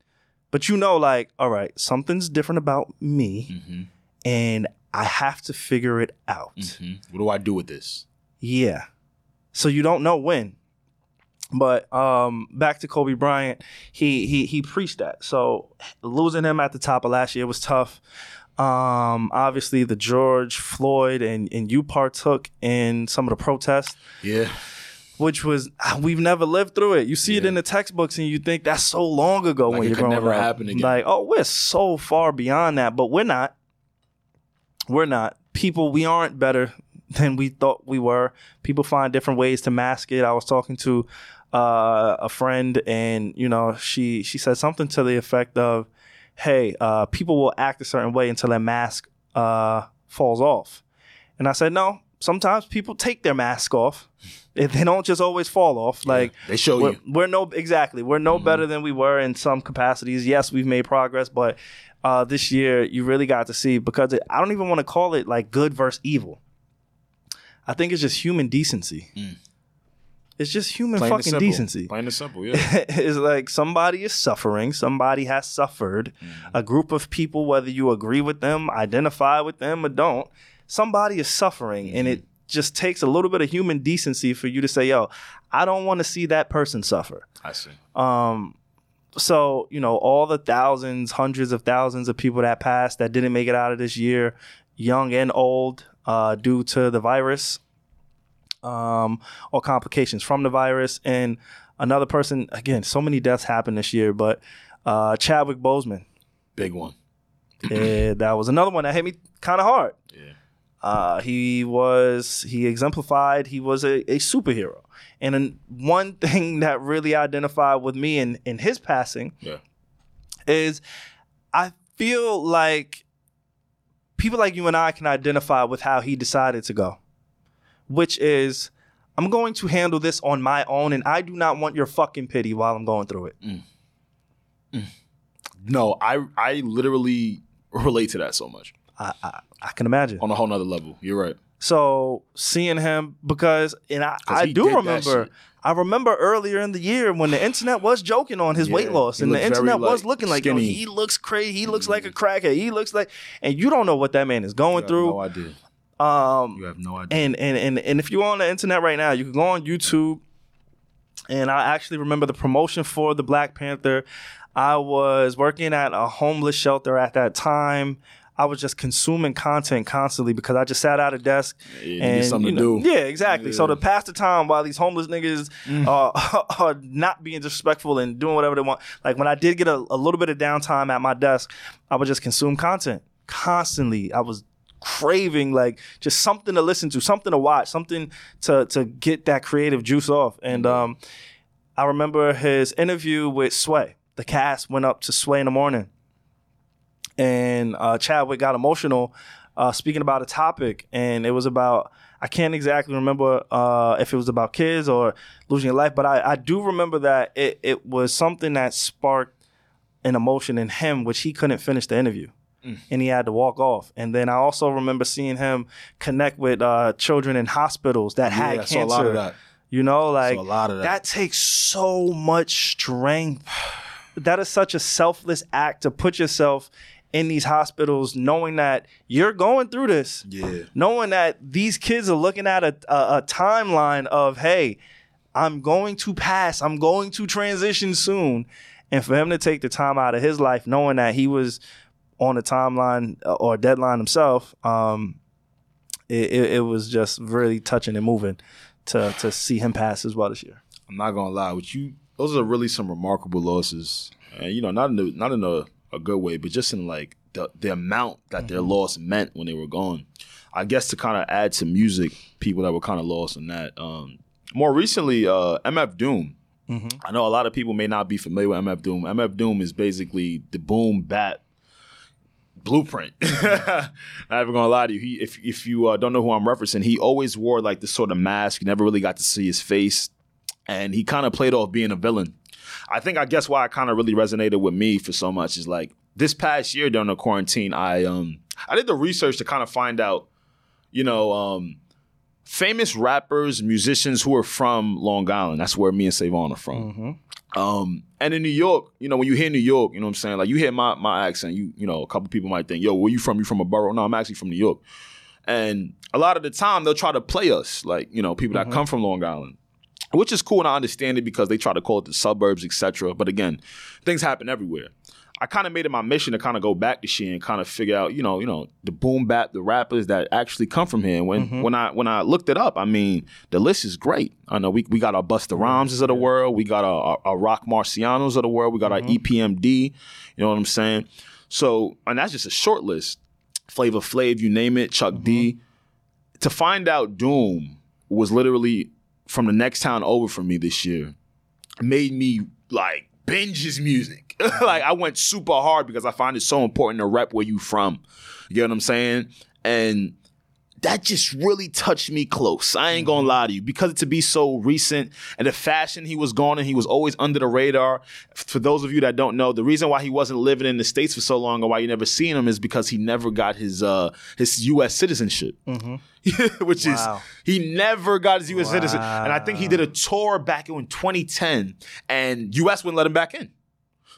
But you know, like, all right, something's different about me, Mm-hmm. and I have to figure it out. Mhm. What do I do with this? Yeah. So you don't know when. But um, back to Kobe Bryant, he he he preached that. So losing him at the top of last year was tough. Um, obviously, the George Floyd and and you partook in some of the protests Yeah. Which was ah, we've never lived through it. You see it in the textbooks, and you think that's so long ago Like when it you're growing never up. happen again. Like, oh, we're so far beyond that, but we're not. We're not people. We aren't better than we thought we were. People find different ways to mask it. I was talking to uh, a friend, and you know, she she said something to the effect of, hey, uh, people will act a certain way until that mask uh, falls off. And I said, no, sometimes people take their mask off. They don't just always fall off. Like they show we're, you. we're no exactly. We're no better mm-hmm. than we were in some capacities. Yes, we've made progress, but uh, this year you really got to see because it, I don't even want to call it like good versus evil. I think it's just human decency. Mm. It's just human Plain fucking decency. Plain and simple, yeah. it's like somebody is suffering, somebody has suffered. Mm-hmm. A group of people, whether you agree with them, identify with them, or don't, somebody is suffering, and it just takes a little bit of human decency for you to say, "Yo, I don't want to see that person suffer." I see. Um, so you know, all the thousands, hundreds of thousands of people that passed that didn't make it out of this year, young and old, uh, due to the virus, um, or complications from the virus, and another person. Again, so many deaths happened this year, but uh, Chadwick Boseman, Big one. eh, that was another one that hit me kind of hard. Yeah. Uh, he was he exemplified. He was a, a superhero, and then one thing that really identified with me in in his passing Yeah. is I feel like people like you and I can identify with how he decided to go, which is I'm going to handle this on my own, and I do not want your fucking pity while I'm going through it. No, I I literally relate to that so much I I, I can imagine. on a whole nother level. You're right. So seeing him because and I, I do remember. I remember earlier in the year when the internet was joking on his Yeah, weight loss and the internet was like, looking like skinny. Mm-hmm. he looks crazy he looks like a crackhead he looks like and you don't know what that man is going through no idea. um You have no idea. and and and and if you're on the internet right now, you can go on YouTube. And I actually remember the promotion for the Black Panther. I was working at a homeless shelter at that time. I was just consuming content constantly because I just sat at a desk Yeah, and something you to do. Yeah, exactly. So to pass the time while these homeless niggas Mm. are, are not being disrespectful and doing whatever they want. Like when I did get a, a little bit of downtime at my desk, I would just consume content constantly. I was craving like just something to listen to, something to watch, something to to get that creative juice off. And um, I remember his interview with Sway. The cast went up to Sway in the morning, and uh, Chadwick got emotional uh, speaking about a topic, and it was about I can't exactly remember uh, if it was about kids or losing your life, but I, I do remember that it, it was something that sparked an emotion in him, which he couldn't finish the interview. And he had to walk off. And then I also remember seeing him connect with uh, children in hospitals that had Yeah, I cancer. saw a lot of that. You know, like a lot of that. that. takes so much strength. That is such a selfless act to put yourself in these hospitals, knowing that you're going through this, Yeah. knowing that these kids are looking at a, a, a timeline of, hey, I'm going to pass, I'm going to transition soon, and for him to take the time out of his life, knowing that he was on a timeline uh, or deadline himself, um, it, it, it was just really touching and moving to to see him pass as well this year. I'm not gonna lie with you. Those are really some remarkable losses, and you know, not in the, not in a, a good way, but just in like the the amount that their loss meant when they were gone. I guess to kind of add to music, people that were kind of lost in that. Um, more recently, uh, MF Doom. I know a lot of people may not be familiar with MF Doom. MF Doom is basically the boom bap blueprint. I'm not even gonna lie to you. He, if if you uh, don't know who I'm referencing, he always wore like this sort of mask. You never really got to see his face, and he kind of played off being a villain. I think I guess why it kind of really resonated with me for so much is like this past year during the quarantine, I um I did the research to kind of find out, you know, um famous rappers, musicians who are from Long Island. That's where me and Savon are from. Um, and in New York, you know, when you hear New York, you know what I'm saying? Like you hear my my accent, you you know, a couple people might think, yo, where you from? You from a borough? No, I'm actually from New York. And a lot of the time they'll try to play us, like, you know, people that come from Long Island. Which is cool and I understand it because they try to call it the suburbs, etc. But again, things happen everywhere. I kind of made it my mission to kind of go back to shit and kind of figure out, you know, you know, the boom bap, the rappers that actually come from here. And when mm-hmm. when I when I looked it up, I mean, the list is great. I know we we got our Busta Rhymes of the world, we got our, our, our Roc Marcianos of the world, we got our mm-hmm. E EPMD. You know what I'm saying? So, and that's just a short list. Flavor Flav, you name it, Chuck D. Mm-hmm. To find out Doom was literally from the next town over from me this year made me like binge his music. like I went super hard because I find it so important to rep where you from. You get what I'm saying? And that just really touched me close. I ain't gonna lie to you because to be so recent and the fashion he was going and he was always under the radar. For those of you that don't know, the reason why he wasn't living in the states for so long and why you never seen him is because he never got his uh his U.S. citizenship, which Wow. is he never got his U.S. citizen. Wow. And I think he did a tour back in 2010, and U.S. wouldn't let him back in.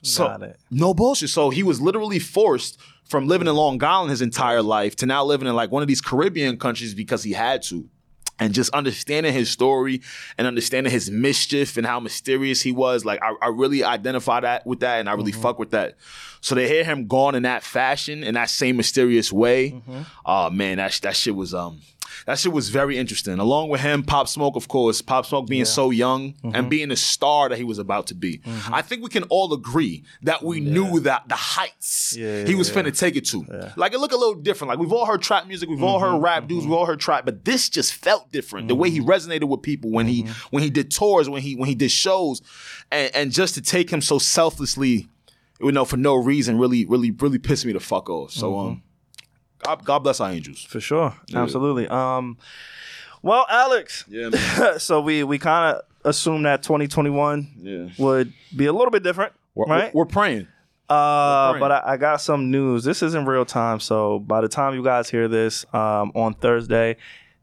So no bullshit. So he was literally forced from living in Long Island his entire life to now living in like one of these Caribbean countries because he had to. And just understanding his story and understanding his mischief and how mysterious he was, like I, I really identify that with that and I really mm-hmm. fuck with that. So to hear him gone in that fashion, in that same mysterious way, oh man, that that shit was um that shit was very interesting. Along with him, Pop Smoke, of course, Pop Smoke being so young and mm-hmm. being the star that he was about to be. Mm-hmm. I think we can all agree that we knew that the heights Yeah, he was yeah. finna take it to. Like it looked a little different. Like we've all heard trap music, we've all heard mm-hmm. rap dudes, we've all heard trap, but this just felt different. The way he resonated with people when he when he did tours, when he when he did shows, and, and just to take him so selflessly, you know, for no reason, really, really, really pissed me the fuck off. So um, God, God bless our angels. For sure. Absolutely. Um well, Alex. Yeah, so we we kind of assume that 2021 Yeah. would be a little bit different, We're, right? we're praying. Uh, but I, I got some news. This is in real time, so by the time you guys hear this um, on Thursday,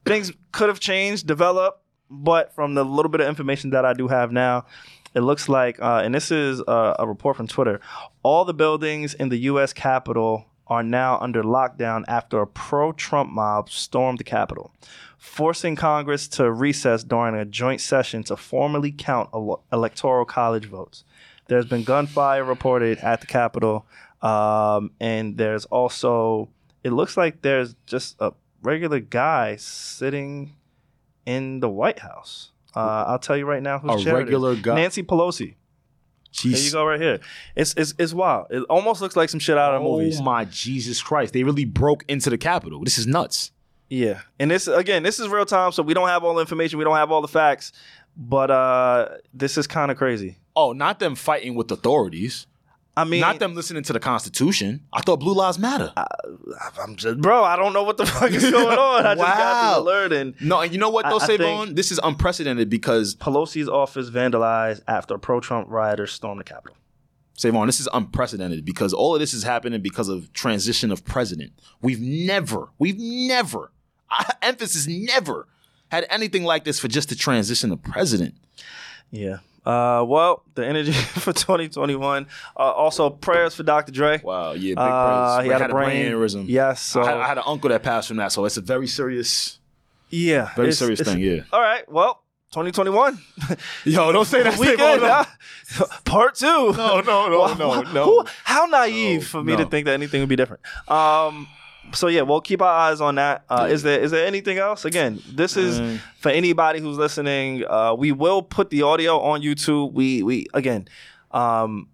things could have changed, developed. But from the little bit of information that I do have now, it looks like, uh, and this is uh, a report from Twitter, all the buildings in the U.S. Capitol are now under lockdown after a pro-Trump mob stormed the Capitol, forcing Congress to recess during a joint session to formally count ele- electoral college votes. There's been gunfire reported at the Capitol, um, and there's also it looks like there's just a regular guy sitting in the White House. Uh, I'll tell you right now who's A regular guy? Nancy Pelosi. There you go, right here. It's it's it's wild. It almost looks like some shit out of movies. Oh my Jesus Christ! They really broke into the Capitol. This is nuts. Yeah, and this again, this is real time, so we don't have all the information, we don't have all the facts, but uh, this is kind of crazy. Oh, not them fighting with authorities. I mean, not them listening to the Constitution. I thought Blue Lives Matter. I'm just, bro. I don't know what the fuck is going on. I just got Wow. this alert, and no, and you know what I- though, I Savon? This is unprecedented because Pelosi's office vandalized after pro-Trump rioters stormed the Capitol. Savon, this is unprecedented because all of this is happening because of transition of president. We've never, we've never, emphasis never had anything like this for just the transition of president. Yeah. Uh, well, the energy for 2021. Uh, also, prayers for Dr. Dre. Wow, yeah, big Uh, praise. he We had a brain- aneurysm. Yes, so- I, had, I had an uncle that passed from that, so it's a very serious, Yeah, very it's- serious it's- thing. Yeah. All right. Well, 2021. Yo, don't say that. we good. huh? Part two. No, no, no, Well, no, who- no. how naive No, for me to think that anything would be different. Um. So yeah, we'll keep our eyes on that. Uh, Is there is there anything else? Again, this is Mm. for anybody who's listening. Uh, we will put the audio on YouTube. We we again. Um,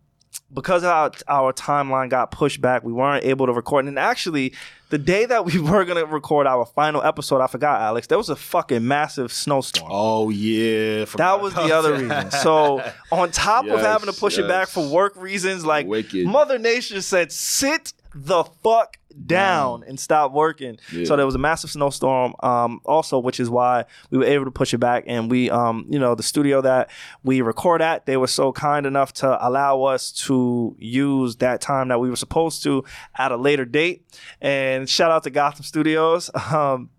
because our our timeline got pushed back, we weren't able to record. And actually, the day that we were gonna record our final episode, I forgot, Alex. There was a fucking massive snowstorm. Oh yeah, That was the other reason. So on top of having to push it back for work reasons, like Wicked. Mother Nature said, sit the fuck down and stop working. Yeah. So there was a massive snowstorm, um, also, which is why we were able to push it back. And we, um, you know, the studio that we record at, they were so kind enough to allow us to use that time that we were supposed to at a later date. And shout out to Gotham Studios. Um,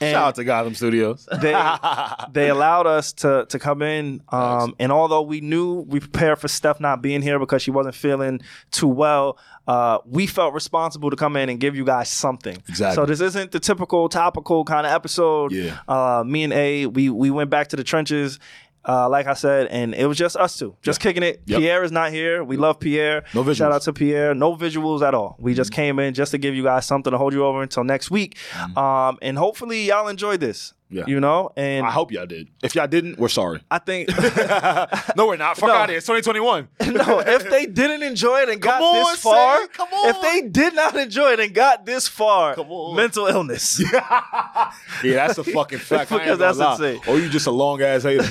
and Shout out to Gotham Studios. they they allowed us to to come in um and although we knew we prepared for Steph not being here because she wasn't feeling too well uh we felt responsible to come in and give you guys something Exactly. so this isn't the typical topical kind of episode Yeah. uh me and A we we went back to the trenches uh, like I said, and it was just us two, just kicking it. Yep. Pierre is not here. We love Pierre. No visuals. Shout out to Pierre. No visuals at all. We Mm-hmm. just came in just to give you guys something to hold you over until next week, Mm-hmm. um, and hopefully y'all enjoyed this. Yeah. You know, and I hope y'all did. If y'all didn't, we're sorry. I think no, we're not. Fuck No. out of here. It's 2021. no, if they didn't enjoy it and got on, this far, it. Come on. if they did not enjoy it and got this far, Come on. mental illness. yeah, that's a fucking fact. Because that's lie. insane. Or you just a long ass hater.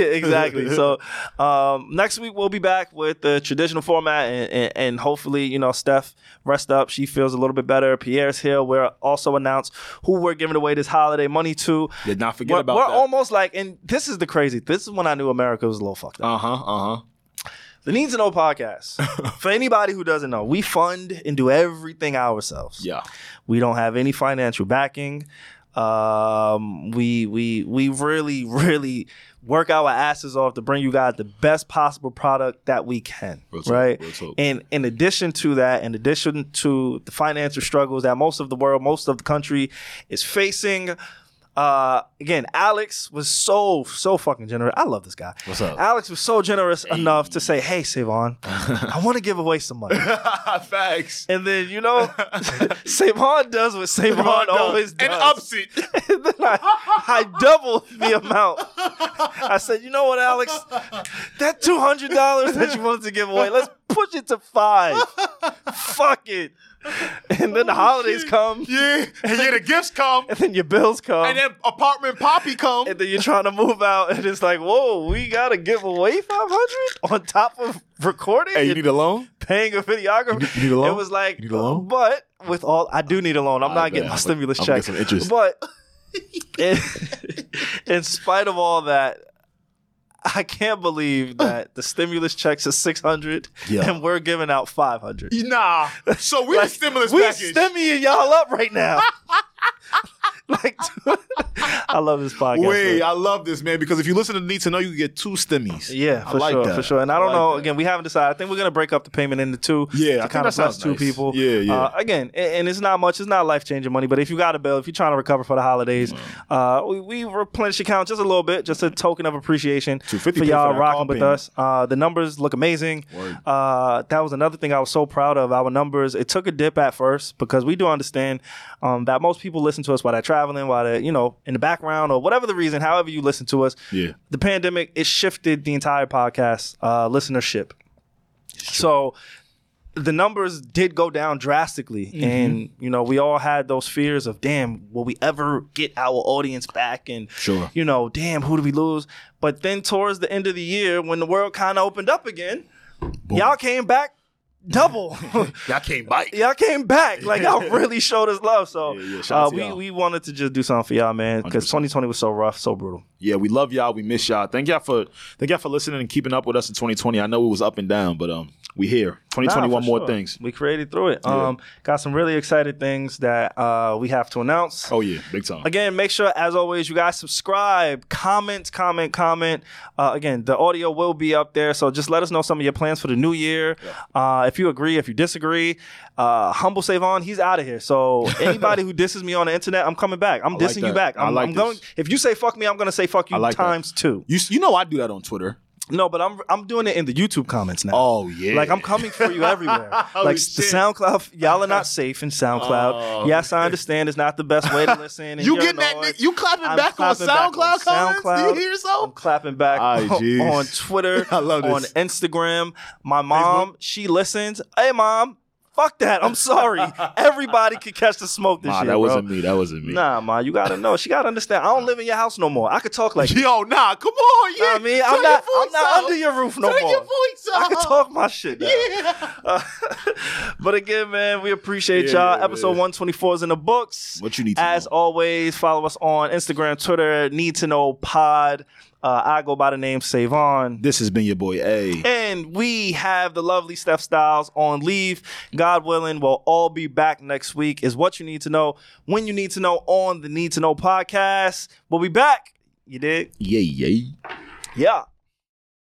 yeah, exactly. So um, next week we'll be back with the traditional format, and, and, and hopefully, you know, Steph rest up. She feels a little bit better. Pierre's here. We're also announced who we're giving away this holiday money to. Did not forget We're, about we're that. almost like, and this is the crazy. This is when I knew America was a little fucked up. uh huh. Uh huh. The Need to Know podcast. For anybody who doesn't know, we fund and do everything ourselves. Yeah. We don't have any financial backing. Um, we we we really really work our asses off to bring you guys the best possible product that we can. Right. And in addition to that, in addition to the financial struggles that most of the world, most of the country is facing. Uh, again, Alex was so so fucking generous. I love this guy. What's up? Alex was so generous enough to say, "Hey, Savon, I want to give away some money." Facts. And then you know, Savon does what Savon always does. And ups it. And then I, I doubled the amount. I said, you know what, Alex? That two hundred dollars that you wanted to give away, let's push it to five. Fuck it. And then the oh, holidays come, Yeah. And yeah, the gifts come. and then your bills come, And then apartment poppy come. and then you're trying to move out, and it's like, whoa, we gotta give away five hundred on top of recording. Hey, you need a loan? paying a videographer. You need- you need a loan? It was like, You need a loan? but with all, I do need a loan. I'm I not bet. getting my stimulus I'm check. get some interest. But in, in spite of all that, I can't believe that the stimulus checks is 600 Yeah. and we're giving out 500. Nah. So we Like, the stimulus we package. stimmying y'all up right now. like, I love this podcast. Wait. I love this, man, because if you listen to Need to Know, you get two stimmies. Yeah, I for like sure, that. for sure. And I I don't like know. that. Again, we haven't decided. I think we're gonna break up the payment into two. Yeah, I kind of bless two nice. people. Yeah, yeah. Uh, again, and, and it's not much. It's not life changing money. But if you got a bill, if you're trying to recover for the holidays, uh, we, we replenish account just a little bit, just a token of appreciation for y'all for rocking with payment. us. Uh, the numbers look amazing. Uh, that was another thing I was so proud of. Our numbers. It took a dip at first because we do understand um, that most people listen to us while they're traveling, while they're you know in the background or whatever the reason. However you listen to us. Yeah. The pandemic it shifted the entire podcast uh, listenership. So the numbers did go down drastically Mm-hmm. and you know we all had those fears of damn will we ever get our audience back and Sure. you know damn who do we lose but then towards the end of the year when the world kind of opened up again y'all came back double Y'all came back. y'all came back like y'all really showed us love so Yeah, yeah, uh, we, y'all. we wanted to just do something for y'all man because 2020 was so rough so brutal Yeah, we love y'all. We miss y'all. Thank y'all for thank y'all for listening and keeping up with us in 2020. I know it was up and down, but um, we here. 2021 Nah, more sure. things. We created through it. Um, got some really excited things that uh, we have to announce. Oh yeah, big time. Again, make sure, as always, you guys subscribe, comment, comment, comment. Uh, again, the audio will be up there, so just let us know some of your plans for the new year. Uh, if you agree, if you disagree, uh, humble Savon, he's out of here. So anybody who disses me on the internet, I'm coming back. I'm I dissing that. you back. I I'm, like I'm going. If you say fuck me, I'm going to say fuck you I like that. times two. You you know I do that on Twitter. No, but I'm I'm doing it in the YouTube comments now. Oh yeah. Like I'm coming for you everywhere. Oh, like the. SoundCloud, y'all are not safe in SoundCloud. Oh. yes, I understand it's not the best way to listen. and You getting that? You clapping I'm back on clapping back SoundCloud on comments? Do you SoundCloud. hear I'm clapping back Ay, on, on Twitter, I love this. on. Instagram. My mom, she listens. Hey, mom, fuck that. I'm sorry. Everybody can catch the smoke this Nah, year, that bro. wasn't me. That wasn't me. Nah, ma, you gotta know. She gotta understand. I don't live in your house no more. I could talk like. Yo, nah, come on, yeah. I mean, I'm not. I'm not out. under your roof no more. Turn more. your voice I can talk my shit. Now. Yeah. Uh, but again, man, we appreciate Yeah, y'all. man. Episode 124 is in the books. What you need to As know. always, follow us on Instagram, Twitter, Need to Know Pod. Uh, I go by the name Savon. This has been your boy A. And we have the lovely Steph Styles on leave. God willing, we'll all be back next week. Is what you need to know when you need to know on the Need to Know podcast. We'll be back. You did? Yay, yay. Yeah.